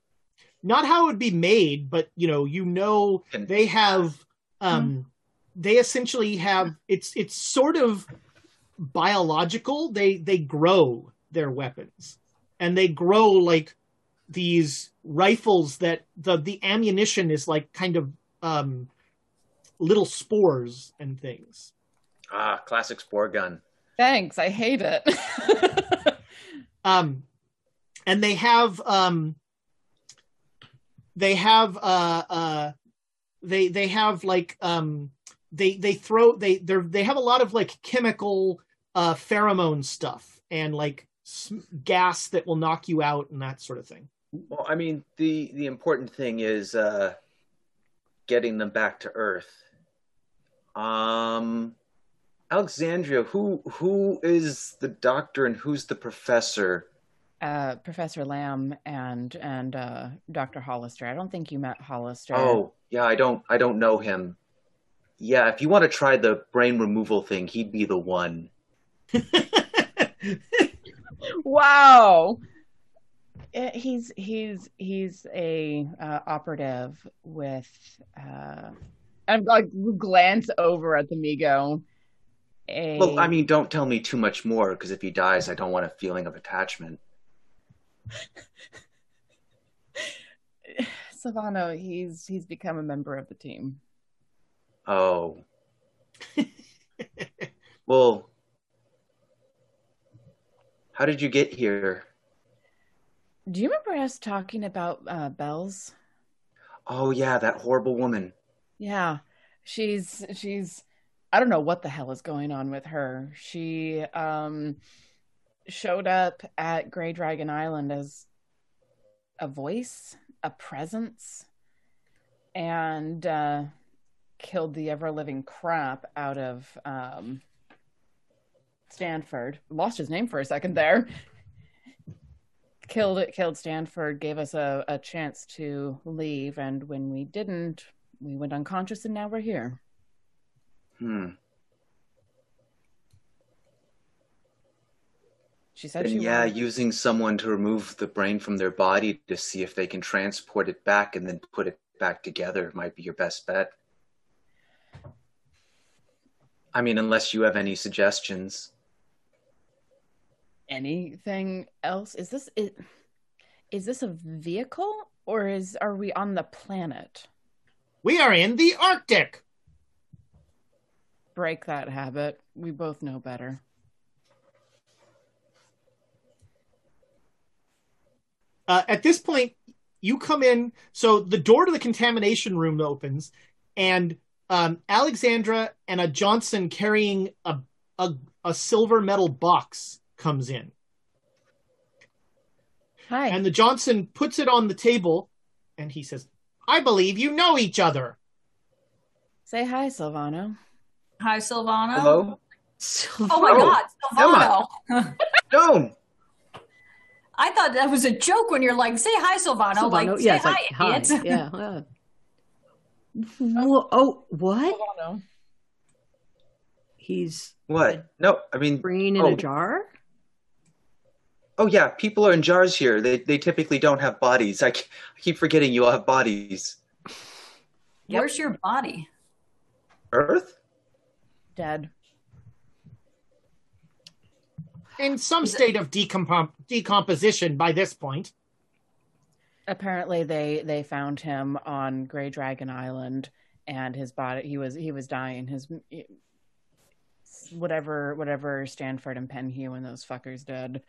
not how it would be made, but you know, you know, Can- they have, um, they essentially have. It's it's sort of biological. They they grow their weapons, and they grow like these rifles that the the ammunition is like kind of um little spores and things. ah, classic spore gun? Thanks. I hate it. um and they have um they have uh uh they they have like um they they throw they they they have a lot of like chemical uh pheromone stuff and like s- gas that will knock you out and that sort of thing Well, I mean, the the important thing is uh, getting them back to Earth. Um, Alexandria, who who is the doctor and who's the professor? uh, Professor Lamb and and uh, Dr. Hollister. I don't think you met Hollister. Oh, yeah, I don't I don't know him. Yeah, if you want to try the brain removal thing, he'd be the one. wow. Uh, He's he's he's a uh, operative with. Uh, I'm like glance over at the Mi-Go. A, Well, I mean, don't tell me too much more because if he dies, I don't want a feeling of attachment. Silvano He's he's become a member of the team. Oh. well, how did you get here? Do you remember us talking about uh, Bells? Oh yeah, that horrible woman. Yeah, she's she's I don't know what the hell is going on with her. She um showed up at Grey Dragon Island as a voice, a presence, and uh killed the ever living crap out of um Stanford. Lost his name for a second there. Killed it, killed Stanford, gave us a, a chance to leave, and when we didn't, we went unconscious and now we're here. Hmm. She said And she yeah, wanted- using someone to remove the brain from their body to see if they can transport it back and then put it back together might be your best bet. I mean, unless you have any suggestions. Anything else. Is this is, is this a vehicle or is are we on the planet? we are in the arctic Break that habit. We both know better. uh, at this point you come in so the door to the contamination room opens and um, alexandra and a johnson carrying a, a, a silver metal box comes in Hi. and the johnson puts it on the table and he says i believe you know each other Say hi, Silvano. Hi, Silvano. Hello? Oh my God, Silvano. No! I thought that was a joke when you're like, say hi, Silvano. Silvano, like, yeah, say it's hi, like, hi. Yeah. uh. Wha- oh, what? Silvano. He's What? No, I mean, brain in oh, a jar? Oh yeah, people are in jars here. They they typically don't have bodies. I, I keep forgetting you all have bodies. Where's your body? Earth? Dead. in some state of decomp- decomposition by this point Apparently they they found him on Grey Dragon Island and his body he was he was dying. His whatever whatever Stanford and Penhew and those fuckers did.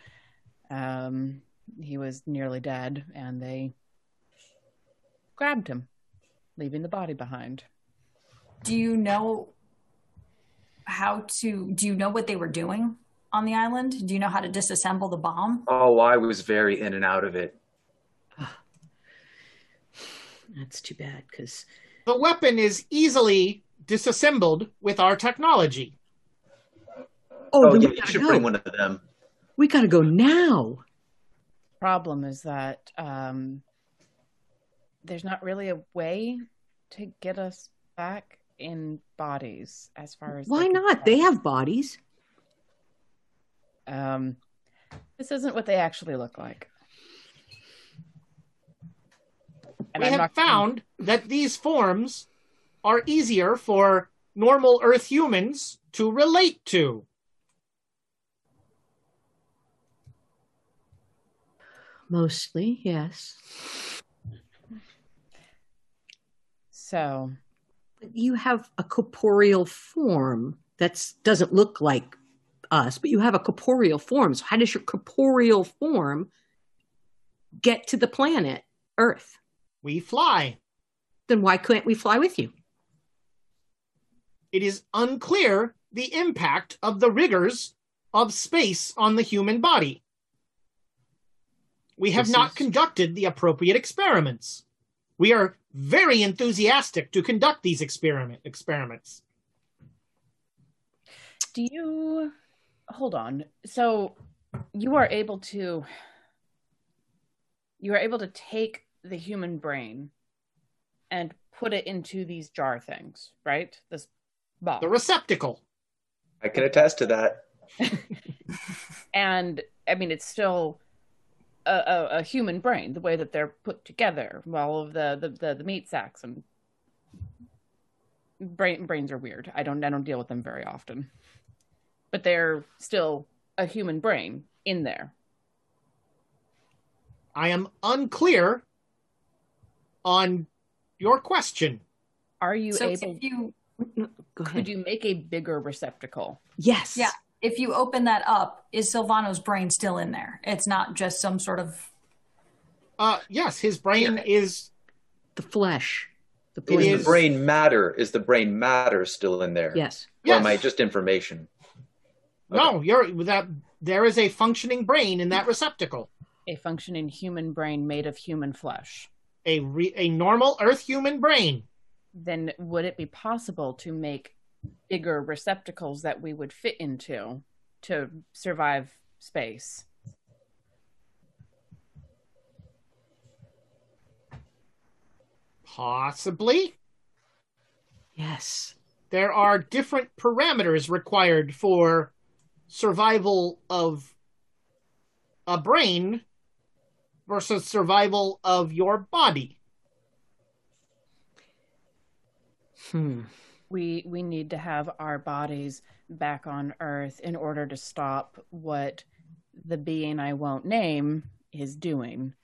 Um he was nearly dead and they grabbed him, leaving the body behind. do you know how to? Do you know what they were doing on the island? Do you know how to disassemble the bomb? Oh, I was very in and out of it. That's too bad because The weapon is easily disassembled with our technology. oh, Oh, yeah, you should go. bring one of them. We gotta go now. Problem is that um, there's not really a way to get us back in bodies as far as Why can not? tell. They have bodies. Um, this isn't what they actually look like. And we I'm have not gonna- found that these forms are easier for normal Earth humans to relate to. Mostly, yes. So But you have a corporeal form that doesn't look like us, but you have a corporeal form. So how does your corporeal form get to the planet Earth? We fly. Then why couldn't we fly with you? It is unclear the impact of the rigors of space on the human body. We have This not is- conducted the appropriate experiments. We are very enthusiastic to conduct these experiment experiments. do you hold on? So you are able to you are able to take the human brain and put it into these jar things, right? This box. The receptacle. I can attest to that. and I mean it's still a, a, a human brain, the way that they're put together, all of the the, the, the meat sacks and brain brains are weird. I don't I don't deal with them very often, but they're still a human brain in there. I am unclear on your question. Are you so able? if you go ahead. Could you make a bigger receptacle? Yes. Yeah. If you open that up, is Silvano's brain still in there? It's not just some sort of Uh, yes, his brain is. The flesh. The Is brain. the brain matter? Is the brain matter still in there? Yes. Or am I just information? No, you're that. There is a functioning brain in that receptacle. A functioning human brain made of human flesh. A re, a normal Earth human brain. Then would it be possible to make bigger receptacles that we would fit into to survive space? Possibly. Yes. There are different parameters required for survival of a brain versus survival of your body. Hmm. We we need to have our bodies back on Earth in order to stop what the being I won't name is doing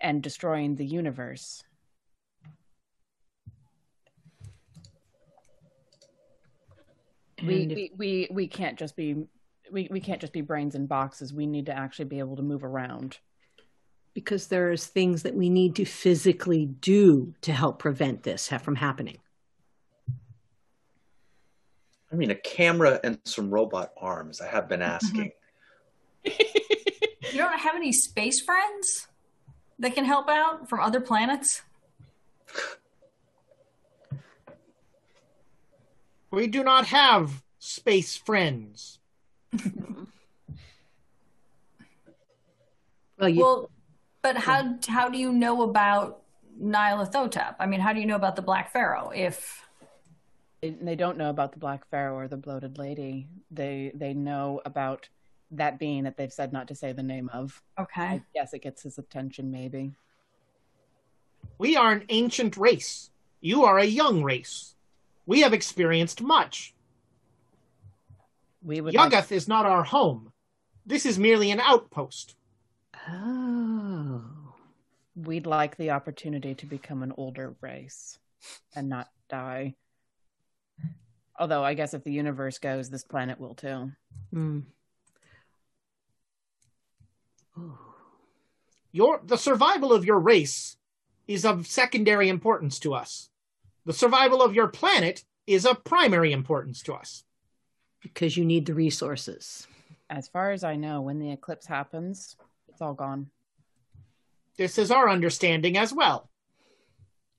and destroying the universe. We, we we we can't just be we, we can't just be brains in boxes. We need to actually be able to move around. because there's things that we need to physically do to help prevent this from happening. I mean, a camera and some robot arms. I have been Mm-hmm. asking. You don't have any space friends that can help out from other planets? We do not have space friends. Well, you, Well, but how how do you know about Nyarlathotep? I mean, how do you know about the Black Pharaoh? If They, they don't know about the Black Pharaoh or the Bloated Lady. They they know about that being that they've said not to say the name of. okay, I guess it gets his attention, maybe. We are an ancient race. You are a young race. We have experienced much. We would like- is not our home. This is merely an outpost. oh, we'd like the opportunity to become an older race and not die. Although I guess if the universe goes, this planet will too. Oh. Your the survival of your race is of secondary importance to us. The survival of your planet is of primary importance to us. Because you need the resources. As far as I know, when the eclipse happens, it's all gone. This is our understanding as well.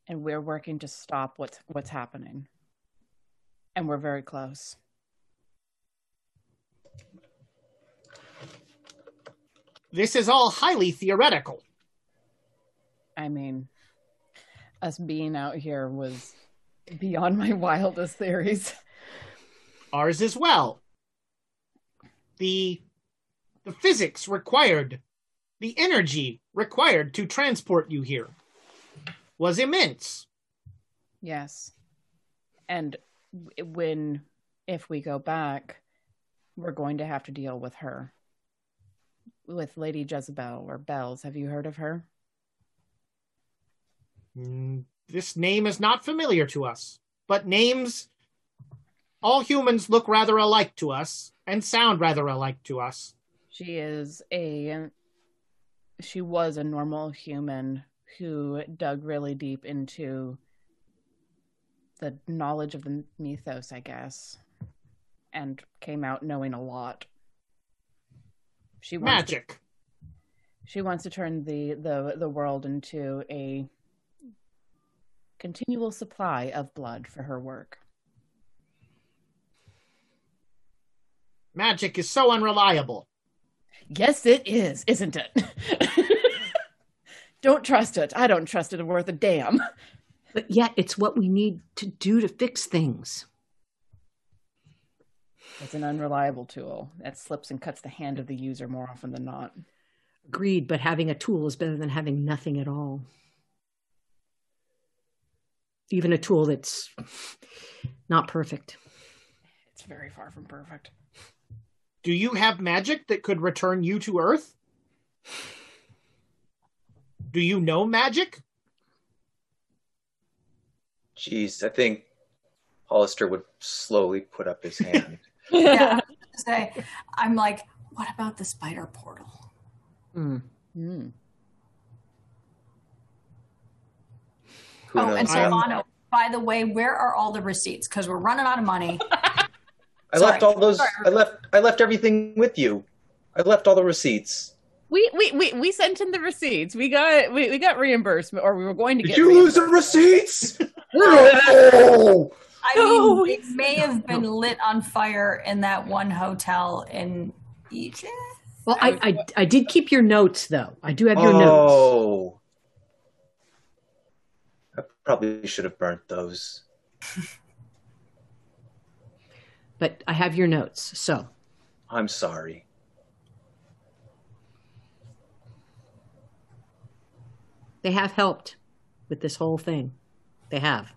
And we're working to stop what's what's happening. And we're very close. This is all highly theoretical. I mean, us being out here was beyond my wildest theories. Ours as well. The the physics required, the energy required to transport you here was immense. Yes. And when if we go back, we're going to have to deal with her. With Lady Jezebel or Bells. Have you heard of her? Mm, this name is not familiar to us, but names. All humans look rather alike to us and sound rather alike to us. She is a. She was a normal human who dug really deep into the knowledge of the mythos, I guess, and came out knowing a lot. She wants Magic. To, she wants to turn the, the the world into a continual supply of blood for her work. Magic is so unreliable. Yes, it is, isn't it? don't trust it. I don't trust it worth a damn. But yet, it's what we need to do to fix things. It's an unreliable tool that slips and cuts the hand of the user more often than not. Agreed, but having a tool is better than having nothing at all. Even a tool that's not perfect. It's very far from perfect. Do you have magic that could return you to Earth? Do you know magic? Jeez, I think Hollister would slowly put up his hand. yeah, I say, I'm like, what about the spider portal? Mm. Mm. Oh, knows? and I'm- Silvano, by the way, where are all the receipts? Because we're running out of money. I left all those. Sorry. I left. I left everything with you. I left all the receipts. We we we, we sent in the receipts. We got we, we got reimbursement, or we were going to Did get. you lose the receipts? no! I No, mean, it may have been lit on fire in that one hotel in Egypt. Well, I, I, I did keep your notes, though. I do have your oh. notes. Oh. I probably should have burnt those. But I have your notes. So, I'm sorry. They have helped with this whole thing. They have.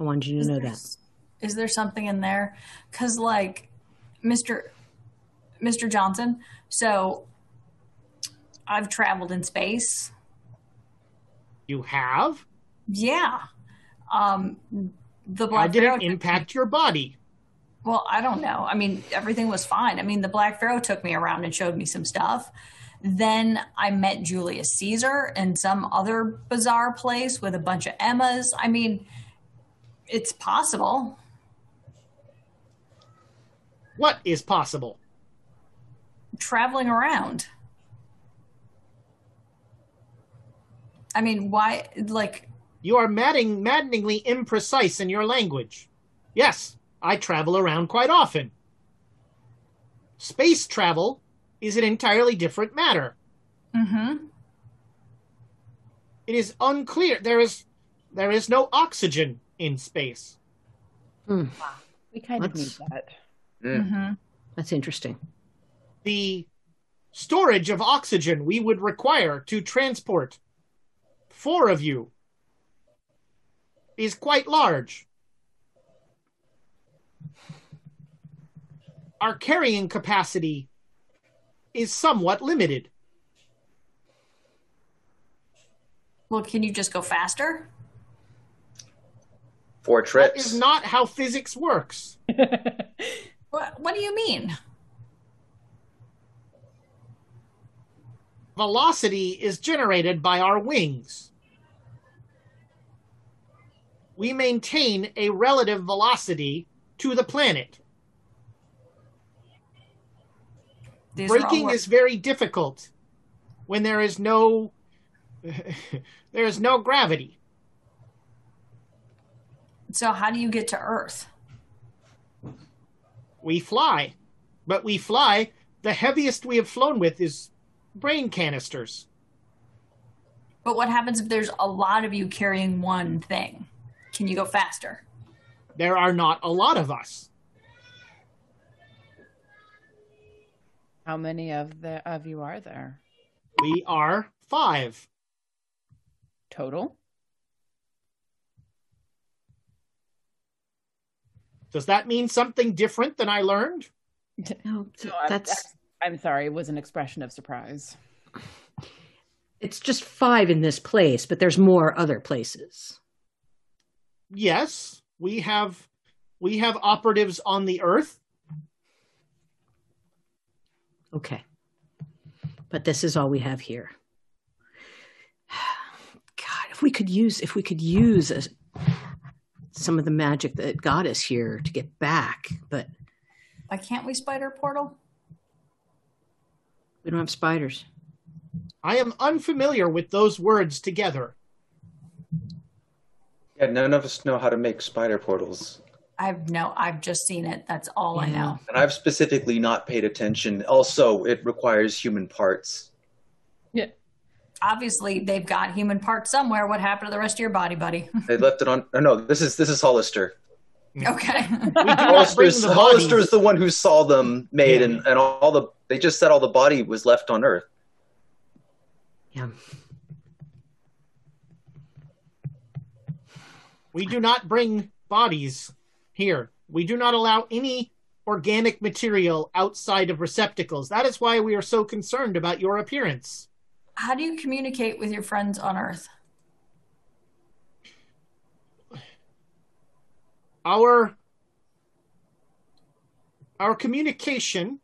I wanted you to Is know there, that. is there something in there? Because like, Mr. Mr. Johnson. So, I've traveled in space. You have? Yeah. Um, the How Black did Pharaoh. it impact your body? Well, I don't know. I mean, everything was fine. I mean, the Black Pharaoh took me around and showed me some stuff. Then I met Julius Caesar in some other bizarre place with a bunch of Emmas. I mean, it's possible. What is possible? Traveling around. I mean, why? Like, You are madding, maddeningly imprecise in your language. Yes, I travel around quite often. Space travel is an entirely different matter. mm-hmm. It is unclear. There is there is no oxygen in space. Hmm, We kind of need Let's- that. Mm-hmm. that's interesting. The storage of oxygen we would require to transport four of you is quite large. Our carrying capacity is somewhat limited. Well, can you just go faster? Four trips. is not how physics works. What, what do you mean? Velocity is generated by our wings. we maintain a relative velocity to the planet. These are all Braking work- is very difficult when there is no there is no gravity. So how do you get to Earth? We fly, but we fly. The heaviest we have flown with is brain canisters. But what happens if there's a lot of you carrying one thing? Can you go faster? There are not a lot of us. How many of the of you are there We are five. total? Does that mean something different than I learned? No, No, I'm, that's I'm sorry. It was an expression of surprise. it's just five in this place, but there's more other places. Yes, we have we have operatives on the earth. Okay. But this is all we have here. God, if we could use if we could use a, some of the magic that got us here to get back, but Why can't we spider portal? we don't have spiders. I am unfamiliar with those words together. Yeah, none of us know how to make spider portals. I've no, I've just seen it. That's all I know. And I've specifically not paid attention. Also, it requires human parts. Yeah. Obviously, they've got human parts somewhere. What happened to the rest of your body, buddy? They left it on. Oh, no, this is this is Hollister. Mm. okay. We do not bring Hollister's, the Hollister's the one who saw them made, Yeah. and, and all the they just said all the body was left on Earth. Yeah. We do not bring bodies here. We do not allow any organic material outside of receptacles. That is why we are so concerned about your appearance. How do you communicate with your friends on Earth? Our our communication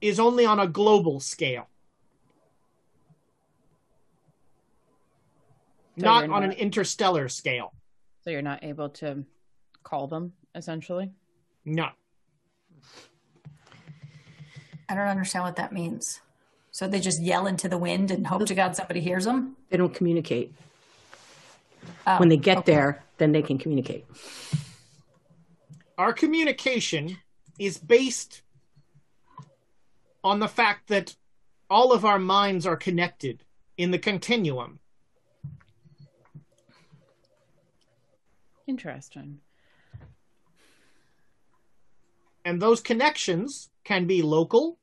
is only on a global scale. So not on an interstellar scale. So you're not able to call them essentially. No. I don't understand what that means. So they just yell into the wind and hope to God somebody hears them? They don't communicate. Oh, when they get okay. there, then they can communicate. Our communication is based on the fact that all of our minds are connected in the continuum. Interesting. And those connections can be local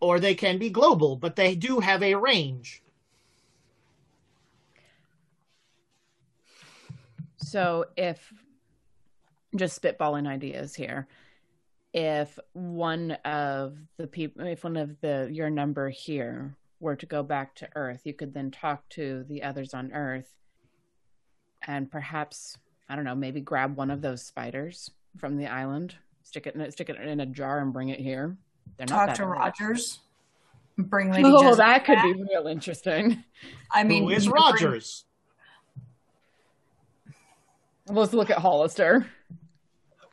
or they can be global, but they do have a range. So if just spitballing ideas here, if one of the people, if one of the your number here were to go back to Earth, you could then talk to the others on Earth, and perhaps I don't know, maybe grab one of those spiders from the island, stick it in a, stick it in a jar, and bring it here. They're not Talk to heavy. Rogers. Bring Lady Oh, Jezebel that could back. be real interesting. I mean, Who is you could bring- Rogers? Let's look at Hollister.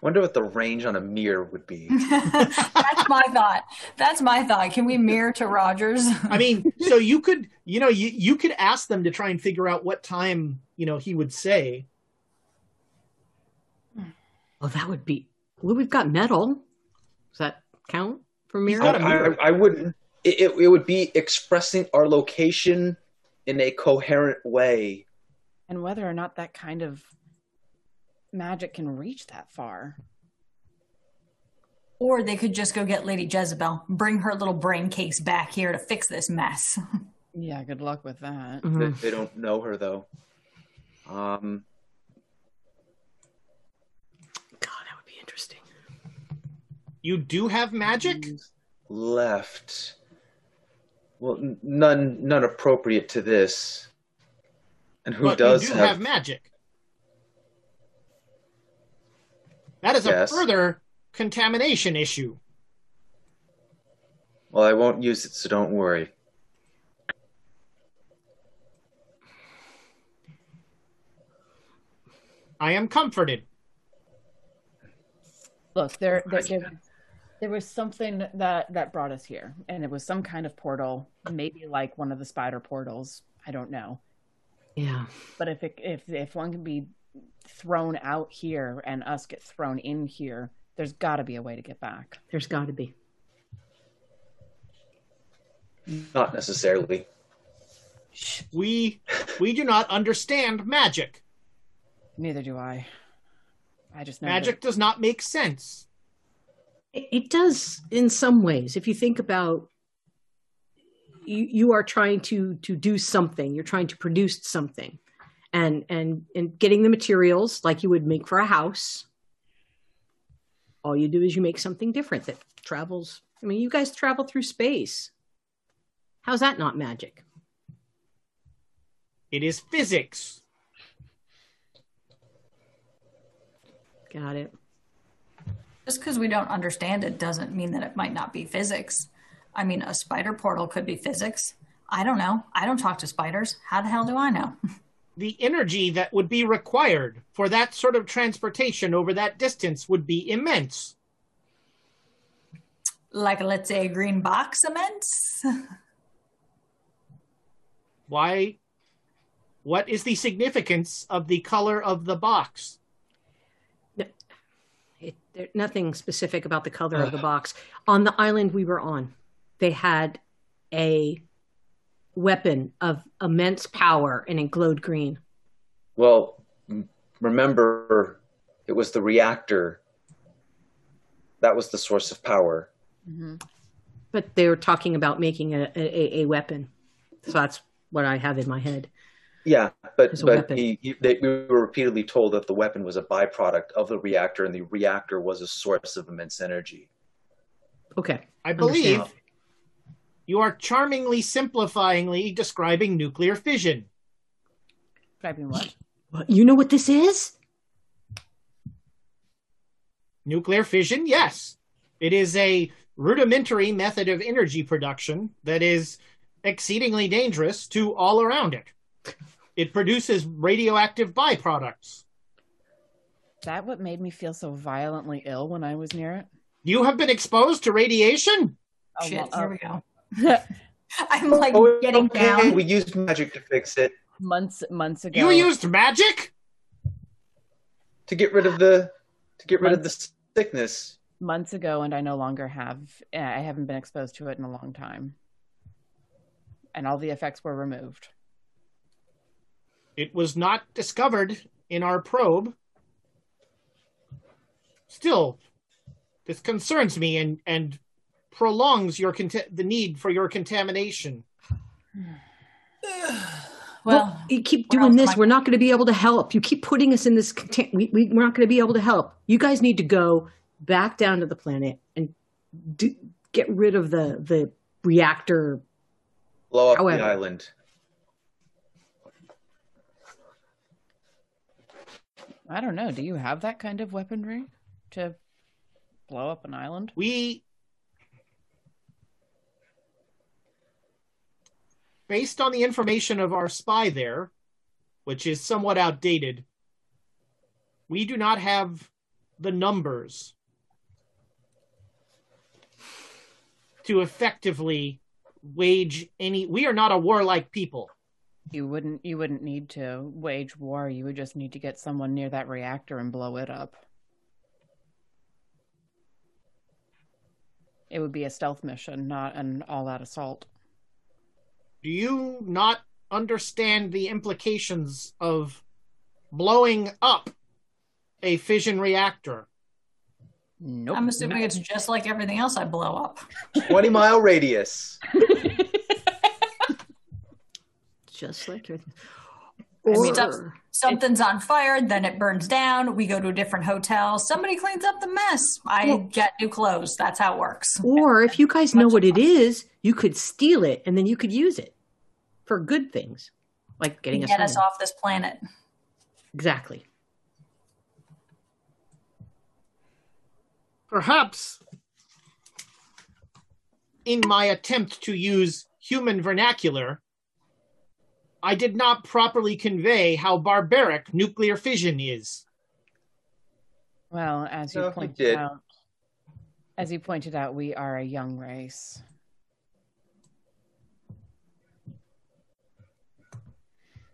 Wonder what the range on a mirror would be. That's my thought. That's my thought. Can we mirror to Rogers? I mean, so you could, you know, you, you could ask them to try and figure out what time, you know, he would say. Oh, that would be. Well, we've got metal. Does that count for mirror? got a mirror. I, I wouldn't. It, it, it would be expressing our location in a coherent way. and whether or not that kind of magic can reach that far. or they could just go get Lady Jezebel, bring her little brain cakes back here to fix this mess. Yeah, good luck with that. Mhm. They, they don't know her though. Um, God, that would be interesting. You do have magic? left. Well, n- none none appropriate to this. And who but does you do have, have magic. That is Yes. a further contamination issue. Well, I won't use it, so don't worry. I am comforted. Look, there, there, there, there was something that that brought us here, and it was some kind of portal, maybe like one of the spider portals. I don't know. Yeah. But if it, if if one can be thrown out here and us get thrown in here, there's got to be a way to get back. There's got to be. Not necessarily. We we do not understand magic. Neither do I. I just know Magic does not make sense. It, it does in some ways. If you think about you, you are trying to to do something, you're trying to produce something. And and and getting the materials like you would make for a house. All you do is you make something different that travels. I mean, you guys travel through space. How's that not magic? It is physics. Got it. Just because we don't understand it doesn't mean that it might not be physics. I mean, a spider portal could be physics. I don't know. I don't talk to spiders. How the hell do I know? The energy that would be required for that sort of transportation over that distance would be immense. like, let's say, a green box immense. Why? What is the significance of the color of the box? It, there, nothing specific about the color of the box. On the island we were on, they had a weapon of immense power and it glowed green. Well, remember, it was the reactor. That was the source of power. Mm-hmm. But they were talking about making a, a, a weapon. So that's what I have in my head. Yeah, but but he, he, they, we were repeatedly told that the weapon was a byproduct of the reactor, and the reactor was a source of immense energy. Okay. I believe Understand. you are charmingly simplifyingly describing nuclear fission. Describing what? What, you know what this is? Nuclear fission, yes. It is a rudimentary method of energy production that is exceedingly dangerous to all around it. It produces radioactive byproducts. That what made me feel so violently ill when I was near it? You have been exposed to radiation? Oh, Shit, well, here we oh, go. I'm like Oh, getting okay, down. We used magic to fix it months months ago. You used magic? to get rid of the to get rid of the sickness. months ago, and I no longer have. Eh, I haven't been exposed to it in a long time, and all the effects were removed. It was not discovered in our probe. Still, this concerns me and, and prolongs your cont- the need for your contamination. Well, you keep doing this. We're not going to be able to help. You keep putting us in this. content- We, we, we're not going to be able to help. You guys need to go back down to the planet and do, get rid of the the reactor. Blow up However. the island. I don't know. Do you have that kind of weaponry to blow up an island? We, based on the information of our spy there, which is somewhat outdated, we do not have the numbers to effectively wage any. We are not a warlike people. You wouldn't. You wouldn't need to wage war. You would just need to get someone near that reactor and blow it up. It would be a stealth mission, not an all-out assault. Do you not understand the implications of blowing up a fission reactor? Nope. I'm assuming it's just like everything else I blow up. Twenty mile radius. Just like everything. I mean, Or- stuff- something's on fire, then it burns down. We go to a different hotel. Somebody cleans up the mess. I Well- get new clothes. That's how it works. Or if you guys know what it is, you could steal it and then you could use it for good things, like getting us Get us off this planet. Exactly. Perhaps in my attempt to use human vernacular, I did not properly convey how barbaric nuclear fission is. Well, as you No, pointed out, as you pointed out, we are a young race.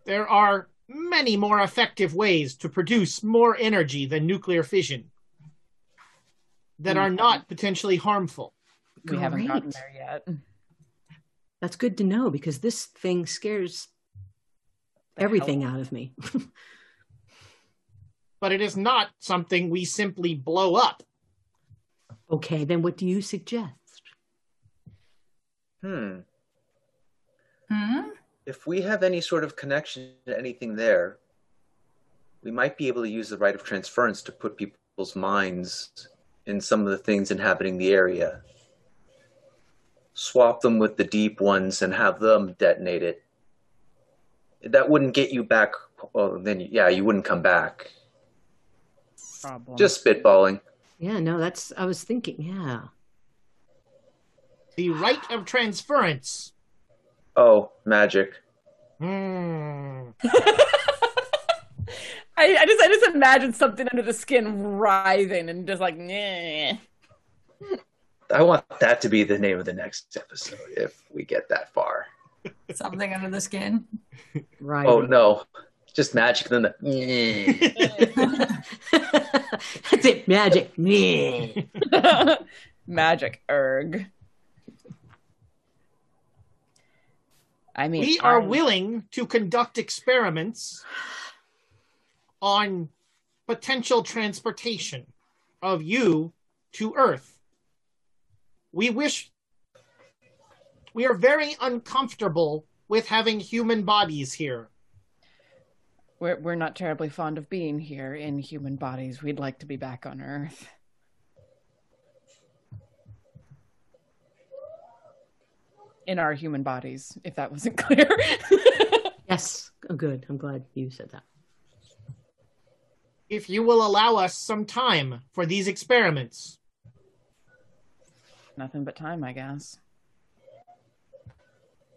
There are many more effective ways to produce more energy than nuclear fission that are mm-hmm. not potentially harmful. We haven't gotten there yet. That's good to know because this thing scares The everything hell- out of me. But it is not something we simply blow up. okay, then what do you suggest? Hmm. Hmm? If we have any sort of connection to anything there, we might be able to use the rite of transference to put people's minds in some of the things inhabiting the area. Swap them with the deep ones and have them detonate it. That wouldn't get you back. Well, then, yeah, you wouldn't come back. Problem. Just spitballing. Yeah, no, that's I was thinking, yeah. The rite of transference. Oh, magic. Hmm. I, I just I just imagine something under the skin writhing and just like nah. I want that to be the name of the next episode if we get that far. Something under the skin. Right. Oh no, just magic. Then the That's it, magic. Meh. Magic erg. I mean, we are I- willing to conduct experiments on potential transportation of you to Earth. We wish. We are very uncomfortable with having human bodies here. We're we're not terribly fond of being here in human bodies. We'd like to be back on Earth. In our human bodies, if that wasn't clear. yes. Oh, good. I'm glad you said that. If you will allow us some time for these experiments, Nothing but time, I guess.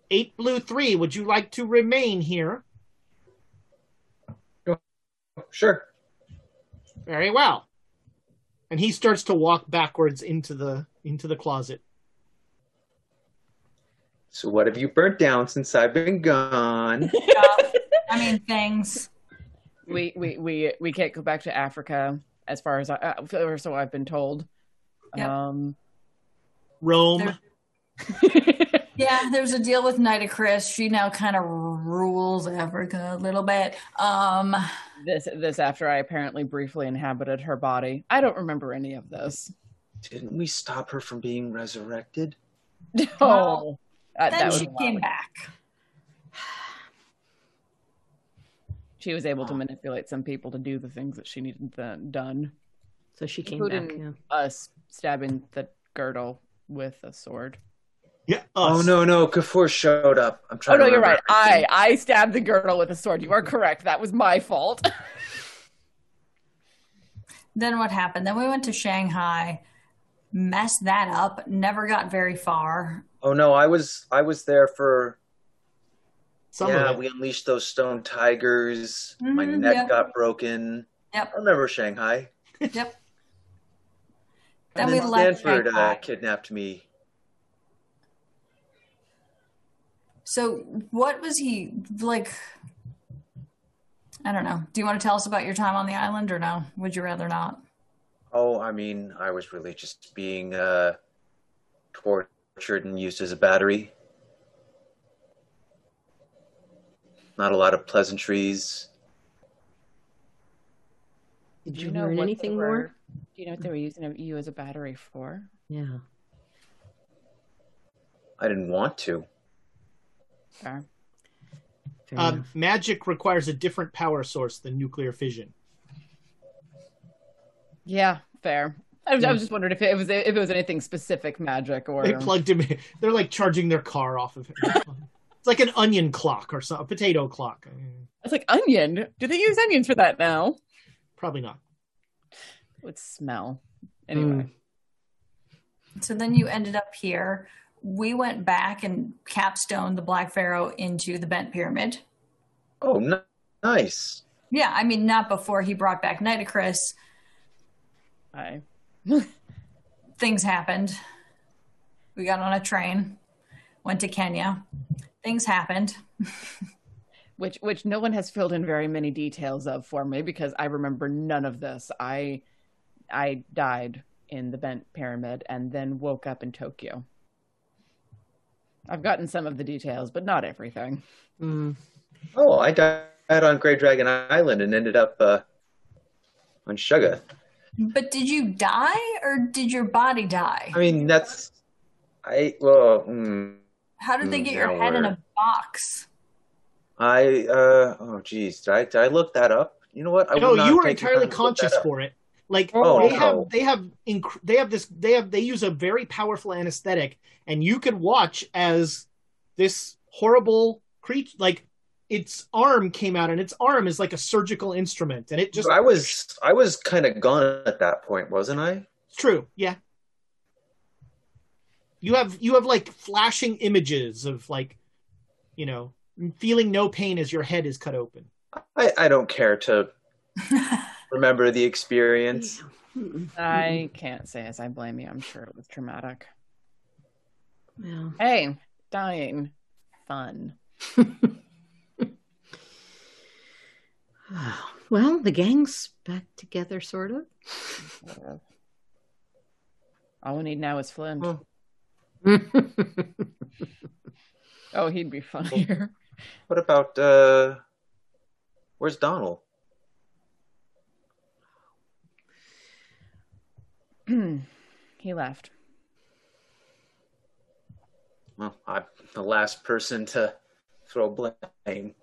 8 Blue 3, would you like to remain here? sure. Very well. And he starts to walk backwards into the into the closet. So what have you burnt down since I've been gone? I mean, things. We we we we can't go back to Africa as far as I, uh, or so I've been told. Yep. Um, Rome. Yeah, there's a deal with Nitocris. She now kind of rules Africa a little bit. Um, this this after I apparently briefly inhabited her body. I don't remember any of this. Didn't we stop her from being resurrected? No, Uh, that then was she came ago. back. She was able to manipulate some people to do the things that she needed th- done, So she came including back. Yeah. us stabbing the girdle with a sword. Yeah. Oh no, no, Kafour showed up. I'm Oh trying. no, to you're right. remember I. I stabbed the girdle with a sword. You are correct. That was my fault. Then what happened? Then we went to Shanghai, messed that up, never got very far. Oh no, I was I was there for. Some yeah, we unleashed those stone tigers. My Mhm, neck yeah. got broken. Yep. I remember Shanghai. Yep. Then and we then left Stanford uh, kidnapped me. So what was he like? I don't know. Do you want to tell us about your time on the island or no? Would you rather not? Oh, I mean, I was really just being uh, tortured and used as a battery. Not a lot of pleasantries. Did Do you, know learn anything were- more? Do you know what they were using you as a battery for? Yeah. I didn't want to. Fair. Fair Um, magic requires a different power source than nuclear fission. Yeah, fair. I was, I was just wondering if it was if it was anything specific magic or They plugged him in. They're like charging their car off of him. it's like an onion clock or something, a potato clock. Mm, It's like onion. Do they use onions for that now? Probably not. It would smell. Anyway. So then you ended up here. We went back and capstoned the Black Pharaoh into the Bent Pyramid. Oh, n- nice. Yeah, I mean, not before he brought back Nitocris. I Things happened. We got on a train, went to Kenya. Things happened. which which no one has filled in very many details of for me because I remember none of this. I I died in the bent pyramid and then woke up in Tokyo. I've gotten some of the details, but not everything. Mm. Oh, I died on Grey Dragon Island and ended up uh, on Sugar. But did you die or did your body die? I mean, that's I well. Mm, How did they Mm, get your head in we're- a box? I uh oh geez, did I did I look that up? You know what? I no, you were entirely time to look that conscious for it. Like Oh, they no. have, they have, inc- they have this, they have, they use a very powerful anesthetic, and you could watch as this horrible creature, like its arm came out, and its arm is like a surgical instrument, and it just, I was I was kind of gone at that point, wasn't I? it's true, yeah. You have, you have like flashing images of like, you know, feeling no pain as your head is cut open. I I don't care to remember the experience. I can't say as I blame you. I'm sure it was traumatic. Yeah. Hey, dying. Fun. Well, the gang's back together, sort of. All we need now is Flint. Oh. Oh, he'd be funnier. What about uh where's Donald? he left. Well, I'm the last person to throw blame.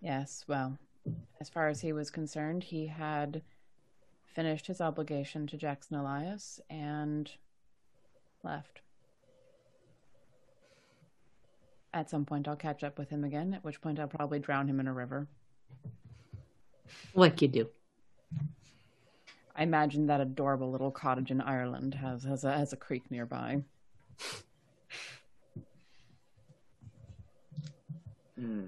Yes, well, as far as he was concerned, he had finished his obligation to Jackson Elias and left. At some point, I'll catch up with him again, at which point, I'll probably drown him in a river. like you do. I imagine that adorable little cottage in Ireland has, has, a, has a creek nearby. Hmm.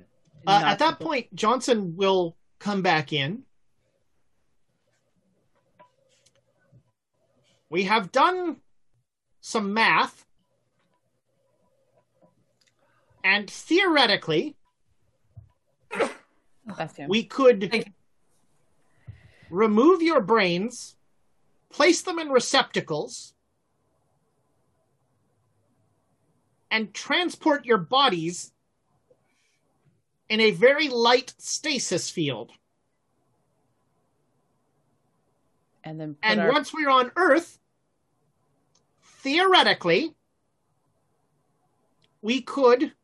Uh, at that the- point, Johnson will come back in. We have done some math, and theoretically, That's him. we could remove your brains, place them in receptacles, and transport your bodies in a very light stasis field. and then And our- once we're on Earth, theoretically, we could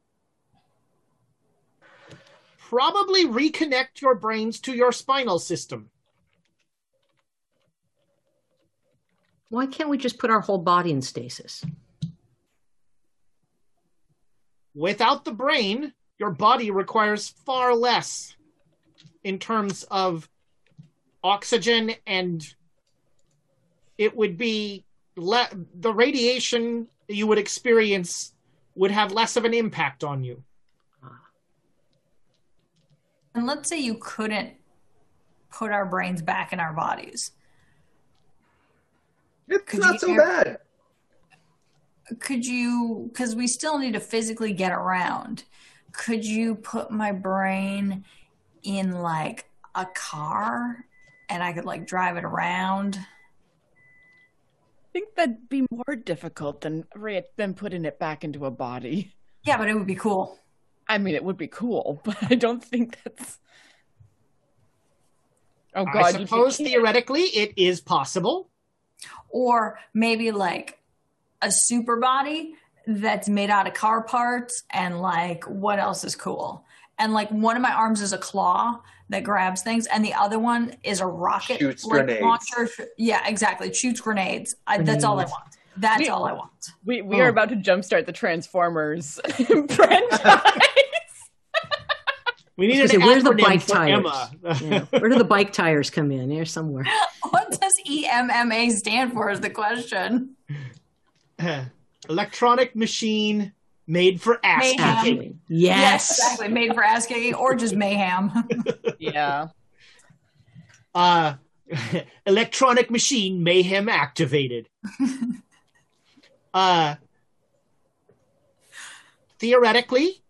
probably reconnect your brains to your spinal system. Why can't we just put our whole body in stasis? Without the brain, your body requires far less in terms of oxygen and it would be le- the radiation you would experience would have less of an impact on you. And let's say you couldn't put our brains back in our bodies. It's Could not so ever- bad. Could you, because we still need to physically get around, could you put my brain in like a car and I could like drive it around? I think that'd be more difficult than than putting it back into a body. Yeah, but it would be cool. I mean, it would be cool, but I don't think that's. Oh God! I you suppose can't- theoretically it is possible. Or maybe like a super body that's made out of car parts and like what else is cool? And like one of my arms is a claw that grabs things, and the other one is a rocket Shoots like, grenades. launcher. Yeah, exactly. Shoots grenades. I, that's all I want. That's We- all I want. we we Oh. are about to jumpstart the Transformers franchise. We need I was an gonna say, where's the bike tires? Emma. Yeah. Where do the bike tires come in? Here somewhere. What does E EMMA stand for? Is the question. Electronic machine made for ass Mayhem. kicking. Actually, yes. exactly. Made for ass kicking or just mayhem. yeah, Uh, Electronic machine mayhem activated. uh, theoretically,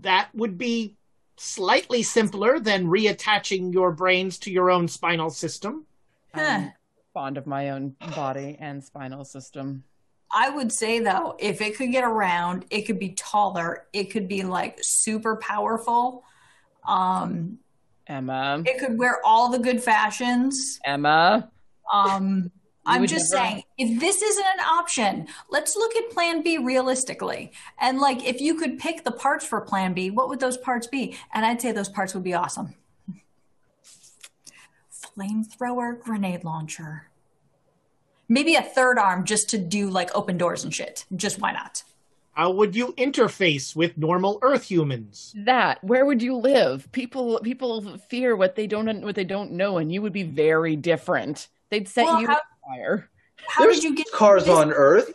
that would be slightly simpler than reattaching your brains to your own spinal system. I'm fond of my own body and spinal system. I would say though, if it could get around, it could be taller. It could be like super powerful. Um, Emma. it could wear all the good fashions. Emma. Um, I'm just never- saying, if this isn't an option, let's look at Plan B realistically. And like, if you could pick the parts for Plan B, what would those parts be? And I'd say those parts would be awesome. Flamethrower, grenade launcher. Maybe a third arm just to do like open doors and shit. Just why not? How would you interface with normal Earth humans? That. Where would you live? People people fear what they don't what they don't know, and you would be very different. They'd set Well, you how- on fire. How There's did you get cars this- on Earth.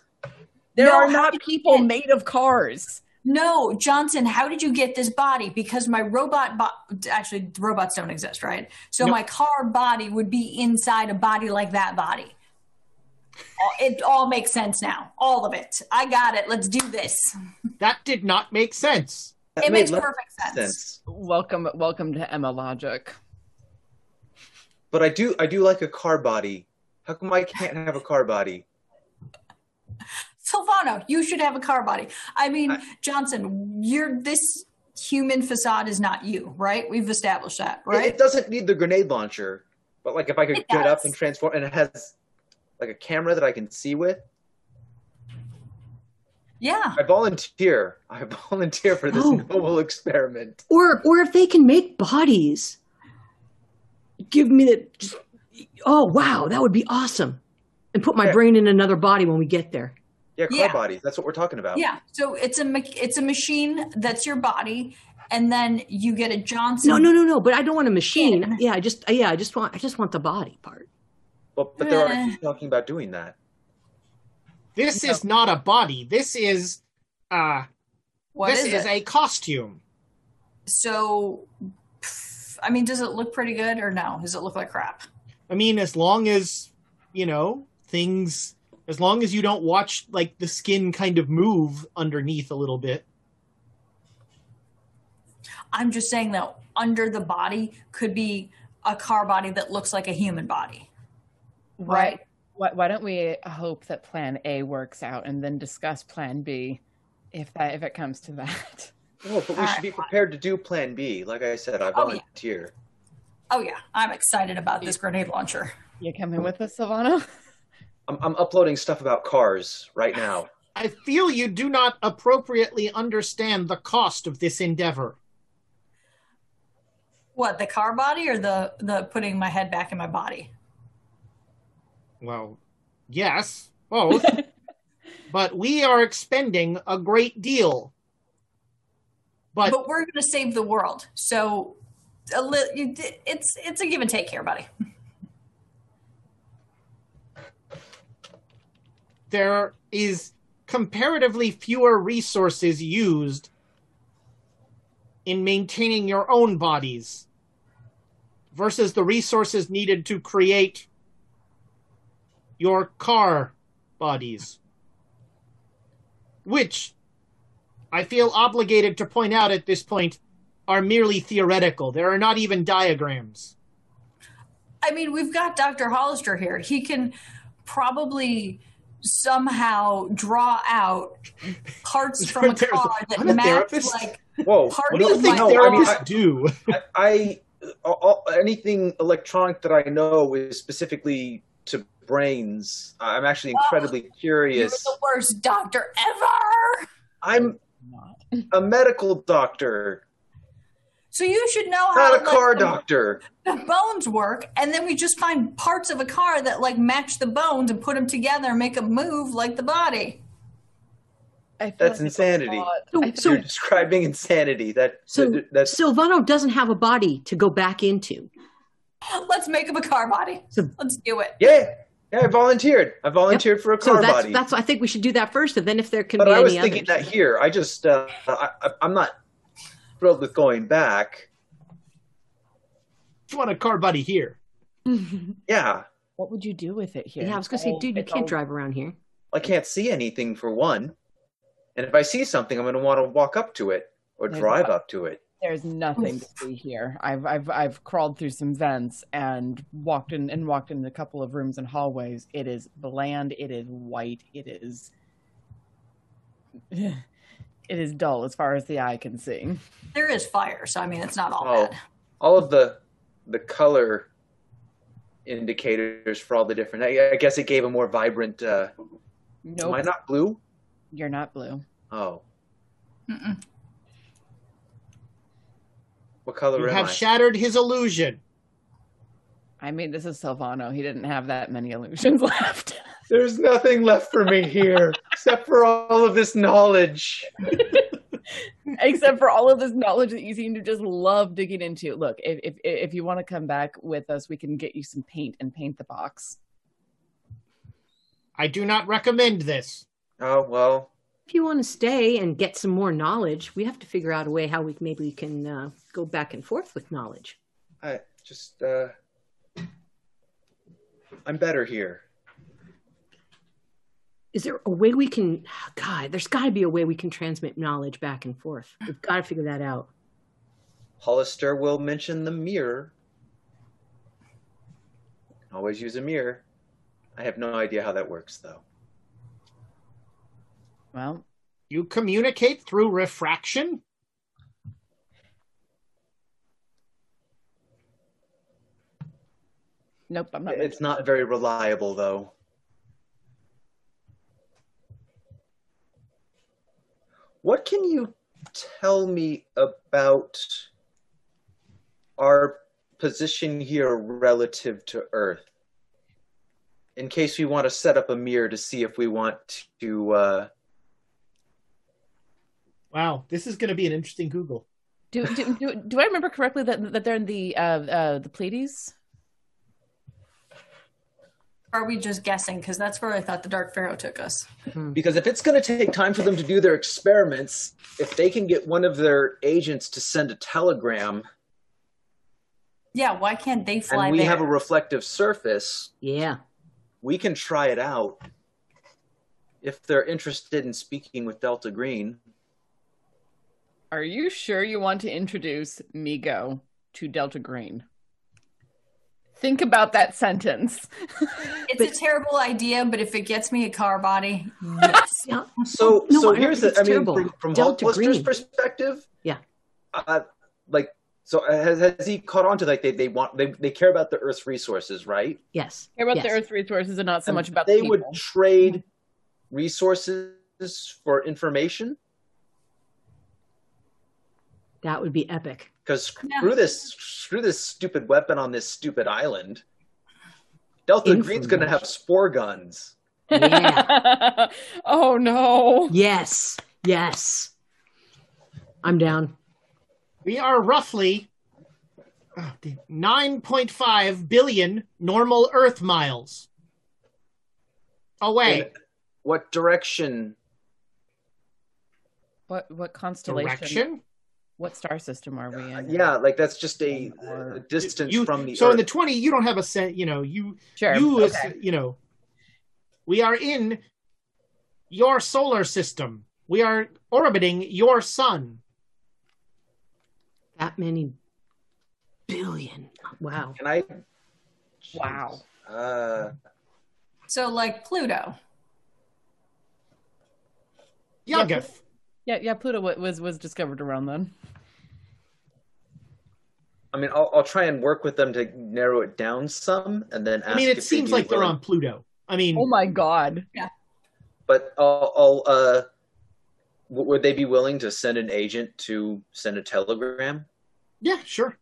There No, are not people get- made of cars. No, Johnson, how did you get this body? Because my robot, bo- actually, robots don't exist, right? So No. my car body would be inside a body like that body. It all makes sense now. All of it. I got it. Let's do this. That did not make sense. That It makes less perfect sense. Welcome welcome to Emma Logic. But I do I do like a car body. How come I can't have a car body? Silvano, you should have a car body. I mean, I- Johnson, you're this human facade is not you, right? We've established that, It- right? It, doesn't need the grenade launcher, but like if I could It get up and transform, and it has like a camera that I can see with. yeah. I volunteer. I volunteer for this Oh. noble experiment. Or or if they can make bodies, give me the. Just, oh wow, that would be awesome. And put my Yeah. brain in another body when we get there. Yeah, car Yeah. bodies. That's what we're talking about. Yeah. So it's a it's a machine that's your body, and then you get a Johnson. No, no, no, no. But I don't want a machine. Yeah. Yeah, I just yeah, I just want I just want the body part. Well, but they're already talking about doing that. This is not a body. This is uh What this is is a costume. So, pff, I mean, does it look pretty good or no? Does it look like crap? I mean, as long as you know things, as long as you don't watch like the skin kind of move underneath a little bit. I'm just saying though, under the body could be a car body that looks like a human body. Right. Why, why don't we hope that Plan A works out and then discuss Plan B, if that if it comes to that. Oh, but we should be uh, prepared to do Plan B. Like I said, I Oh, yeah. volunteer. Oh yeah, I'm excited about this grenade launcher. You coming with us, Silvano? I'm, I'm uploading stuff about cars right now. I feel you do not appropriately understand the cost of this endeavor. What the car body or the the putting my head back in my body? Well, yes, both. but we are expending a great deal. But, But we're going to save the world, so a li- it's it's a give and take here, buddy. there is comparatively fewer resources used in maintaining your own bodies versus the resources needed to create your car bodies. Which I feel obligated to point out at this point are merely theoretical. There are not even diagrams. I mean, we've got Dr. Hollister here. He can probably somehow draw out parts from a car that I'm a match therapist. like Whoa! Part what do of you think? my- No, I mean, therapists do. I, I all, anything electronic that I know is specifically to brains. I'm actually oh, incredibly you're curious. the worst doctor ever. I'm a medical doctor, So you should know how not a like, car the- doctor. the bones work, and then we just find parts of a car that like match the bones and put them together and make them move like the body. I feel That's like insanity. So, so, You're describing insanity. That so that- that's Silvano doesn't have a body to go back into. Let's make him a car body. So- Let's do it. yeah. Yeah, I volunteered. I volunteered for a So car that's body. that's I think we should do that first, and then if there can but be I was thinking others. that here. I just uh, I, I, I'm not thrilled with going back. You want a car buddy here. Yeah, What would you do with it here? Yeah, I was gonna say, dude, you can't drive around here. I can't see anything for one. And if I see something, I'm going to want to walk up to it or drive up to it. There's nothing to see here. I've I've I've crawled through some vents and walked in and walked in a couple of rooms and hallways. It is bland. It is white. It is. It is dull as far as the eye can see. There is fire, so I mean, it's not all Oh, bad. all of the the color indicators for all the different. I, I guess it gave a more vibrant. Uh, Nope, Am I not blue? you're not blue. Oh, Mm-mm. What color You am have I? shattered his illusion. I mean, this is Silvano. He didn't have that many illusions left. There's nothing left for me here except for all of this knowledge. except for all of this knowledge that you seem to just love digging into. Look, if if if you want to come back with us, we can get you some paint and paint the box. I do not recommend this. Oh well, If you want to stay and get some more knowledge, we have to figure out a way how we maybe we can uh, go back and forth with knowledge. I just uh, I'm better here. Is there a way we can? God, there's got to be a way we can transmit knowledge back and forth. We've got to figure that out. Hollister will mention the mirror. Always use a mirror. I have no idea how that works though. Well, You communicate through refraction? Nope, I'm not. It's not very reliable though. What can you tell me about our position here relative to Earth? In case we want to set up a mirror to see if we want to uh, Wow, this is going to be an interesting Google. Do, do, do, do I remember correctly that that they're in the uh, uh, the Pleiades? Are we just guessing? Because that's where I thought the Dark Pharaoh took us. Hmm. Because if it's going to take time for them to do their experiments, if they can get one of their agents to send a telegram Yeah, why can't they fly and we there? have a reflective surface, Yeah. we can try it out. If they're interested in speaking with Delta Green, Are you sure you want to introduce Mi-Go to Delta Green? Think about that sentence. it's a terrible idea, but if it gets me a car body, yes. Yeah. so No, so I here's think the. I it's mean, terrible. from, from Delta perspective, Yeah. uh, like so has, has he caught on to like they, they want they, they care about the Earth's resources, right? Yes. Care about yes. the Earth resources and not so And much about they the would trade resources for information That would be epic. because screw Yeah. this screw this stupid weapon on this stupid island. Delta Green's going to have spore guns. Yeah. oh no. yes. Yes. I'm down. We are roughly oh, 9.5 billion normal Earth miles away. In what direction? What what constellation? Direction? What star system are we in? Yeah, like that's just a, a distance You- from the so Earth. in the 20, you don't have a sense, you know, you, Sure. you, okay. you know, we are in your solar system. We are orbiting your sun. That many billion. Wow. Can I? Wow. Uh, So, like Pluto. Yuggoth. Yeah, yeah. Pluto was was discovered around then. I mean, I'll, I'll try and work with them to narrow it down some, and then ask I mean, it they'd seems be like they're on Pluto. I mean, Oh my god. Yeah. But I'll, I'll uh, would they be willing to send an agent to send a telegram? yeah, sure.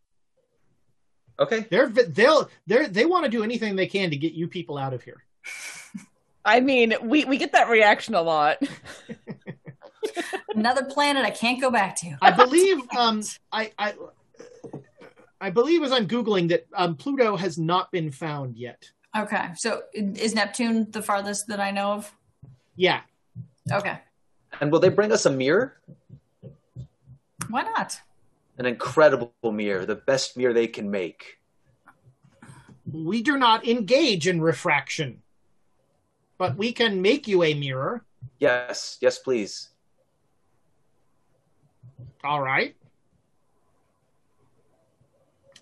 Okay. They're they'll they they want to do anything they can to get you people out of here. I mean, we we get that reaction a lot. Another planet I can't go back to. I believe um I I I believe as I'm googling that um Pluto has not been found yet. Okay, so is Neptune the farthest that I know of? Yeah. Okay, And will they bring us a mirror? why not? An incredible mirror, the best mirror they can make. we do not engage in refraction, but we can make you a mirror. Yes, yes, please. All right.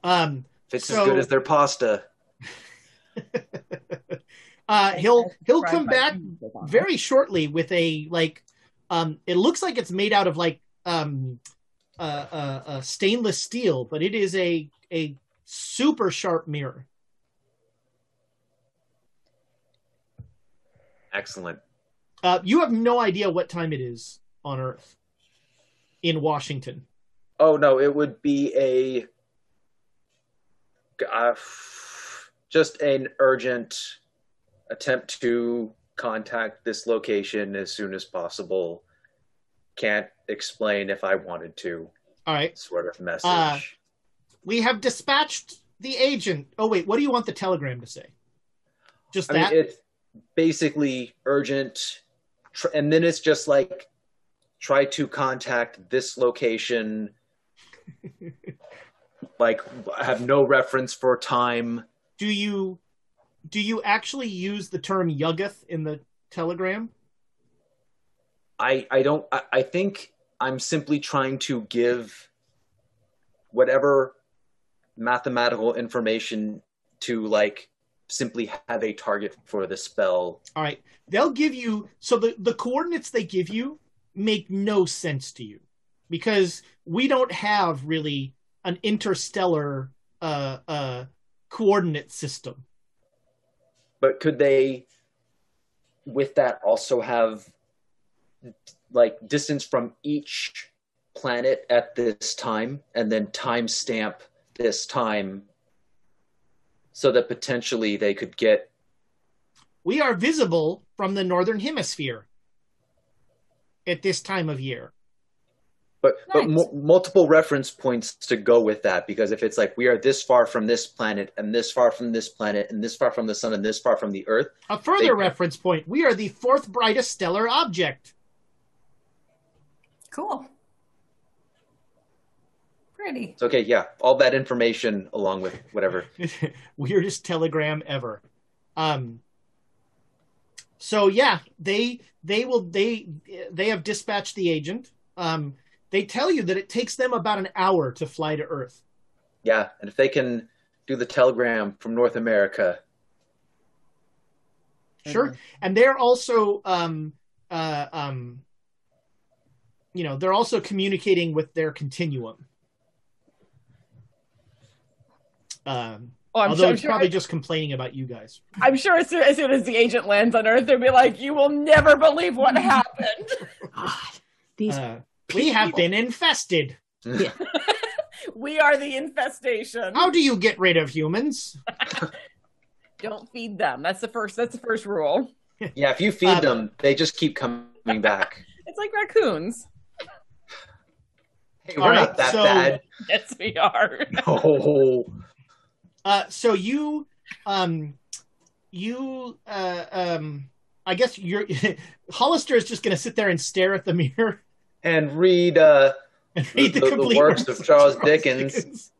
Um, If it's So- as good as their pasta. uh, he'll he'll come back Jesus on it. very shortly with a like um it looks like it's made out of like um uh, uh, uh stainless steel but it is a a super sharp mirror Excellent. uh you have no idea what time it is on earth in washington Oh no, it would be a uh, just an urgent attempt to contact this location as soon as possible. Can't explain if I wanted to. all right Sort of message. Uh, we have dispatched the agent oh wait what do you want the telegram to say just I mean, that it's basically urgent, and then it's just like try to contact this location. like, have no reference for time. do you do you actually use the term Yuggoth in the telegram I I don't. I, I think I'm simply trying to give whatever mathematical information to like simply have a target for the spell. All right. They'll give you so the the coordinates they give you make no sense to you because we don't have really an interstellar uh uh coordinate system. But could they, with that, also have like distance from each planet at this time, and then timestamp this time, so that potentially they could get We are visible from the northern hemisphere at this time of year. but but Nice. multiple reference points to go with that because if it's like we are this far from this planet and this far from this planet and this far from the sun and this far from the earth A further They- reference point, we are the fourth brightest stellar object. Cool. Pretty. it's okay yeah all that information along with whatever weirdest telegram ever um so yeah they they will they they have dispatched the agent. Um they tell you that it takes them about an hour to fly to earth. Yeah and if they can do the telegram from north america. Sure. And they're also um uh um you know they're also communicating with their continuum. Um Oh, I'm although sure, I'm it's sure, probably just complaining about you guys I'm sure as soon, as soon as the agent lands on Earth, they'll be like, "You will never believe what happened." God, these uh, we have been infested we are the infestation. how do you get rid of humans Don't feed them. That's the first. That's the first rule. yeah if you feed Um, them they just keep coming back It's like raccoons. hey we're All right, not that so- bad Yes, we are. no Uh, so you, um, you, uh, um, I guess you're Hollister is just going to sit there and stare at the mirror and read uh and read the, The- the works of Charles Dickens.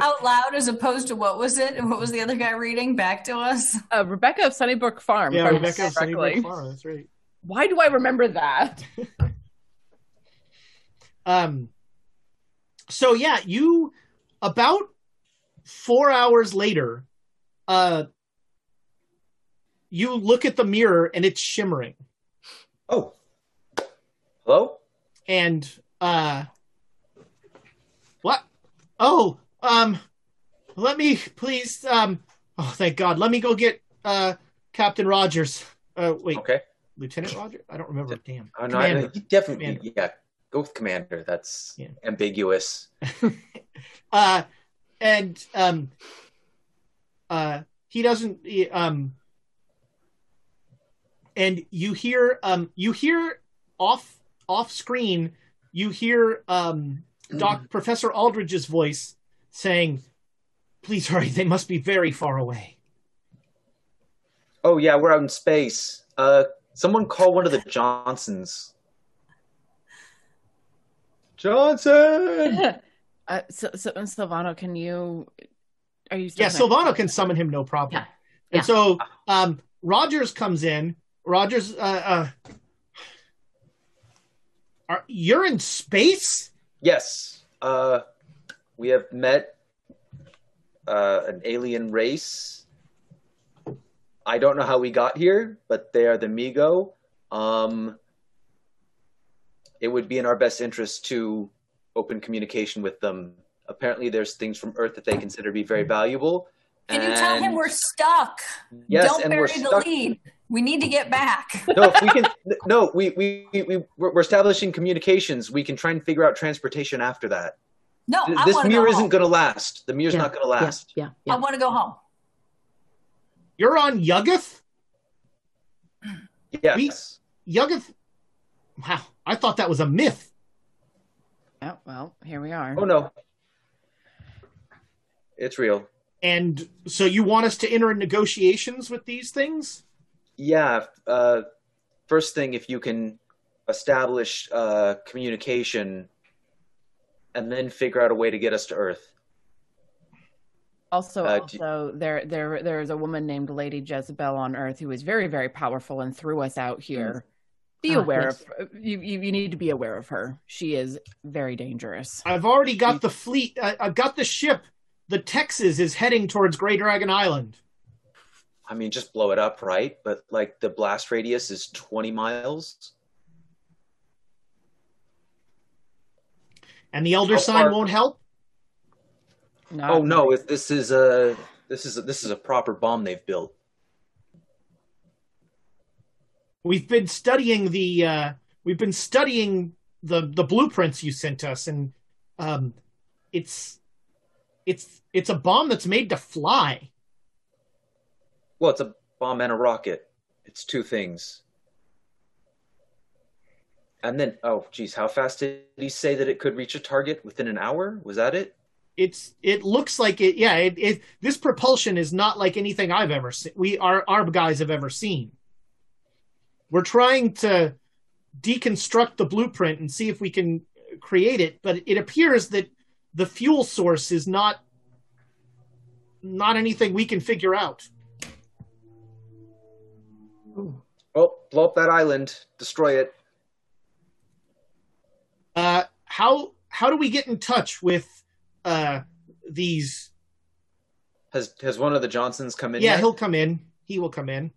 Out loud as opposed to what was it? What was the other guy reading back to us? Uh, Rebecca of Sunnybrook Farm. Yeah, Rebecca of. Sunnybrook Farm. That's right. Why do I remember that? Um, so yeah, you about four hours later, uh, you look at the mirror and it's shimmering. oh hello and uh what oh um let me please um oh thank god let me go get uh captain rogers uh wait okay lieutenant rogers i don't remember damn Oh, no, I- definitely, Commander. yeah. Go with commander. That's Yeah. ambiguous. uh and um uh he doesn't he, um and you hear um you hear off off screen you hear um doc professor aldridge's voice saying please hurry they must be very far away Oh yeah, we're out in space. Uh, someone call one of the Johnsons. Johnson. uh, so, so, Silvano, can you? are you? Yeah, Silvano can summon him no problem. Yeah. And Yeah. so um, Rogers comes in. Rogers, uh, uh, are, you're in space? Yes. Uh, we have met uh, an alien race. I don't know how we got here, but they are the Mi-Go. Um, it would be in our best interest to open communication with them. Apparently, there's things from Earth that they consider to be very valuable. Can you tell him we're stuck? Yes, Don't and bury we're the stuck. lead. We need to get back. no, if we can. No, we we we we- we're we're establishing communications. We can try and figure out transportation after that. No, Th- I this mirror go isn't going to last. The mirror's Yeah, not going to last. Yeah, I yeah. want to go home. You're on Yuggoth? Yes. Yuggoth? Wow, I thought that was a myth. Oh, well, here we are. Oh no. It's real. And so you want us to enter in negotiations with these things? Yeah. Uh, first thing, if you can establish uh, communication, and then figure out a way to get us to Earth. Also, Uh, do- also there there there is a woman named Lady Jezebel on Earth who is very very powerful and threw us out here. Be Ah, aware yes. of you, you. You need to be aware of her. She is very dangerous. I've already got the fleet. I, I've got the ship. The Texas is heading towards Grey Dragon Island. I mean, just blow it up, right? But like the blast radius is 20 miles. And the Elder How Sign far- won't help? Not- Oh no! If this is a this is a, this is a proper bomb they've built. We've been studying the uh, we've been studying the the blueprints you sent us, and um, it's it's it's a bomb that's made to fly. Well, it's a bomb and a rocket. It's two things. And then, oh, geez, how fast did he say that it could reach a target within an hour? Was that it? It's it looks like it. Yeah, it, it this propulsion is not like anything I've ever seen. We our our guys have ever seen. We're trying to deconstruct the blueprint and see if we can create it, but it appears that the fuel source is not not anything we can figure out. Well, blow up that island, destroy it. Uh, how how do we get in touch with uh, these? Has has one of the Johnsons come in? Yeah, yet? he'll come in. He will come in.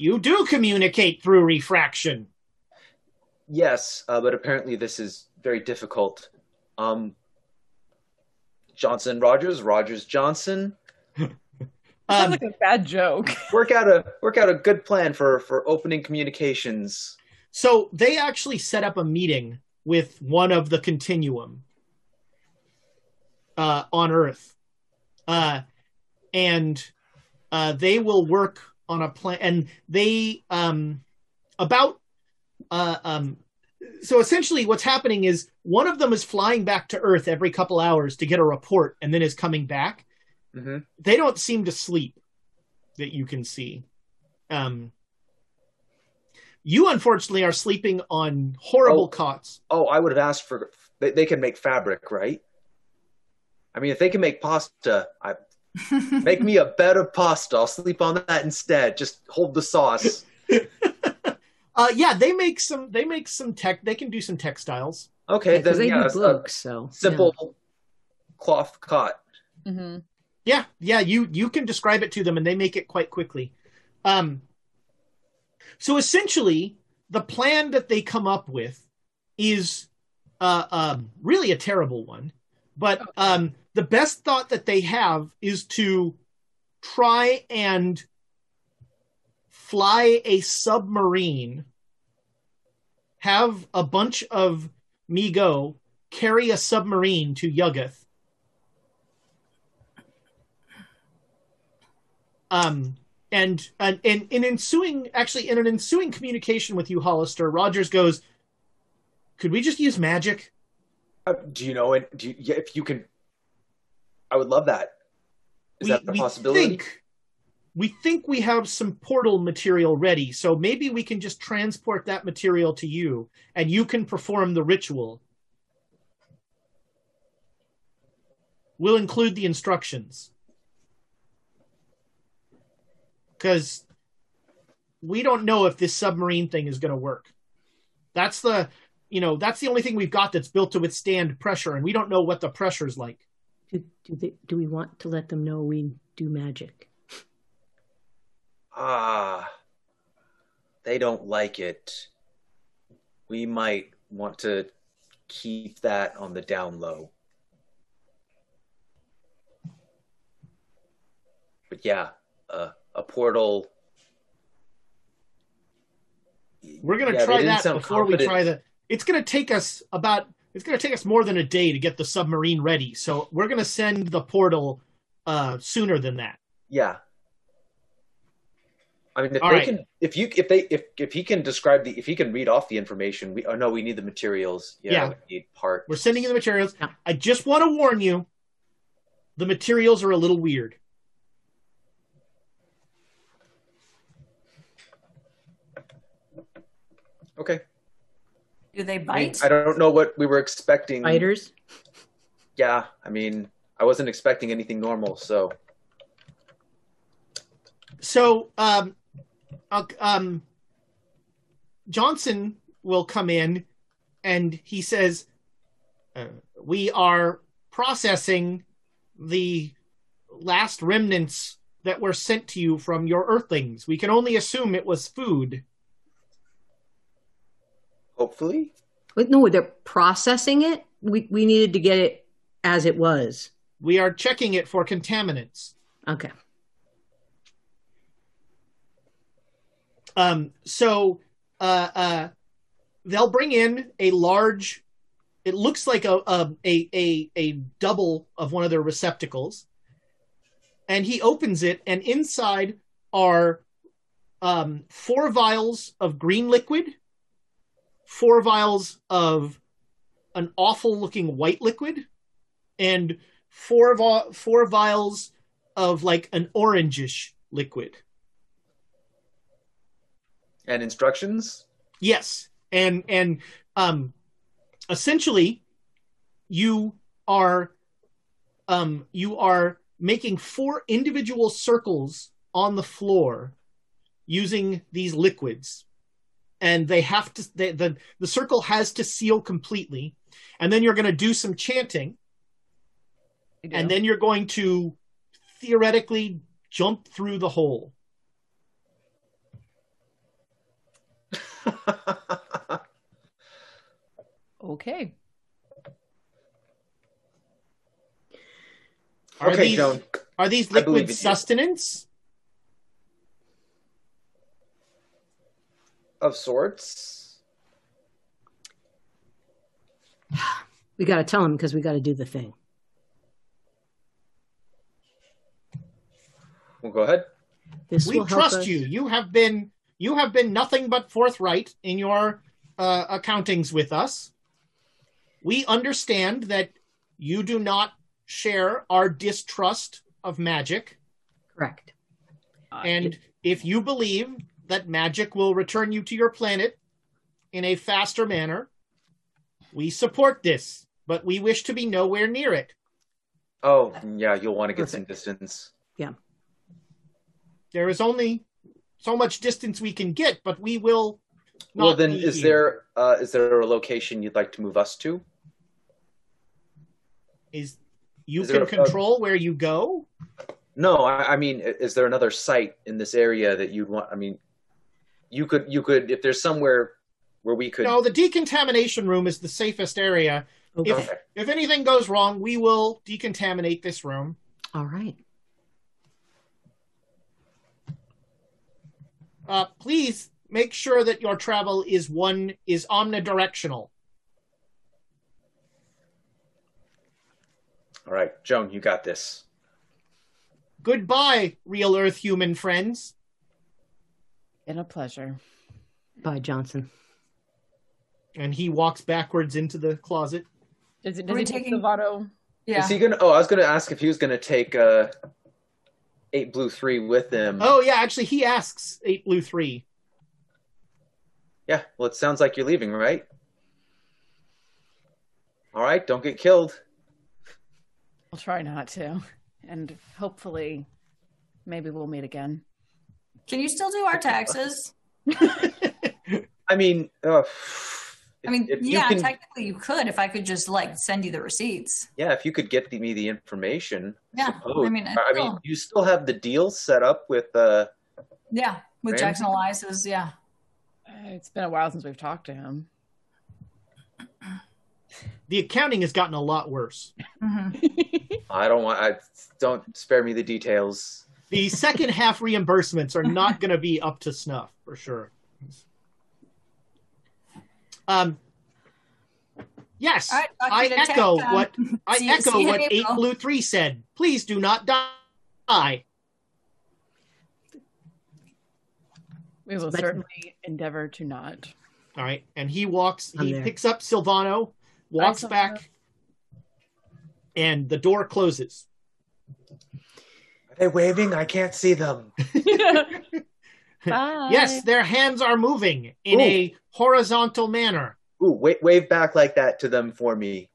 You do communicate through refraction. Yes, uh, but apparently this is very difficult. Um, Johnson Rogers, Rogers Johnson. Sounds Um, like a bad joke. Work out a work out a good plan for for opening communications. so they actually set up a meeting with one of the continuum uh, on Earth, uh, and uh, they will work on a plane, And they um, about uh, um, so essentially what's happening is one of them is flying back to Earth every couple hours to get a report, and then is coming back. hmm they don't seem to sleep that you can see. Um, you unfortunately are sleeping on horrible Oh. cots. Oh, I would have asked for. They, they can make fabric, right? I mean, if they can make pasta, I make me a bed of pasta. I'll sleep on that instead. Just hold the sauce. Uh, yeah, they make some. They make some tech. They can do some textiles. Okay, because then they yeah, do a- books. So a simple cloth cot. hmm Yeah, yeah. You you can describe it to them, and they make it quite quickly. Um, so essentially, the plan that they come up with is uh, um, really a terrible one. But um, the best thought that they have is to try and fly a submarine, have a bunch of Mi-Go carry a submarine to Yuggoth. Um, and, and, and in ensuing, actually, in an ensuing communication with you, Hollister, Rogers goes, Could we just use magic? Uh, do you know it? Do you, yeah, if you can, I would love that. Is that a possibility? Think, we think we have some portal material ready, so maybe we can just transport that material to you, and you can perform the ritual. we'll include the instructions. Because we don't know if this submarine thing is going to work. That's the, you know, that's the only thing we've got that's built to withstand pressure, and we don't know what the pressure's like. Do, do, they, do we want to let them know we do magic? Ah, they don't like it. We might want to keep that on the down low. But yeah, uh, a portal. We're gonna Yeah, try that sound before we try the. It's gonna take us about. It's gonna take us more than a day to get the submarine ready. So we're gonna send the portal uh, sooner than that. Yeah. I mean, if All they right. can, if you, if they, if if he can describe the, if he can read off the information, we. Oh no, we need the materials. Yeah, Yeah. we need parts. We're sending you the materials. Yeah. I just want to warn you, the materials are a little weird. Okay. Do they I, mean, bite? I don't know what we were expecting. Fighters? Yeah, I mean, I wasn't expecting anything normal. So So, um, uh, um, Johnson will come in, and he says, uh, "We are processing the last remnants that were sent to you from your Earthlings. We can only assume it was food." Hopefully, Wait, no, they're processing it. We we needed to get it as it was. We are checking it for contaminants. Okay. Um, so uh, uh, they'll bring in a large. It looks like a, a a a a double of one of their receptacles, and he opens it, and inside are um, four vials of green liquid, four vials of an awful looking white liquid, and four vi- four vials of like an orangish liquid. and instructions. Yes, and and um, essentially, you are um you are making four individual circles on the floor using these liquids, and they have to they, the the circle has to seal completely, and then you're going to do some chanting, and then you're going to theoretically jump through the hole. Okay. Are okay, these Joan. are these liquid in you. sustenance? Of sorts. We got to tell him because we got to do the thing. Well, go ahead. This we trust us. you. You have been you have been nothing but forthright in your uh, accountings with us. We understand that you do not share our distrust of magic, Correct. Uh, and if you believe that magic will return you to your planet in a faster manner, we support this. But we wish to be nowhere near it. Oh, yeah, you'll want to get some distance. Yeah. There is only so much distance we can get, but we will. Not well, then, be is here. there uh, is there a location you'd like to move us to? is you Is there can a- control where you go? No, I, I mean, is there another site in this area that you'd want? I mean, you could you could if there's somewhere where we could. No, the decontamination room is the safest area. Okay. If if anything goes wrong, we will decontaminate this room. All right. Uh, please make sure that your travel is one is omnidirectional. All right, Joan, you got this. Goodbye, real Earth human friends. Been a pleasure. Bye, Johnson. And he walks backwards into the closet. Is it, does we he take taking- Silvano? Yeah. Is he gonna? Oh, I was gonna ask if he was gonna take uh, eight blue three with him. Oh yeah, actually he asks eight blue three. Yeah. Well, it sounds like you're leaving, right? All right. Don't get killed. I'll try not to. And hopefully, maybe we'll meet again. Can you still do our taxes? I mean, uh, I mean, if you yeah, can- technically you could if I could just like send you the receipts. yeah, if you could get the, me the information. Yeah, suppose. I mean, I, I mean, you still have the deal set up with uh Yeah, with Ramsey? Jackson Elias's, yeah. It's been a while since we've talked to him. The accounting has gotten a lot worse. I don't want. I don't spare me the details. The second half reimbursements are not going to be up to snuff for sure. Um. Yes, All right, Dr. I echo um, what I see echo see what Eight April. Blue Three said. Please do not die. We will Let's- certainly endeavor to not. All right, and he walks. I'm He there. picks up Silvano, walks Silvano. back, and the door closes. Are they waving? I can't see them. Bye. Yes, their hands are moving in Ooh. a horizontal manner. Ooh, wave, wave back like that to them for me.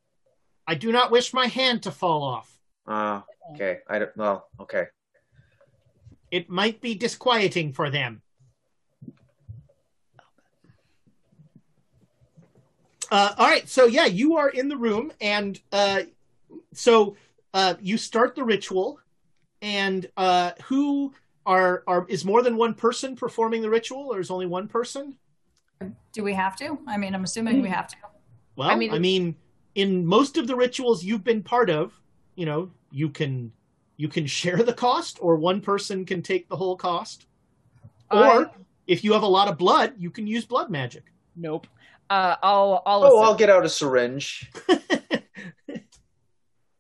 I do not wish my hand to fall off. Uh, okay. I don't. Well, okay. It might be disquieting for them. Uh, all right, so yeah, you are in the room, and uh, so uh, you start the ritual, and uh, who are are is more than one person performing the ritual, or is only one person? Do we have to? I mean, I'm assuming we have to. Well, I I mean- mean, in most of the rituals you've been part of, you know, you can you can share the cost, or one person can take the whole cost, or I- if you have a lot of blood, you can use blood magic. Nope. Uh, I'll. I'll. Oh, I'll get out a syringe.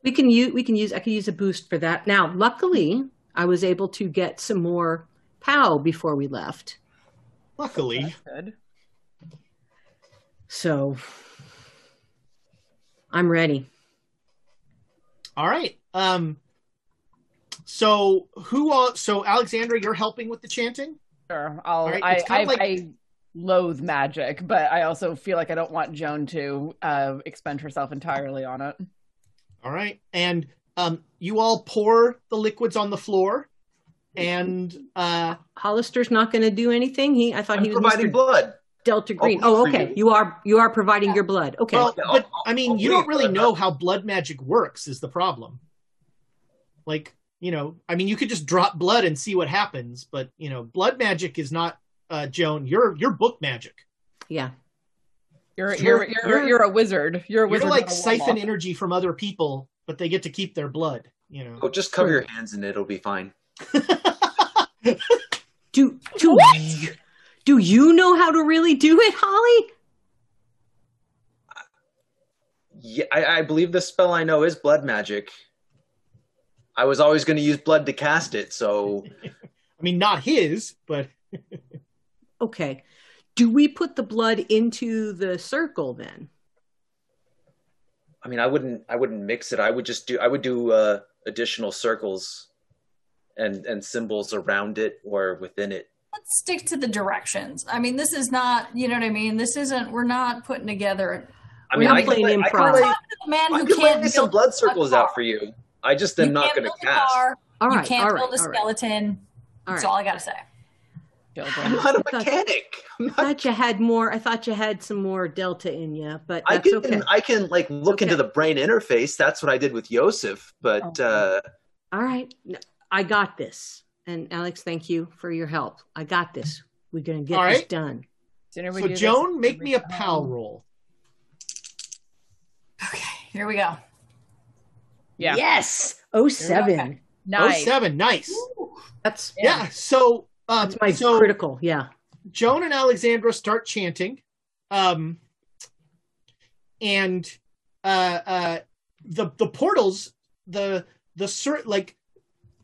We can use we can use I could use a boost for that. Now, luckily, I was able to get some more POW before we left. Luckily, Good. So I'm ready. all right. Um, so who? All, so Alexandra, you're helping with the chanting. Sure. I'll. All right, I, it's kinda I, like- I loathe magic, but I also feel like I don't want Joan to uh, expend herself entirely on it. All right, and um, you all pour the liquids on the floor, and uh, Hollister's not going to do anything. He I thought I'm he was providing Mr. blood. Delta Green. Oh, Oh, okay. you. You are you are providing your blood. Okay. Well, Yeah, but I'll- I mean, I'll you don't really but- know how blood magic works. Is the problem? Like, you know, I mean, you could just drop blood and see what happens, but you know, blood magic is not uh, Joan. You're you're book magic. yeah. You're You're- you're you're, you're- you're a wizard. You're a wizard. You're like siphon warlock. energy from other people, but they get to keep their blood. You know. Oh, just cover your hands and it. It'll be fine. Do do do you know how to really do it, Holly? Yeah, I, I believe the spell I know is blood magic. I was always going to use blood to cast it, so I mean, not his, but Okay. Do we put the blood into the circle then? I mean, I wouldn't. I wouldn't mix it. I would just do. I would do uh, additional circles and and symbols around it or within it. Let's stick to the directions. I mean, this is not, you know what I mean? This isn't, we're not putting together. I We're mean, not I can, playing lay, I improv. can lay, Talk to the man I who can lay can't me some blood circles out for you. I just am You not going to cast. car. All you can't all right, build a skeleton. All That's all I got to say. I'm not a I thought- mechanic. I'm I not, thought you had more. I thought you had some more delta in you, but I can. okay. I can like look into the brain interface. That's what I did with Yosef. But uh, All right, No, I got this. And Alex, thank you for your help. I got this. We're gonna get All this done. Sooner we so do this, Joan, make sooner me a pal home. roll. Okay, here we go. Yeah. Yes. Oh seven. Nice. Oh seven, nice. That's Yeah. So um, that's my so critical. Yeah. Joan and Alexandra start chanting, um, and uh, uh, the the portals, the the cir- like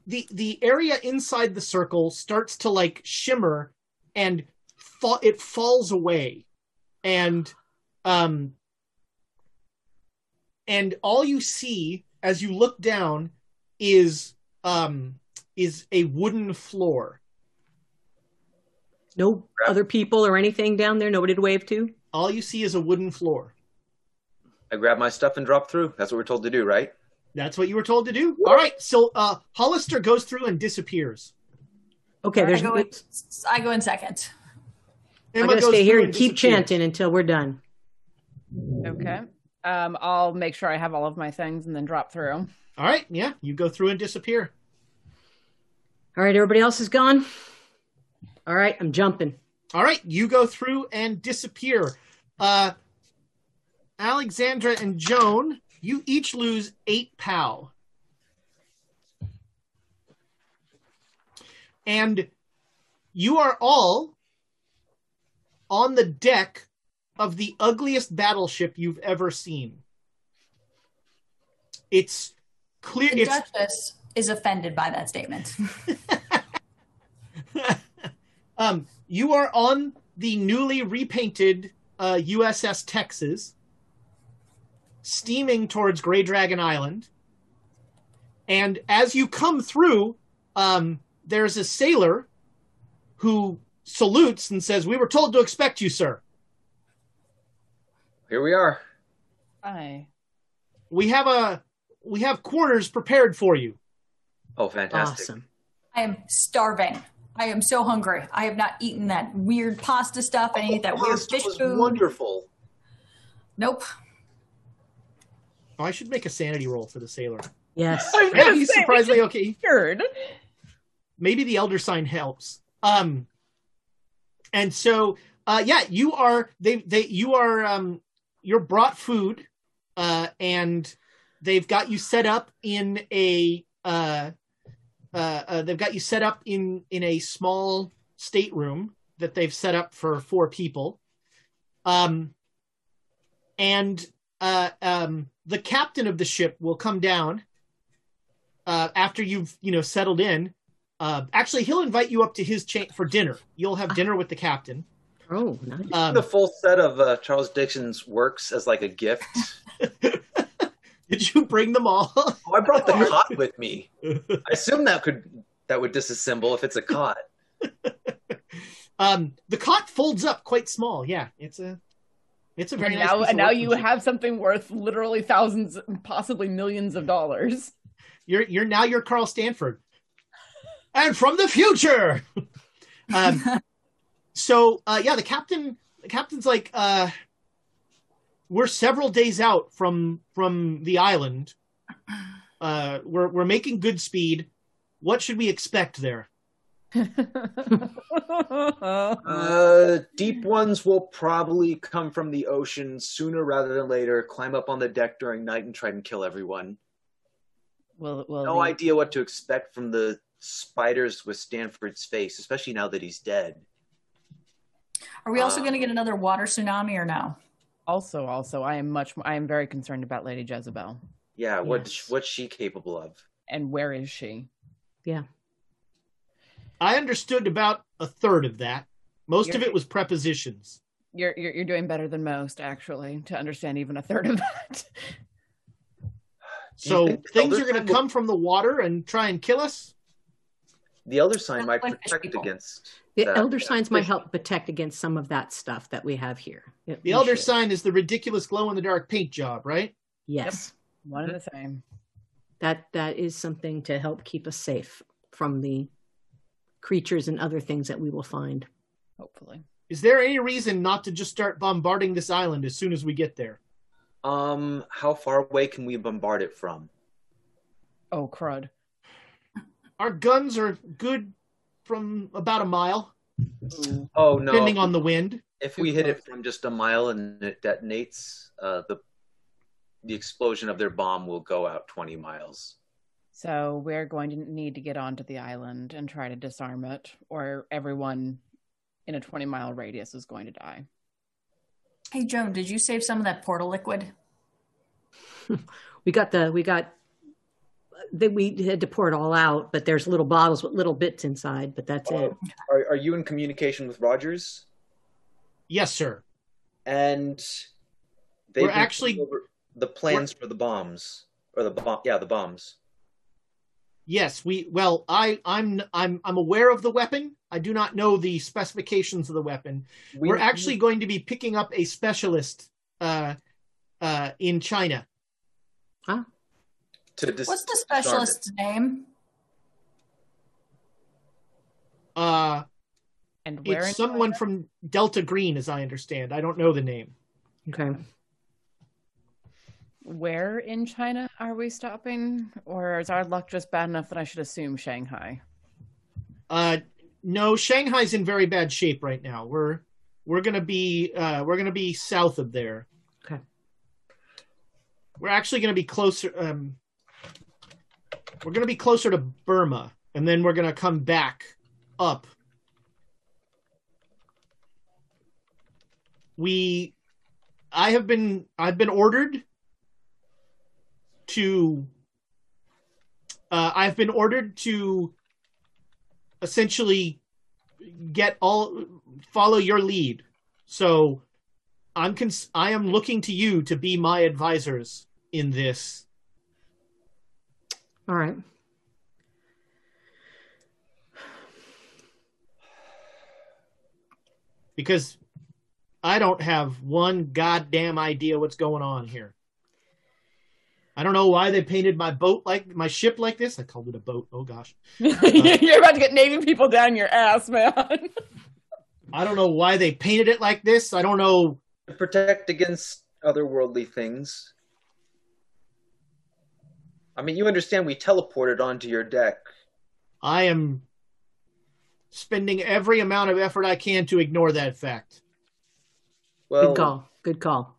the the area inside the circle starts to like shimmer, and fa- it falls away, and um, and all you see as you look down is um is a wooden floor. No other people or anything down there. Nobody to wave to. All you see is a wooden floor. I grab my stuff and drop through. That's what we're told to do, right? That's what you were told to do. All right. So uh, Hollister goes through and disappears. Okay, I there's. go, in, I go in second. Emma I'm gonna goes stay here through and keep disappears. chanting until we're done. Okay. Um, I'll make sure I have all of my things and then drop through. All right. Yeah, you go through and disappear. All right, everybody else is gone. All right, I'm jumping. All right, you go through and disappear. Uh, Alexandra and Joan, you each lose eight POW. And you are all on the deck of the ugliest battleship you've ever seen. It's clear. The It's Duchess is offended by that statement. um, you are on the newly repainted uh, USS Texas, steaming towards Grey Dragon Island. And as you come through, um, there's a sailor who salutes and says, "We were told to expect you, sir. Here we are. Hi. We have a we have quarters prepared for you." Oh, fantastic. Awesome. I am starving. I am so hungry. I have not eaten that weird pasta stuff. I ate that weird Pasta fish was food. wonderful. Nope. Oh, I should make a sanity roll for the sailor. Yes. I was Yeah, gonna he's surprisingly okay. Weird. maybe the elder sign helps um and so uh yeah you are they they you are um you're brought food uh and they've got you set up in a uh uh, uh they've got you set up in in a small stateroom that they've set up for four people um and uh um the captain of the ship will come down uh after you've you know settled in uh, actually, he'll invite you up to his cha- for dinner. You'll have dinner with the captain. Oh, nice. Um, the full set of uh, Charles Dickens's works as like a gift. did you bring them all? oh, I brought the cot with me. I assume that could that would disassemble if it's a cot. um, the cot folds up quite small. Yeah, it's a it's a very And nice now, piece of and now you have something worth literally thousands, possibly millions of dollars. You're you're now you're Carl Stanford, and from the future. um, so uh, yeah, the captain the captain's like, uh, we're several days out from from the island. Uh, we're we're making good speed. What should we expect there? Uh, deep ones will probably come from the ocean sooner rather than later. Climb up on the deck during night and try and kill everyone. Will, will No the- idea what to expect from the spiders with Stanford's face, especially now that he's dead. Are we also Uh, going to get another water tsunami or no? Also, also, I am much. I am very concerned about Lady Jezebel. Yeah, what's Yes. what's she capable of? And where is she? Yeah. I understood about a third of that. Most of You're- it was prepositions. You're, you're you're doing better than most, actually, to understand even a third of that. So things are going Sign to will- come from the water and try and kill us. The other sign might protect against The that. elder signs might help protect against some of that stuff that we have here. It- The we elder should. sign is the ridiculous glow in the dark paint job, right? Yes. One and the same. That that is something to help keep us safe from the creatures and other things that we will find. Hopefully. Is there any reason not to just start bombarding this island as soon as we get there? Um, how far away can we bombard it from? Oh crud. Our guns are good from about a mile, Oh no! depending on the wind. if we hit it from just a mile and it detonates, uh, the the explosion of their bomb will go out twenty miles. So we're going to need to get onto the island and try to disarm it, or everyone in a 20 mile radius is going to die. Hey, Joan, did you save some of that portal liquid? We got the we got that we had to pour it all out, but there's little bottles with little bits inside, but that's it. Are are you in communication with Rogers? Yes, sir. And they've We're actually- over the plans for the bombs or the bomb. Yeah, the bombs. Yes, we. Well, I, I'm, I'm, I'm aware of the weapon. I do not know the specifications of the weapon. We- We're actually going to be picking up a specialist uh, uh, in China. To dis- What's the disarm it. specialist's name? Uh, And where it's someone China? from Delta Green, as I understand. I don't know the name. Okay. Where in China are we stopping? Or is our luck just bad enough that I should assume Shanghai? Uh, no, Shanghai's in very bad shape right now. We're we're gonna be uh, we're gonna be south of there. Okay. We're actually gonna be closer. Um, we're gonna be closer to Burma, and then we're gonna come back up. We, I have been I've been ordered to. Uh, I've been ordered to essentially get all follow your lead. So I'm cons- I am looking to you to be my advisors in this. All right. because I don't have one goddamn idea what's going on here. I don't know why they painted my boat like my ship like this. I called it a boat. Oh gosh. Uh, You're about to get Navy people down your ass, man. I don't know why they painted it like this. I don't know. To protect against otherworldly things. I mean, you understand we teleported onto your deck. I am spending every amount of effort I can to ignore that fact. Well, Good call. Good call.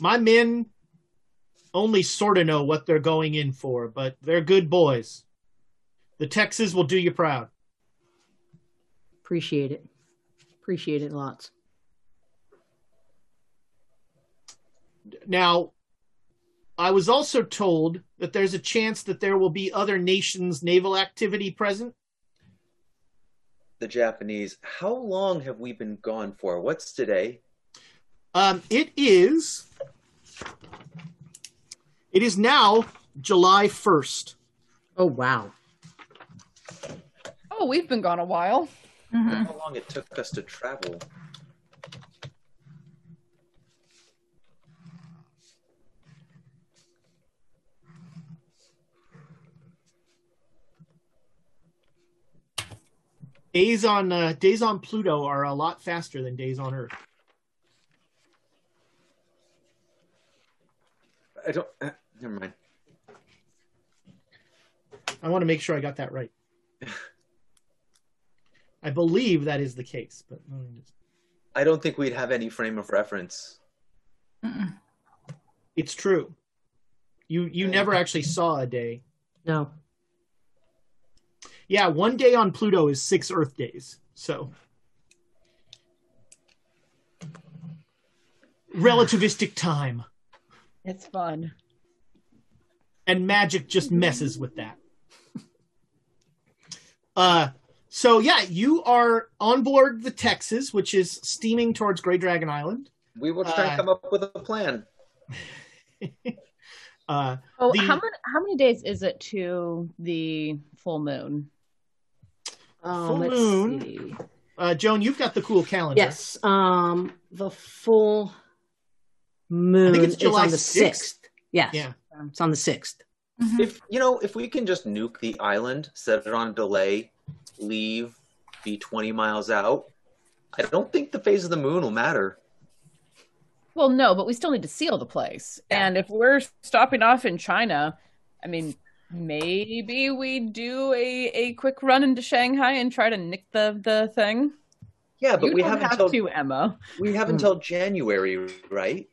My men only sort of know what they're going in for, but they're good boys. The Texas will do you proud. Appreciate it. Appreciate it lots. Now, I was also told that there's a chance that there will be other nations' naval activity present. the Japanese. How long have we been gone for? What's today? Um, it is. It is now July first. Oh wow. oh, we've been gone a while. Mhm. How long it took us to travel? Days on uh, days on Pluto are a lot faster than days on Earth. I don't. Uh, never mind. I want to make sure I got that right. I believe that is the case, but let me just- I don't think we'd have any frame of reference. Mm-mm. it's true. You you never actually saw a day. No. Yeah, one day on Pluto is six Earth days. So relativistic time It's fun. and magic just messes with that. Uh so yeah, you are on board the Texas, which is steaming towards Grey Dragon Island. We will try Uh, and come up with a plan. Uh Oh, The- how many how many days is it to the full moon? Um, Full let's moon. see. uh Joan, you've got the cool calendar. Yes. Um, the full moon it's is July on the 6th. sixth. Yes. Yeah. It's on the sixth. Mhm. If you know, if we can just nuke the island, set it on delay, leave, be twenty miles out, I don't think the phase of the moon will matter. Well, no, but we still need to seal the place. And if we're stopping off in China, I mean, maybe we do a, a quick run into Shanghai and try to nick the, the thing. Yeah, but you we don't have have until to, Emma. we have Hmm. until January, right?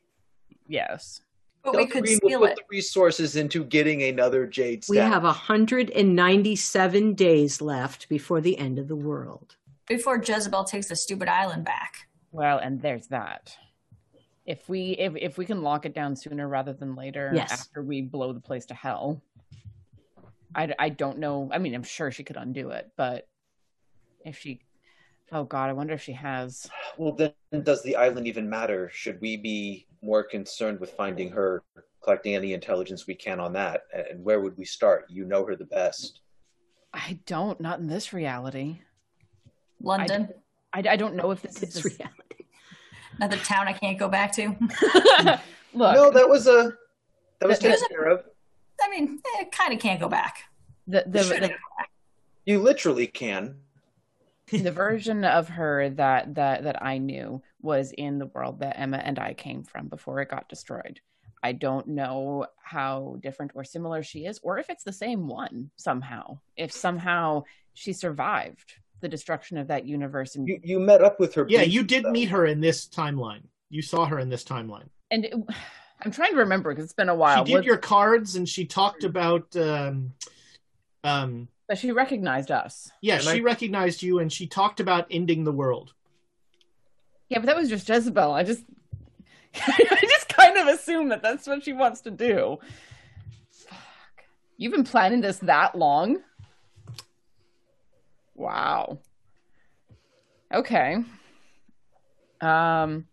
Yes. But we Delta could Green will seal put it. the resources into getting another jade We staff. have 197 days left before the end of the world. before Jezebel takes the stupid island back. Well, and there's that. If we if if we can lock it down sooner rather than later, Yes. after we blow the place to hell, I, I don't know. I mean, I'm sure she could undo it, but if she, oh god, I wonder if she has. Well, then does the island even matter? Should we be more concerned with finding her, collecting any intelligence we can on that? And where would we start? You know her the best. I don't. Not in this reality. London, I, I don't know if this It's is. reality. Another town I can't go back to. Look, No, that was a That was taken care of. I mean, it kind of can't go back. The the, Shouldn't the, go back. You literally can. the version of her that that that I knew was in the world that Emma and I came from before it got destroyed. I don't know how different or similar she is, or if it's the same one somehow. If somehow she survived the destruction of that universe, and You you met up with her. Yeah, you did though. meet her in this timeline. You saw her in this timeline. and it, I'm trying to remember because it's been a while. She did Was- your cards, and she talked about. Um, um, but she recognized us. yeah, And she I- recognized you, and she talked about ending the world. Yeah, but that was just Jezebel. I just, I just kind of assume that that's what she wants to do. Fuck. You've been planning this that long? Wow. Okay. Um.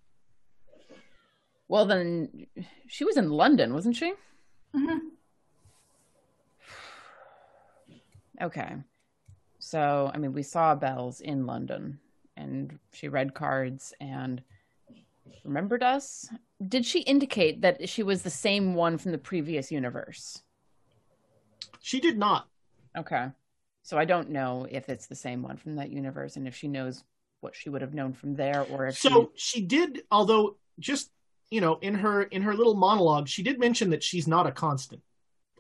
Well, then, she was in London, wasn't she? Mhm. Okay. So, I mean, we saw Bells in London and she read cards and remembered us. Did she indicate that she was the same one from the previous universe? She did not. Okay. So I don't know if it's the same one from that universe and if she knows what she would have known from there or if So she did, although just you know, in her in her little monologue, she did mention that she's not a constant,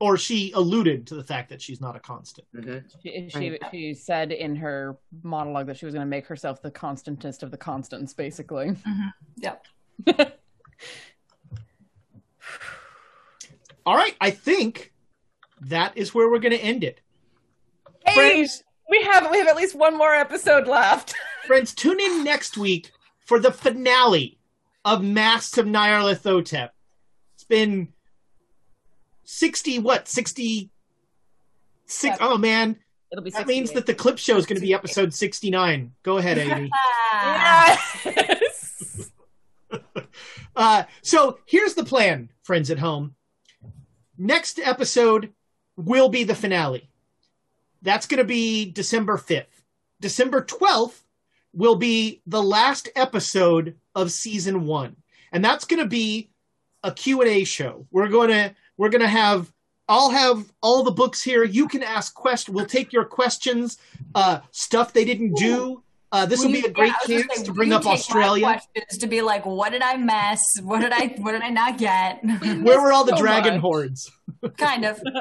or she alluded to the fact that she's not a constant. Mhm. she she, she said in her monologue that she was going to make herself the constantest of the constants basically. Yep. All right, I think that is where we're going to end it. Hey, Friends, we have we have at least one more episode left. friends, tune in next week for the finale of Masks of Nyarlathotep. It's been sixty what sixty six? Oh man, It'll be that means that the clip show is going to be episode sixty nine. Go ahead, Amy. Yes. Uh, so here's the plan, friends at home. Next episode will be the finale. That's going to be December 5th. December 12th will be the last episode of season 1. And that's going to be a Q&A show. We're going to we're going to have I'll have all the books here. You can ask questions. We'll take your questions, uh, stuff they didn't do. Uh, this will Will be a great yeah, I was gonna chance say, to bring up Australia. questions to be like, what did I miss? What did I what did I not get? Where were all the So dragon much. hordes? kind of.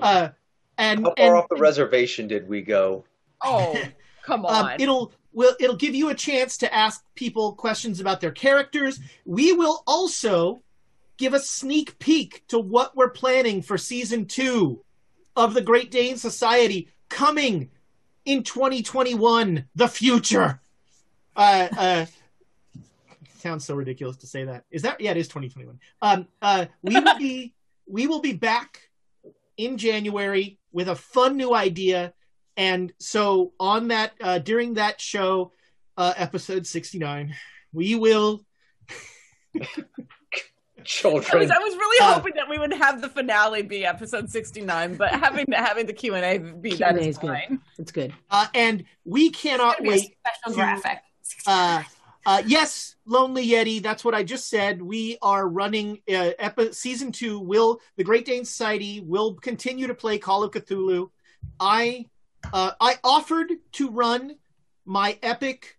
Uh, and How far and off the reservation did we go? Oh, come um, on. it'll will it'll give you a chance to ask people questions about their characters. We will also give a sneak peek to what we're planning for season two of the Great Dane Society coming in 2021, the future. Uh, uh, sounds so ridiculous to say that. Is that yeah? It is 2021. Um, uh, we will be we will be back in January with a fun new idea. And so on that uh, during that show, uh, episode 69, we will I was, Children. I was really Uh, hoping that we would have the finale be episode 69, but having the, having the Q&A be that Q&A is is good. fine. It's good. uh, and we cannot It's gonna a wait special to- graphic. uh, uh, yes, Lonely Yeti. That's what I just said. We are running uh, epi- season two. Will the Great Dane Society will continue to play Call of Cthulhu? I uh, I offered to run my epic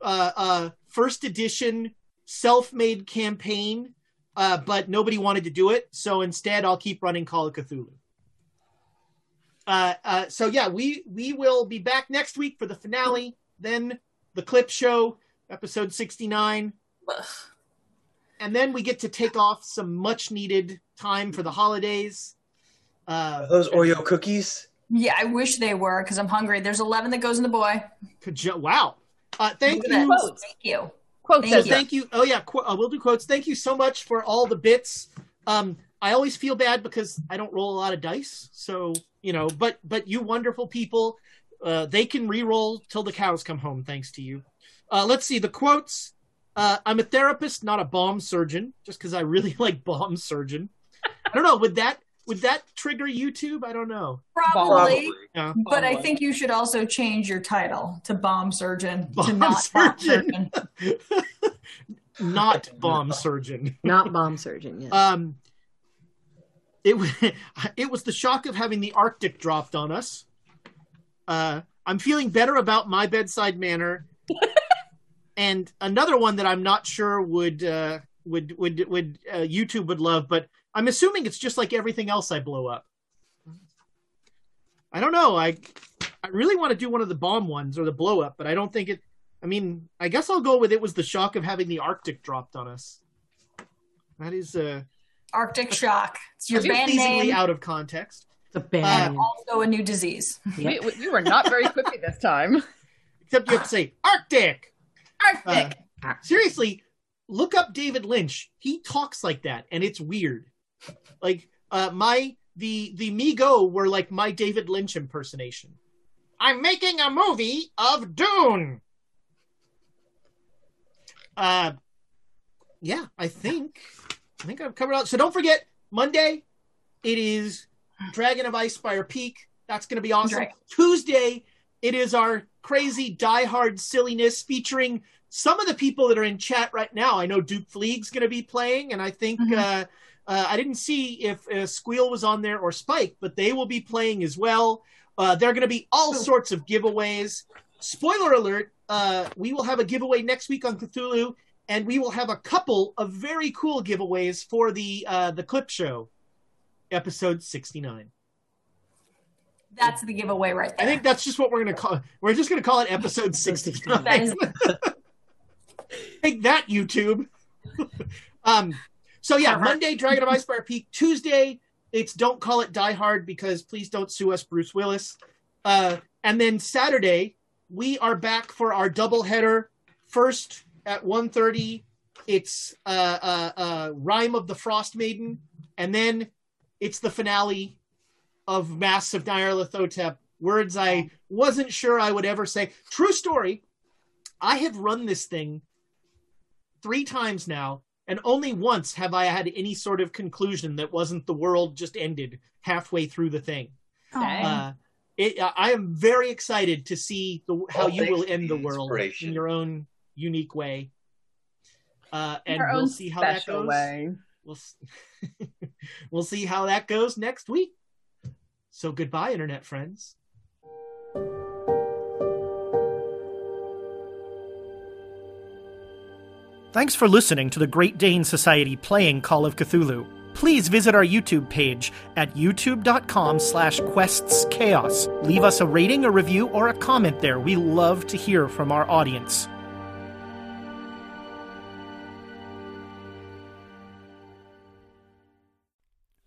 uh, uh, first edition self-made campaign, uh, but nobody wanted to do it. So instead, I'll keep running Call of Cthulhu. So yeah, we we will be back next week for the finale. Then the clip show, episode 69. And then we get to take off some much needed time for the holidays. Uh, Are those Oreo cookies? Yeah, I wish they were because I'm hungry. There's 11 that goes in the boy. Kajo- wow. Uh, thank you. that. Thank you. Quote Thank So you. thank you. Oh yeah, qu- uh, we'll do quotes. Thank you so much for all the bits. Um, I always feel bad because I don't roll a lot of dice. So you know, but but you wonderful people, uh, they can re-roll till the cows come home. Thanks to you. Uh, let's see the quotes. Uh, I'm a therapist, not a bomb surgeon. Just because I really like bomb surgeon. I don't know. Would that would that trigger YouTube? I don't know. Probably. Yeah. But I think you should also change your title to bomb surgeon to Bomb not bomb surgeon. surgeon. Not bomb surgeon. Not bomb surgeon. Yes. Um, it was it was the shock of having the Arctic dropped on us. Uh, I'm feeling better about my bedside manner, and another one that I'm not sure would uh, would would would uh, YouTube would love, but I'm assuming it's just like everything else I blow up. I don't know. I I really want to do one of the bomb ones or the blow up, but I don't think it. I mean, I guess I'll go with it was the shock of having the Arctic dropped on us. That is uh Arctic shock. It's your band pleasingly name. out of context. It's a bad. Uh, Also a new disease. We, we, we were not very quickly this time. Except you have to say Arctic. Uh, seriously, look up David Lynch. He talks like that, and it's weird. Like uh, my the the Mi-Go were like my David Lynch impersonation. I'm making a movie of Dune. Uh, yeah, I think I think I've covered all. So don't forget Monday. It is Dragon of Icespire Peak. That's going to be awesome. Right. Tuesday, it is our crazy diehard silliness featuring some of the people that are in chat right now. I know Duke Fleeg's going to be playing, and I think Mhm. uh, uh, I didn't see if uh, Squeal was on there or Spike, but they will be playing as well. Uh, there are going to be all sorts of giveaways. Spoiler alert: uh, we will have a giveaway next week on Cthulhu, and we will have a couple of very cool giveaways for the uh, the clip show, episode sixty nine. That's the giveaway right there. I think that's just what we're going to call. We're just going to call it episode sixty is- Take that, YouTube. um, so yeah. Monday, Dragon of Icespire Peak. Tuesday, it's Don't Call It Die Hard because please don't sue us, Bruce Willis. Uh, and then Saturday, we are back for our double header. First at 1.30, it's uh, uh, uh, Rime of the Frost Maiden, and then it's the finale of Masks of Nyarlathotep. Words I wasn't sure I would ever say. True story. I have run this thing three times now, and only once have I had any sort of conclusion that wasn't the world just ended halfway through the thing. Uh, it, I am very excited to see the, how All you will end the the world in your own unique way. Uh, and we'll see how that goes. way. We'll we'll see how that goes next week. So goodbye, internet friends. Thanks for listening to the Great Dane Society playing Call of Cthulhu. Please visit our YouTube page at youtube.com slash questschaos. Leave us a rating, a review, or a comment there. We love to hear from our audience.